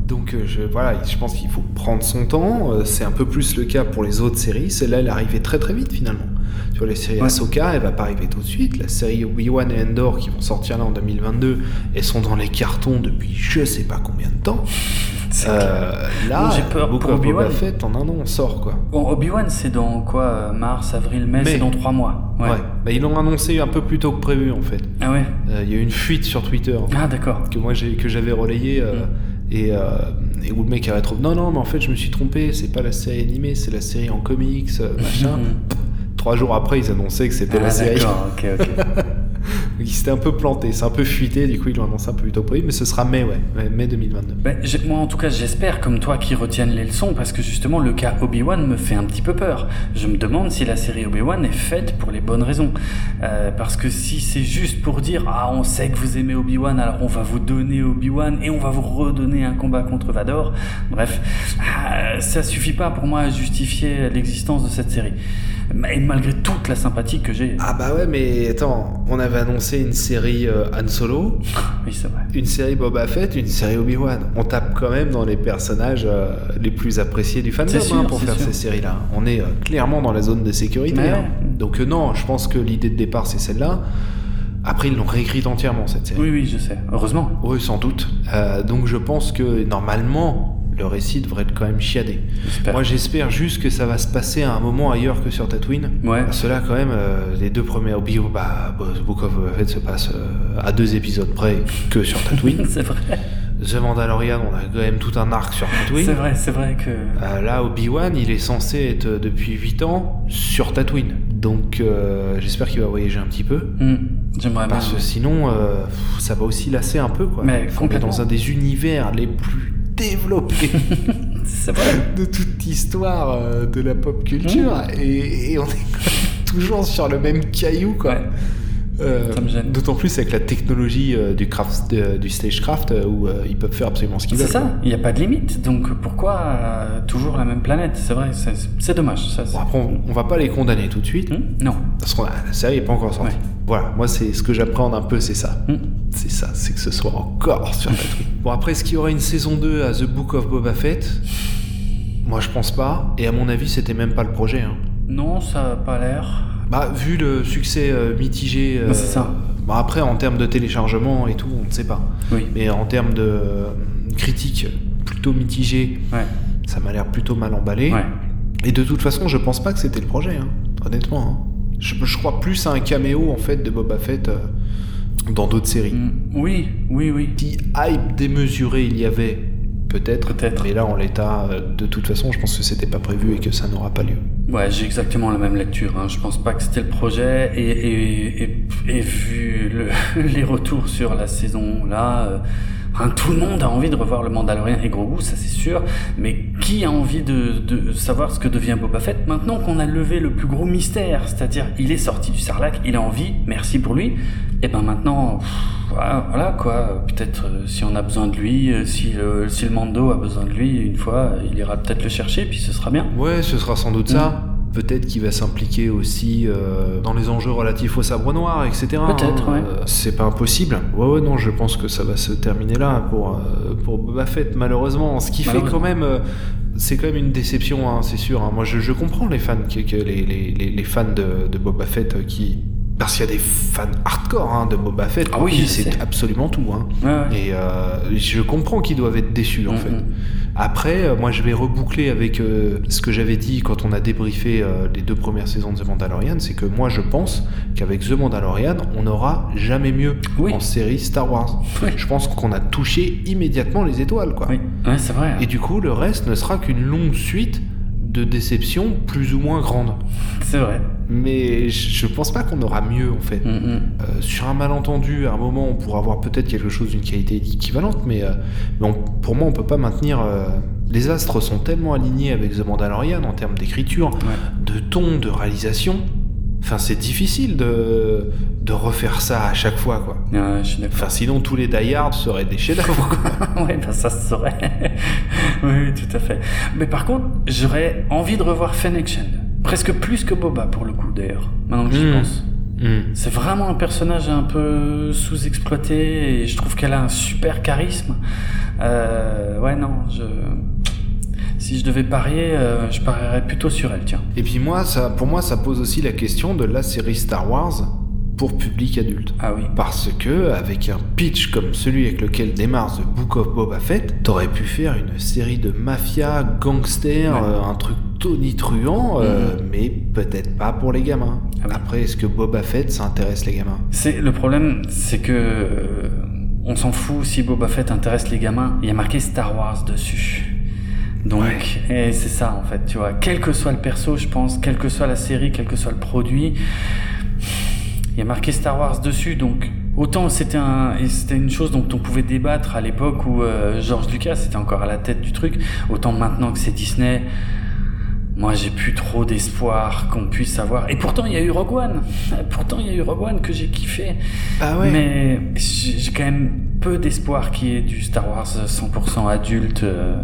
Donc euh, je, voilà, je pense qu'il faut prendre son temps. Euh, C'est un peu plus le cas pour les autres séries. Celle-là, elle est arrivée très très vite finalement. Tu vois, les séries Ouais. Ahsoka, elle va pas arriver tout de suite. La série Obi-Wan et Endor qui vont sortir là en 2022, elles sont dans les cartons depuis je sais pas combien de temps. Euh, là, j'ai peur Book pour Obi-Wan. Fett, en un an, on sort quoi. Bon, Obi-Wan, c'est dans quoi euh, Mars, avril, mai, Mai. C'est dans trois mois. Ouais. Ouais. Bah, ils l'ont annoncé un peu plus tôt que prévu en fait. Ah ouais Euh, Il y a eu une fuite sur Twitter Ah d'accord. que moi j'ai que j'avais relayé euh, Mm. et, euh, et où le mec avait trouvé non non mais en fait je me suis trompé c'est pas la série animée c'est la série en comics machin. Trois jours après ils annonçaient que c'était Ah la série. d'accord, ok, ok. Ils s'étaient un peu planté, c'est un peu fuité du coup ils l'ont annoncé un peu plus tôt que prévu mais ce sera mai ouais, ouais, mai 2022. Ben, j'ai- moi, en tout cas, j'espère, comme toi, qu'ils retiennent les leçons, parce que justement, le cas Obi-Wan me fait un petit peu peur. Je me demande si la série Obi-Wan est faite pour les bonnes raisons. Euh, parce que si c'est juste pour dire, ah, on sait que vous aimez Obi-Wan, alors on va vous donner Obi-Wan et on va vous redonner un combat contre Vador. Bref, ah, ça suffit pas pour moi à justifier l'existence de cette série. Et malgré toute la sympathie que j'ai. Ah bah ouais mais attends on avait annoncé une série euh, Han Solo, Oui, c'est vrai. une série Boba Fett, une série Obi-Wan. On tape quand même dans les personnages euh, les plus appréciés du fandom sûr, hein, pour faire sûr. ces séries-là. On est euh, clairement dans la zone de sécurité. Hein. Donc euh, non, je pense que l'idée de départ c'est celle-là. Après ils l'ont réécrite entièrement cette série. Oui, oui, je sais. Heureusement. Oui, sans doute. Donc je pense que normalement le récit devrait être quand même chiadé. Moi j'espère juste que ça va se passer à un moment ailleurs que sur Tatooine. Ouais. Parce que là, quand même, euh, les deux premiers Obi, bah, The Book of Fett se passe euh, à deux épisodes près que sur Tatooine. c'est vrai. The Mandalorian, on a quand même tout un arc sur Tatooine. C'est vrai, c'est vrai que. Euh, là, Obi-Wan, il est censé être depuis 8 ans sur Tatooine. Donc, euh, j'espère qu'il va voyager un petit peu. Hmm, J'aimerais bien. Parce que sinon, euh, ça va aussi lasser un peu, quoi. Mais On est complètement. dans un des univers les plus vrai. de toute l'histoire euh, de la pop culture. Mmh. Et, et on est toujours sur le même caillou, quoi. Ouais. Euh. D'autant plus avec la technologie euh, du, craft, de- du stagecraft euh, où ils peuvent faire absolument ce qu'ils C'est veulent. ça, il n'y a pas de limite. Donc pourquoi toujours la même planète? C'est vrai, c'est c'est dommage. Ça, c'est- Bon, après, on, on va pas les condamner tout de suite, Hmm? Non. parce que la série n'est pas encore sortie. Ouais. Voilà, moi, c'est ce que j'appréhende un peu, c'est ça. Hmm. C'est ça, c'est que ce soit encore sur Netflix. bon, après, est-ce qu'il y aura une saison 2 à The Book of Boba Fett? Moi, je pense pas. Et à mon avis, c'était même pas le projet. hein. Non, ça n'a pas l'air. Bah, vu le succès euh, mitigé. euh, Bah, c'est ça. bah, après, en termes de téléchargement et tout, on ne sait pas. Oui. Mais en termes de euh, critique plutôt mitigée, Ouais. ça m'a l'air plutôt mal emballé. Ouais. Et de toute façon, je pense pas que c'était le projet, hein, honnêtement. hein. Je, je crois plus à un caméo en fait de Boba Fett euh, dans d'autres séries. Hmm. Oui, oui, oui. Si hype démesuré il y avait, peut-être. Peut-être. Mais là, en l'état, euh, de toute façon, je pense que c'était pas prévu et que ça n'aura pas lieu. Ouais, j'ai exactement la même lecture. Hein. Je pense pas que c'était le projet. Et, et, et, et vu le- les retours sur la saison là, euh, enfin, tout le monde a envie de revoir le Mandalorien et Grogu, ça c'est sûr. Mais qui a envie de, de savoir ce que devient Boba Fett maintenant qu'on a levé le plus gros mystère? C'est-à-dire, il est sorti du Sarlacc, il a envie, merci pour lui. Et ben maintenant, pff, voilà, voilà, quoi. Peut-être euh, si on a besoin de lui, euh, si le, si le Mando a besoin de lui une fois, il ira peut-être le chercher, puis ce sera bien. Ouais, ce sera sans doute ça. Peut-être qu'il va s'impliquer aussi euh, dans les enjeux relatifs au sabre noir, etc. Peut-être, hein. ouais. Euh, c'est pas impossible. Ouais, ouais, non, je pense que ça va se terminer là pour, euh, pour Boba Fett, malheureusement. Ce qui fait quand même. c'est quand même une déception, hein, c'est sûr. hein. Moi, je, je comprends les fans, qui, que les, les, les, les fans de, de Boba Fett qui. Parce qu'il y a des fans hardcore hein, de Boba Fett. Ah oui, c'est absolument tout. Hein. Ouais, ouais. Et euh, je comprends qu'ils doivent être déçus, en Mm, fait. Après, euh, moi, je vais reboucler avec euh, ce que j'avais dit quand on a débriefé euh, les deux premières saisons de The Mandalorian, c'est que moi, je pense qu'avec The Mandalorian, on n'aura jamais mieux Oui. en série Star Wars. Oui. Je pense qu'on a touché immédiatement les étoiles, quoi. Oui, ouais, c'est vrai. Et du coup, le reste ne sera qu'une longue suite de déceptions plus ou moins grandes. C'est vrai. Mais je je pense pas qu'on aura mieux, en fait. Mm, mm. Euh, sur un malentendu, à un moment, on pourra avoir peut-être quelque chose d'une qualité équivalente, mais, euh, mais on- pour moi, on peut pas maintenir. euh, les astres sont tellement alignés avec The Mandalorian en termes d'écriture, Ouais. de ton, de réalisation. Enfin, c'est difficile de, de refaire ça à chaque fois, quoi. Ouais, je suis d'accord. Enfin, sinon, tous les Die Hard seraient des chefs-d'œuvre, quoi. ouais, ben ça se saurait. oui, oui, tout à fait. Mais par contre, j'aurais envie de revoir Fennec Presque plus que Boba, pour le coup, d'ailleurs. Maintenant que j'y Mm. pense. Hmm. C'est vraiment un personnage un peu sous-exploité et je trouve qu'elle a un super charisme. Euh, ouais, non, je... Si je devais parier, euh, je parierais plutôt sur elle, tiens. Et puis moi, ça, pour moi, ça pose aussi la question de la série Star Wars pour public adulte. Ah oui. Parce que, avec un pitch comme celui avec lequel démarre The Book of Boba Fett, t'aurais pu faire une série de mafia, gangsters, Ouais. euh, un truc tonitruant, euh, mais peut-être pas pour les gamins. Ah. Après, est-ce que Boba Fett, ça intéresse les gamins? C'est le problème, c'est que euh, on s'en fout si Boba Fett intéresse les gamins. Il y a marqué Star Wars dessus. Donc, et c'est ça en fait, tu vois. Quel que soit le perso, je pense, quelle que soit la série, quel que soit le produit, il y a marqué Star Wars dessus. Donc, autant c'était un, c'était une chose dont on pouvait débattre à l'époque où euh, George Lucas était encore à la tête du truc. Autant maintenant que c'est Disney. Moi, j'ai plus trop d'espoir qu'on puisse avoir. Et pourtant, il y a eu Rogue One. Pourtant, il y a eu Rogue One que j'ai kiffé. Ah Mais j'ai j'ai quand même peu d'espoir qu'il y ait du Star Wars 100% adulte. euh.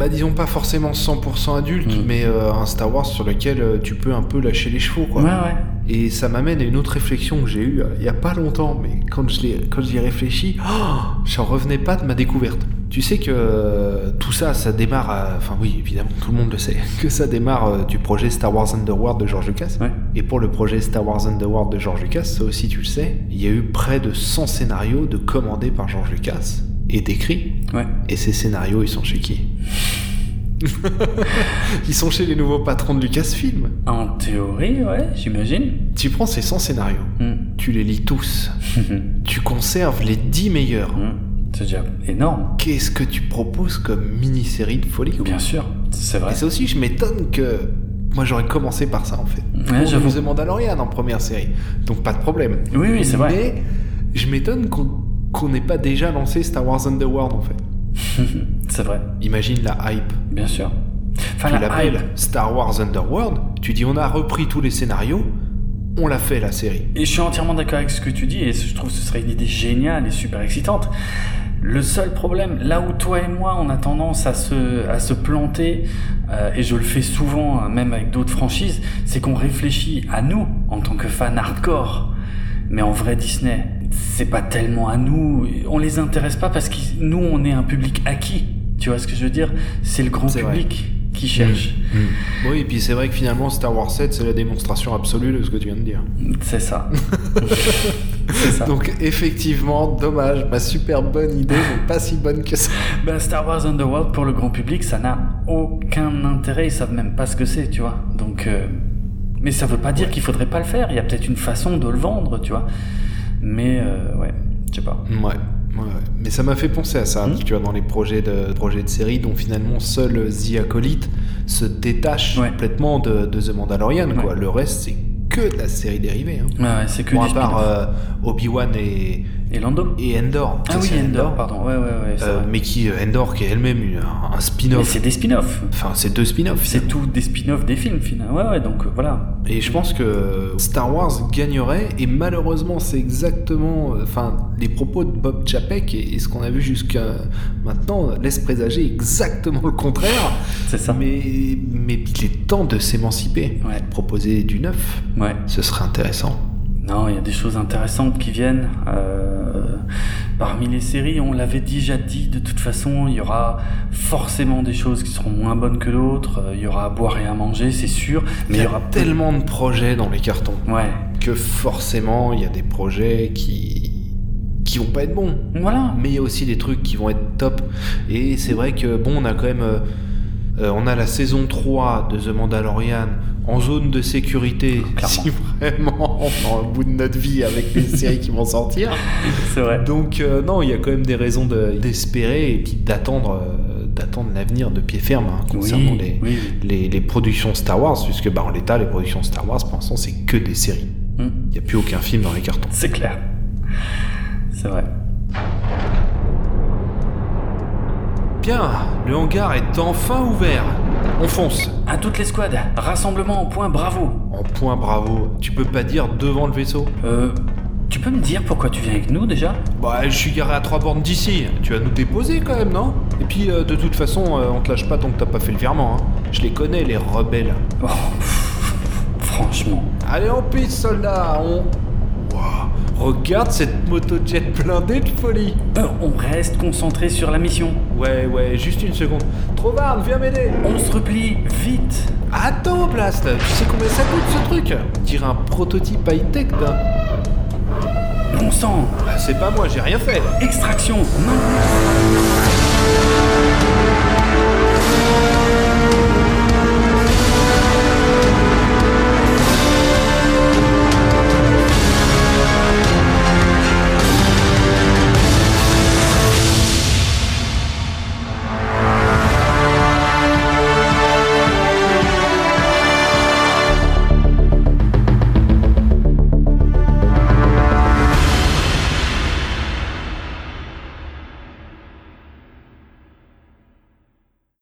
Bah disons pas forcément 100% adulte, Mm. mais euh, un Star Wars sur lequel euh, tu peux un peu lâcher les chevaux, quoi. Ouais, ouais. Et ça m'amène à une autre réflexion que j'ai eue euh, il y a pas longtemps, mais quand je l'ai, quand j'y ai réfléchi, oh, j'en revenais pas de ma découverte. Tu sais que euh, tout ça, ça démarre, à- enfin oui, évidemment, tout le monde le sait, que ça démarre euh, du projet Star Wars Underworld de George Lucas. Ouais. Et pour le projet Star Wars Underworld de George Lucas, ça aussi tu le sais, il y a eu près de 100 scénarios de commandés par George Lucas et d'écrits. Ouais. Et ces scénarios, ils sont chez qui? Ils sont chez les nouveaux patrons de Lucasfilm. En théorie, ouais, j'imagine. Tu prends ces 100 scénarios, Hmm. tu les lis tous, tu conserves les 10 meilleurs. Hmm. C'est déjà énorme. Qu'est-ce que tu proposes comme mini-série de folie Bien sûr, c'est vrai. Et ça aussi, je m'étonne que. Moi, j'aurais commencé par ça en fait. Ouais, Pour j'avoue. The Mandalorian en première série. Donc, pas de problème. Oui, oui, c'est vrai. Mais je m'étonne qu'on qu'on n'ait pas déjà lancé Star Wars Underworld en fait. c'est vrai, Imagine la hype. bien sûr. Enfin, tu la l'appelles hype. Star Wars Underworld, tu dis on a repris tous les scénarios, on l'a fait la série. Et je suis entièrement d'accord avec ce que tu dis et je trouve que ce serait une idée géniale et super excitante. Le seul problème, là où toi et moi on a tendance à se, à se planter, euh, et je le fais souvent, hein, même avec d'autres franchises, c'est qu'on réfléchit à nous en tant que fans hardcore. Mais en vrai Disney, c'est pas tellement à nous, on les intéresse pas parce que nous on est un public acquis. Tu vois ce que je veux dire? C'est le grand vrai. public qui cherche. Mm. Oui, et puis c'est vrai que finalement Star Wars 7, c'est la démonstration absolue de ce que tu viens de dire. C'est ça. ça. Donc effectivement, dommage, ma super bonne idée n'est pas si bonne que ça. Ben, Star Wars Underworld pour le grand public, ça n'a aucun intérêt, ils savent même pas ce que c'est, tu vois. Donc, euh, mais ça veut pas dire qu'il faudrait pas le faire. Il y a peut-être une façon de le vendre, tu vois. Mais euh, ouais, je sais pas. Ouais. Ouais, mais ça m'a fait penser à ça, Mm. tu vois, dans les projets de, projets de série dont finalement seul The Acolyte se détache Ouais. complètement de, de The Mandalorian, quoi. Le reste, c'est que de la série dérivée. Hein. C'est que du à part euh, Obi-Wan et, Et Lando et Endor. Ah oui, Endor, pardon. Ouais, ouais, ouais. Euh, mais qui, euh, Endor, qui est elle-même un, spin-off. c'est des spin-offs. Enfin, c'est deux spin-offs. C'est tout des spin-offs des films, finalement. Ouais, ouais, donc euh, voilà. Et je pense que Star Wars gagnerait, et malheureusement, c'est exactement. Enfin, les propos de Bob Chapek et, et ce qu'on a vu jusqu'à maintenant laissent présager exactement le contraire. C'est ça. Mais, mais il est temps de s'émanciper. Ouais. Proposer du neuf, Ouais. ce serait intéressant. Non, il y a des choses intéressantes qui viennent. Euh, parmi les séries, on l'avait déjà dit, de toute façon, il y aura forcément des choses qui seront moins bonnes que d'autres. Euh, Il y aura à boire et à manger, c'est sûr. Mais Il y, aura tellement de projets dans les cartons Ouais. que forcément, il y a des projets qui qui vont pas être bons. Voilà. mais il y a aussi des trucs qui vont être top. Et c'est vrai que, bon, on a quand même. euh, euh, on a la saison 3 de The Mandalorian en zone de sécurité, Clairement. si vraiment on est au bout de notre vie avec les séries qui vont sortir. C'est vrai. Donc, euh, non, il y a quand même des raisons de- d'espérer et puis d'attendre euh, d'attendre l'avenir de pied ferme hein, concernant Oui, les, oui. les, les productions Star Wars, puisque bah, en l'état, les productions Star Wars, pour l'instant, c'est que des séries. Hmm, Il n'y a plus aucun film dans les cartons. C'est clair. C'est vrai. Bien, le hangar est enfin ouvert. On fonce. À toutes les squads, rassemblement au point bravo. En point bravo, tu peux pas dire devant le vaisseau Euh, tu peux me dire pourquoi tu viens avec nous déjà? Bah, je suis garé à trois bornes d'ici. Tu vas nous déposer quand même, non? Et puis, euh, de toute façon, euh, on te lâche pas tant que t'as pas fait le virement. Hein. Je les connais, les rebelles. Oh, pff, Franchement. Allez en piste, soldats On. Wouah, Regarde cette motojet blindée de folie Euh, on reste concentré sur la mission. Ouais, ouais, juste une seconde. Trovarne, viens m'aider On se replie vite. Attends, Blast Tu sais combien ça coûte ce truc? Dirait un prototype high-tech d'un. Bon sang. Bah, c'est pas moi, j'ai rien fait Extraction. Non.